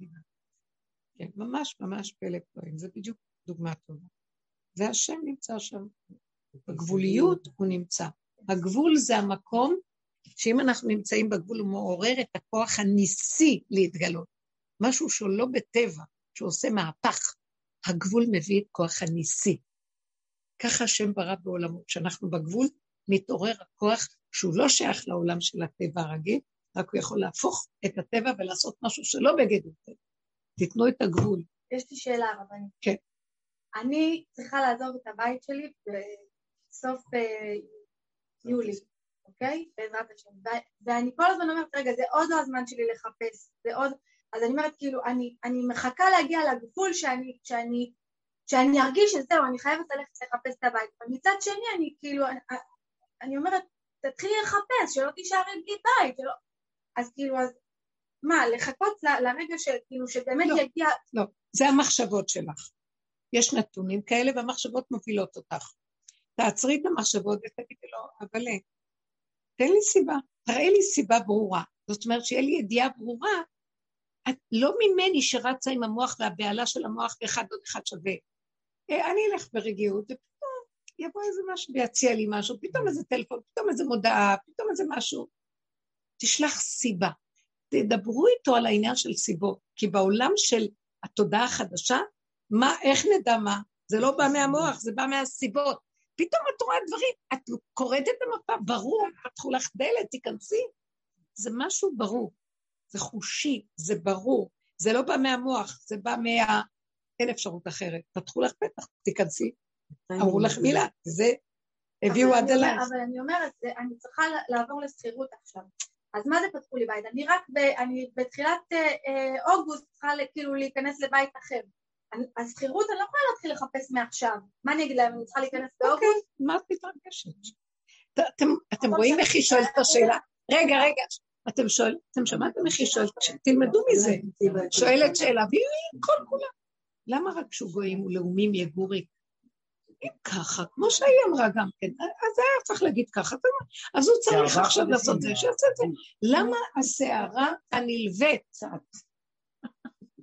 כן, ממש ממש פלא פלאים, זה בדיוק דוגמה טובה. והשם נמצא שם. בגבוליות הוא נמצא. הגבול זה המקום שאם אנחנו נמצאים בגבול הוא מעורר את הכוח הניסי להתגלות. משהו שהוא לא בטבע, שהוא עושה מהפך. הגבול מביא את כוח הניסי. ככה השם ברא בעולמו. כשאנחנו בגבול, מתעורר הכוח שהוא לא שייך לעולם של הטבע הרגיל, רק הוא יכול להפוך את הטבע ולעשות משהו שלא בגדר טבע. תיתנו את הגבול. יש לי שאלה, רבנית. כן. אני צריכה לעזוב את הבית שלי בסוף אה, יולי, אוקיי? בעזרת השם. ואני כל הזמן אומרת, רגע, זה עוד לא הזמן שלי לחפש, זה עוד... אז אני אומרת, כאילו, אני, אני מחכה להגיע לגבול שאני, שאני, שאני ארגיש שזהו, אני חייבת ללכת לחפש את הבית. אבל מצד שני, אני כאילו, אני, אני אומרת, תתחילי לחפש, שלא תישארי בלי בית, שלא... אז כאילו, אז מה, לחכות לרגע שכאילו שבאמת לא, יגיע... לא, זה המחשבות שלך. יש נתונים כאלה והמחשבות מובילות אותך. תעצרי את המחשבות ותגידי לו, אבל תן לי סיבה, תראה לי סיבה ברורה. זאת אומרת שיהיה לי ידיעה ברורה, את לא ממני שרצה עם המוח והבהלה של המוח ואחד עוד אחד שווה. אה, אני אלך ברגיעות, ופתאום יבוא איזה משהו ויציע לי משהו, פתאום איזה טלפון, פתאום איזה מודעה, פתאום איזה משהו. תשלח סיבה. תדברו איתו על העניין של סיבות, כי בעולם של התודעה החדשה, מה, איך נדע מה? זה לא בא מהמוח, זה בא מהסיבות. פתאום את רואה דברים, את קוראת את המפה, ברור, פתחו לך דלת, תיכנסי. זה משהו ברור, זה חושי, זה ברור, זה לא בא מהמוח, זה בא מה... אין אפשרות אחרת. פתחו לך פתח, תיכנסי, אמרו לך מילה, זה הביאו עד אלייך. אבל אני אומרת, אני צריכה לעבור לשכירות עכשיו. אז מה זה פתחו לי בית? אני רק, ב, אני בתחילת אה, אה, אוגוסט צריכה כאילו להיכנס לבית אחר. השכירות אני לא יכולה להתחיל לחפש מעכשיו. מה אני אגיד להם, אני צריכה להיכנס אוקיי, באוגוסט? מה את מתרגשת? אתם רואים איך היא שואלת את השאלה? רגע, רגע, אתם שואלים, אתם שמעתם איך היא שואלת? תלמדו מזה. שואלת שאלה, והיא כל כולה. למה רק כשהוא גויים ולאומים יגורי? אם ככה, כמו שהיא אמרה גם כן, אז היה צריך להגיד ככה, אז הוא צריך עכשיו לעשות זה, שיעשה את זה. למה הסערה הנלווית?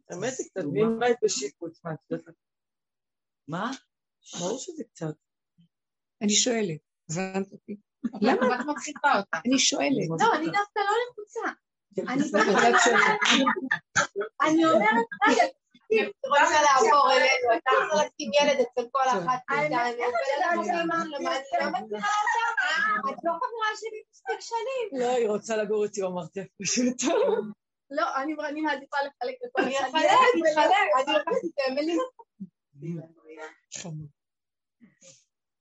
האמת היא קצת, ואם בית בשיפוץ, מה, את יודעת? מה? ברור שזה קצת. אני שואלת, הבנת אותי? למה את מצחיקה אותה? אני שואלת. לא, אני דווקא לא לחוצה. אני אומרת, רגע, רוצה לעבור אלינו, אתה רוצה לשים ילד אצל כל אחת מאיתנו, את לא חברה שלי מספיק שנים. לא, היא רוצה לגור איתי, אמרתי, פשוט. לא, אני מעדיפה לחלק לכל אני אחלק, אני אחלק, אני לוקחת את אמילי.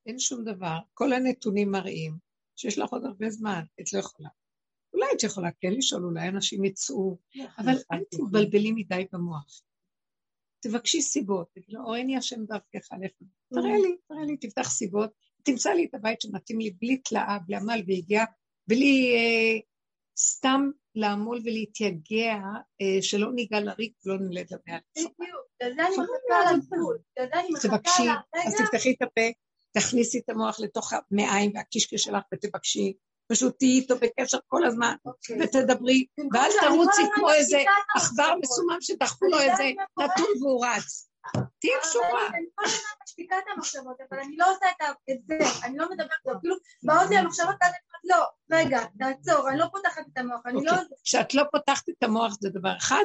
אין שום דבר, כל הנתונים מראים שיש לך עוד הרבה זמן, את לא יכולה. אולי את יכולה כן לשאול, אולי אנשים יצאו, אבל אל תתבלבלי מדי במוח. תבקשי סיבות, תגידי לו, עורני השם דרכך, לך. תראה לי, תראה לי, תפתח סיבות, תמצא לי את הבית שמתאים לי בלי תלאה, בלי עמל והגיעה, בלי אה, סתם לעמול ולהתייגע, אה, שלא ניגע לריק ולא נלד למאה. בדיוק, לזה אני מחכה אני מחכה תבקשי, אז תפתחי את הפה, תכניסי את המוח לתוך המעיים והקישקע שלך ותבקשי. פשוט תהיי איתו בקשר כל הזמן, okay. ותדברי, ואל תרוצי כמו איזה עכבר מסומם שדחפו לו איזה נתון והוא רץ. תהיי קשורה. אני כל הזמן משתיקה את המחשבות, אבל אני לא עושה את זה, אני לא מדברת, כאילו, באות לי המחשבות, ואז אני לא, רגע, תעצור, אני לא פותחת את המוח, אני לא... כשאת לא פותחת את המוח זה דבר אחד,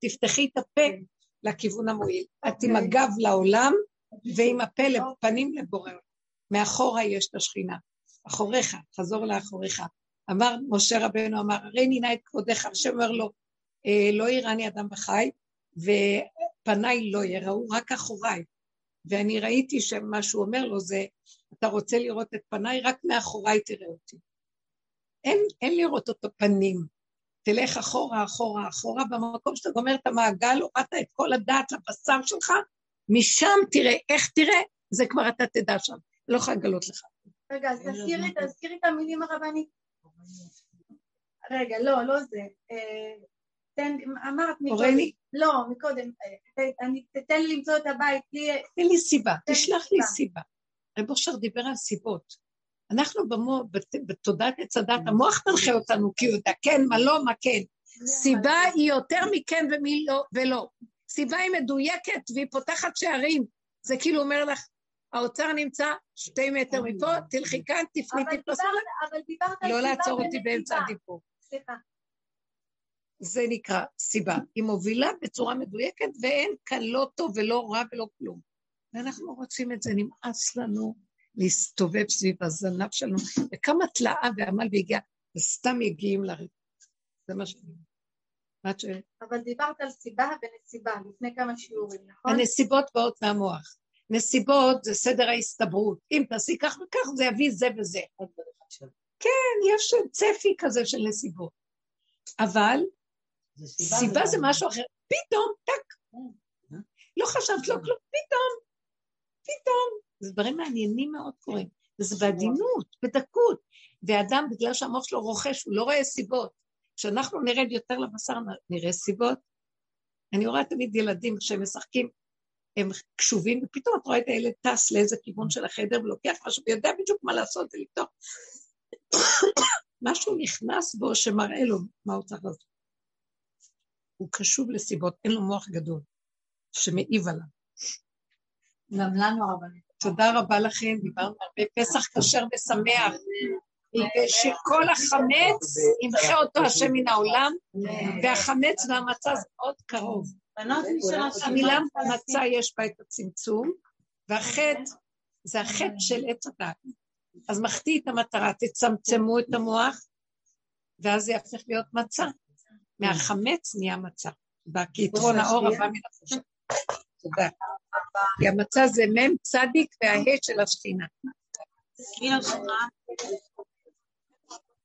תפתחי את הפה לכיוון המועיל. את עם הגב לעולם ועם הפה לפנים לבורא. מאחורה יש את השכינה. אחוריך, חזור לאחוריך. אמר משה רבנו, אמר, הרי נינה את כבודך, השם אומר לו, אה, לא יראני אדם בחי, ופניי לא יראו, רק אחוריי. ואני ראיתי שמה שהוא אומר לו זה, אתה רוצה לראות את פניי, רק מאחוריי תראה אותי. אין, אין לראות אותו פנים. תלך אחורה, אחורה, אחורה, במקום שאתה גומר את המעגל, הורדת את כל הדעת לבשר שלך, משם תראה, איך תראה, זה כבר אתה תדע שם, לא יכולה לגלות לך. רגע, אז תזכירי, תזכירי את המילים הרבנית. רגע, לא, לא זה. אה, תן, אמרת מקודם. לא, מקודם. אה, אני- תתן לי למצוא את הבית. תן לי סיבה, תשלח לי סיבה. רב אושר דיבר על סיבות. אנחנו במו, בת- בתודעת עץ הדת, המוח מנחה אותנו, כי הוא יודע כן, מה לא, מה כן. סיבה היא יותר מכן ומי לא, ולא. סיבה היא מדויקת והיא פותחת שערים. זה כאילו אומר לך, האוצר נמצא שתי מטר מפה, תלכי כאן, תפני, תתפסו, אבל דיברת על לא לעצור אותי. באמצע הדיבור. סליחה. זה נקרא סיבה. היא מובילה בצורה מדויקת ואין כאן לא טוב ולא רע ולא כלום. ואנחנו רוצים את זה, נמאס לנו להסתובב סביב הזנב שלנו, וכמה תלאה ועמל והגיעה, וסתם מגיעים לריב. זה מה שאני... מה את שואלת? אבל דיברת על סיבה ונסיבה לפני כמה שיעורים, נכון? הנסיבות באות מהמוח. נסיבות זה סדר ההסתברות. אם תעשי כך וכך, זה יביא זה וזה. כן, יש צפי כזה של נסיבות. אבל סיבה זה משהו אחר. פתאום, טק. לא חשבת לא כלום, פתאום, פתאום. זה דברים מעניינים מאוד קורים. וזה בעדינות, בדקות. ואדם, בגלל שהמוח שלו רוכש, הוא לא רואה סיבות. כשאנחנו נרד יותר לבשר, נראה סיבות. אני רואה תמיד ילדים כשהם משחקים, הם קשובים, ופתאום את רואה את הילד טס לאיזה כיוון של החדר ולוקח משהו, ויודע בדיוק מה לעשות ולפתוח. משהו נכנס בו שמראה לו מה הוא צריך לעשות. הוא קשוב לסיבות, אין לו מוח גדול, שמעיב עליו. גם לנו הרבנית. תודה רבה לכם, דיברנו הרבה פסח כשר ושמח, שכל החמץ ימחה אותו השם מן העולם, והחמץ והמצה זה מאוד קרוב. המילה מצה יש בה את הצמצום, והחטא זה החטא של עץ הדת. אז מחטיא את המטרה, תצמצמו את המוח, ואז זה יהפך להיות מצה. מהחמץ נהיה מצה. כי יתרון האור הבא מן החושך. תודה. כי המצה זה מ' צדיק והה של השכינה.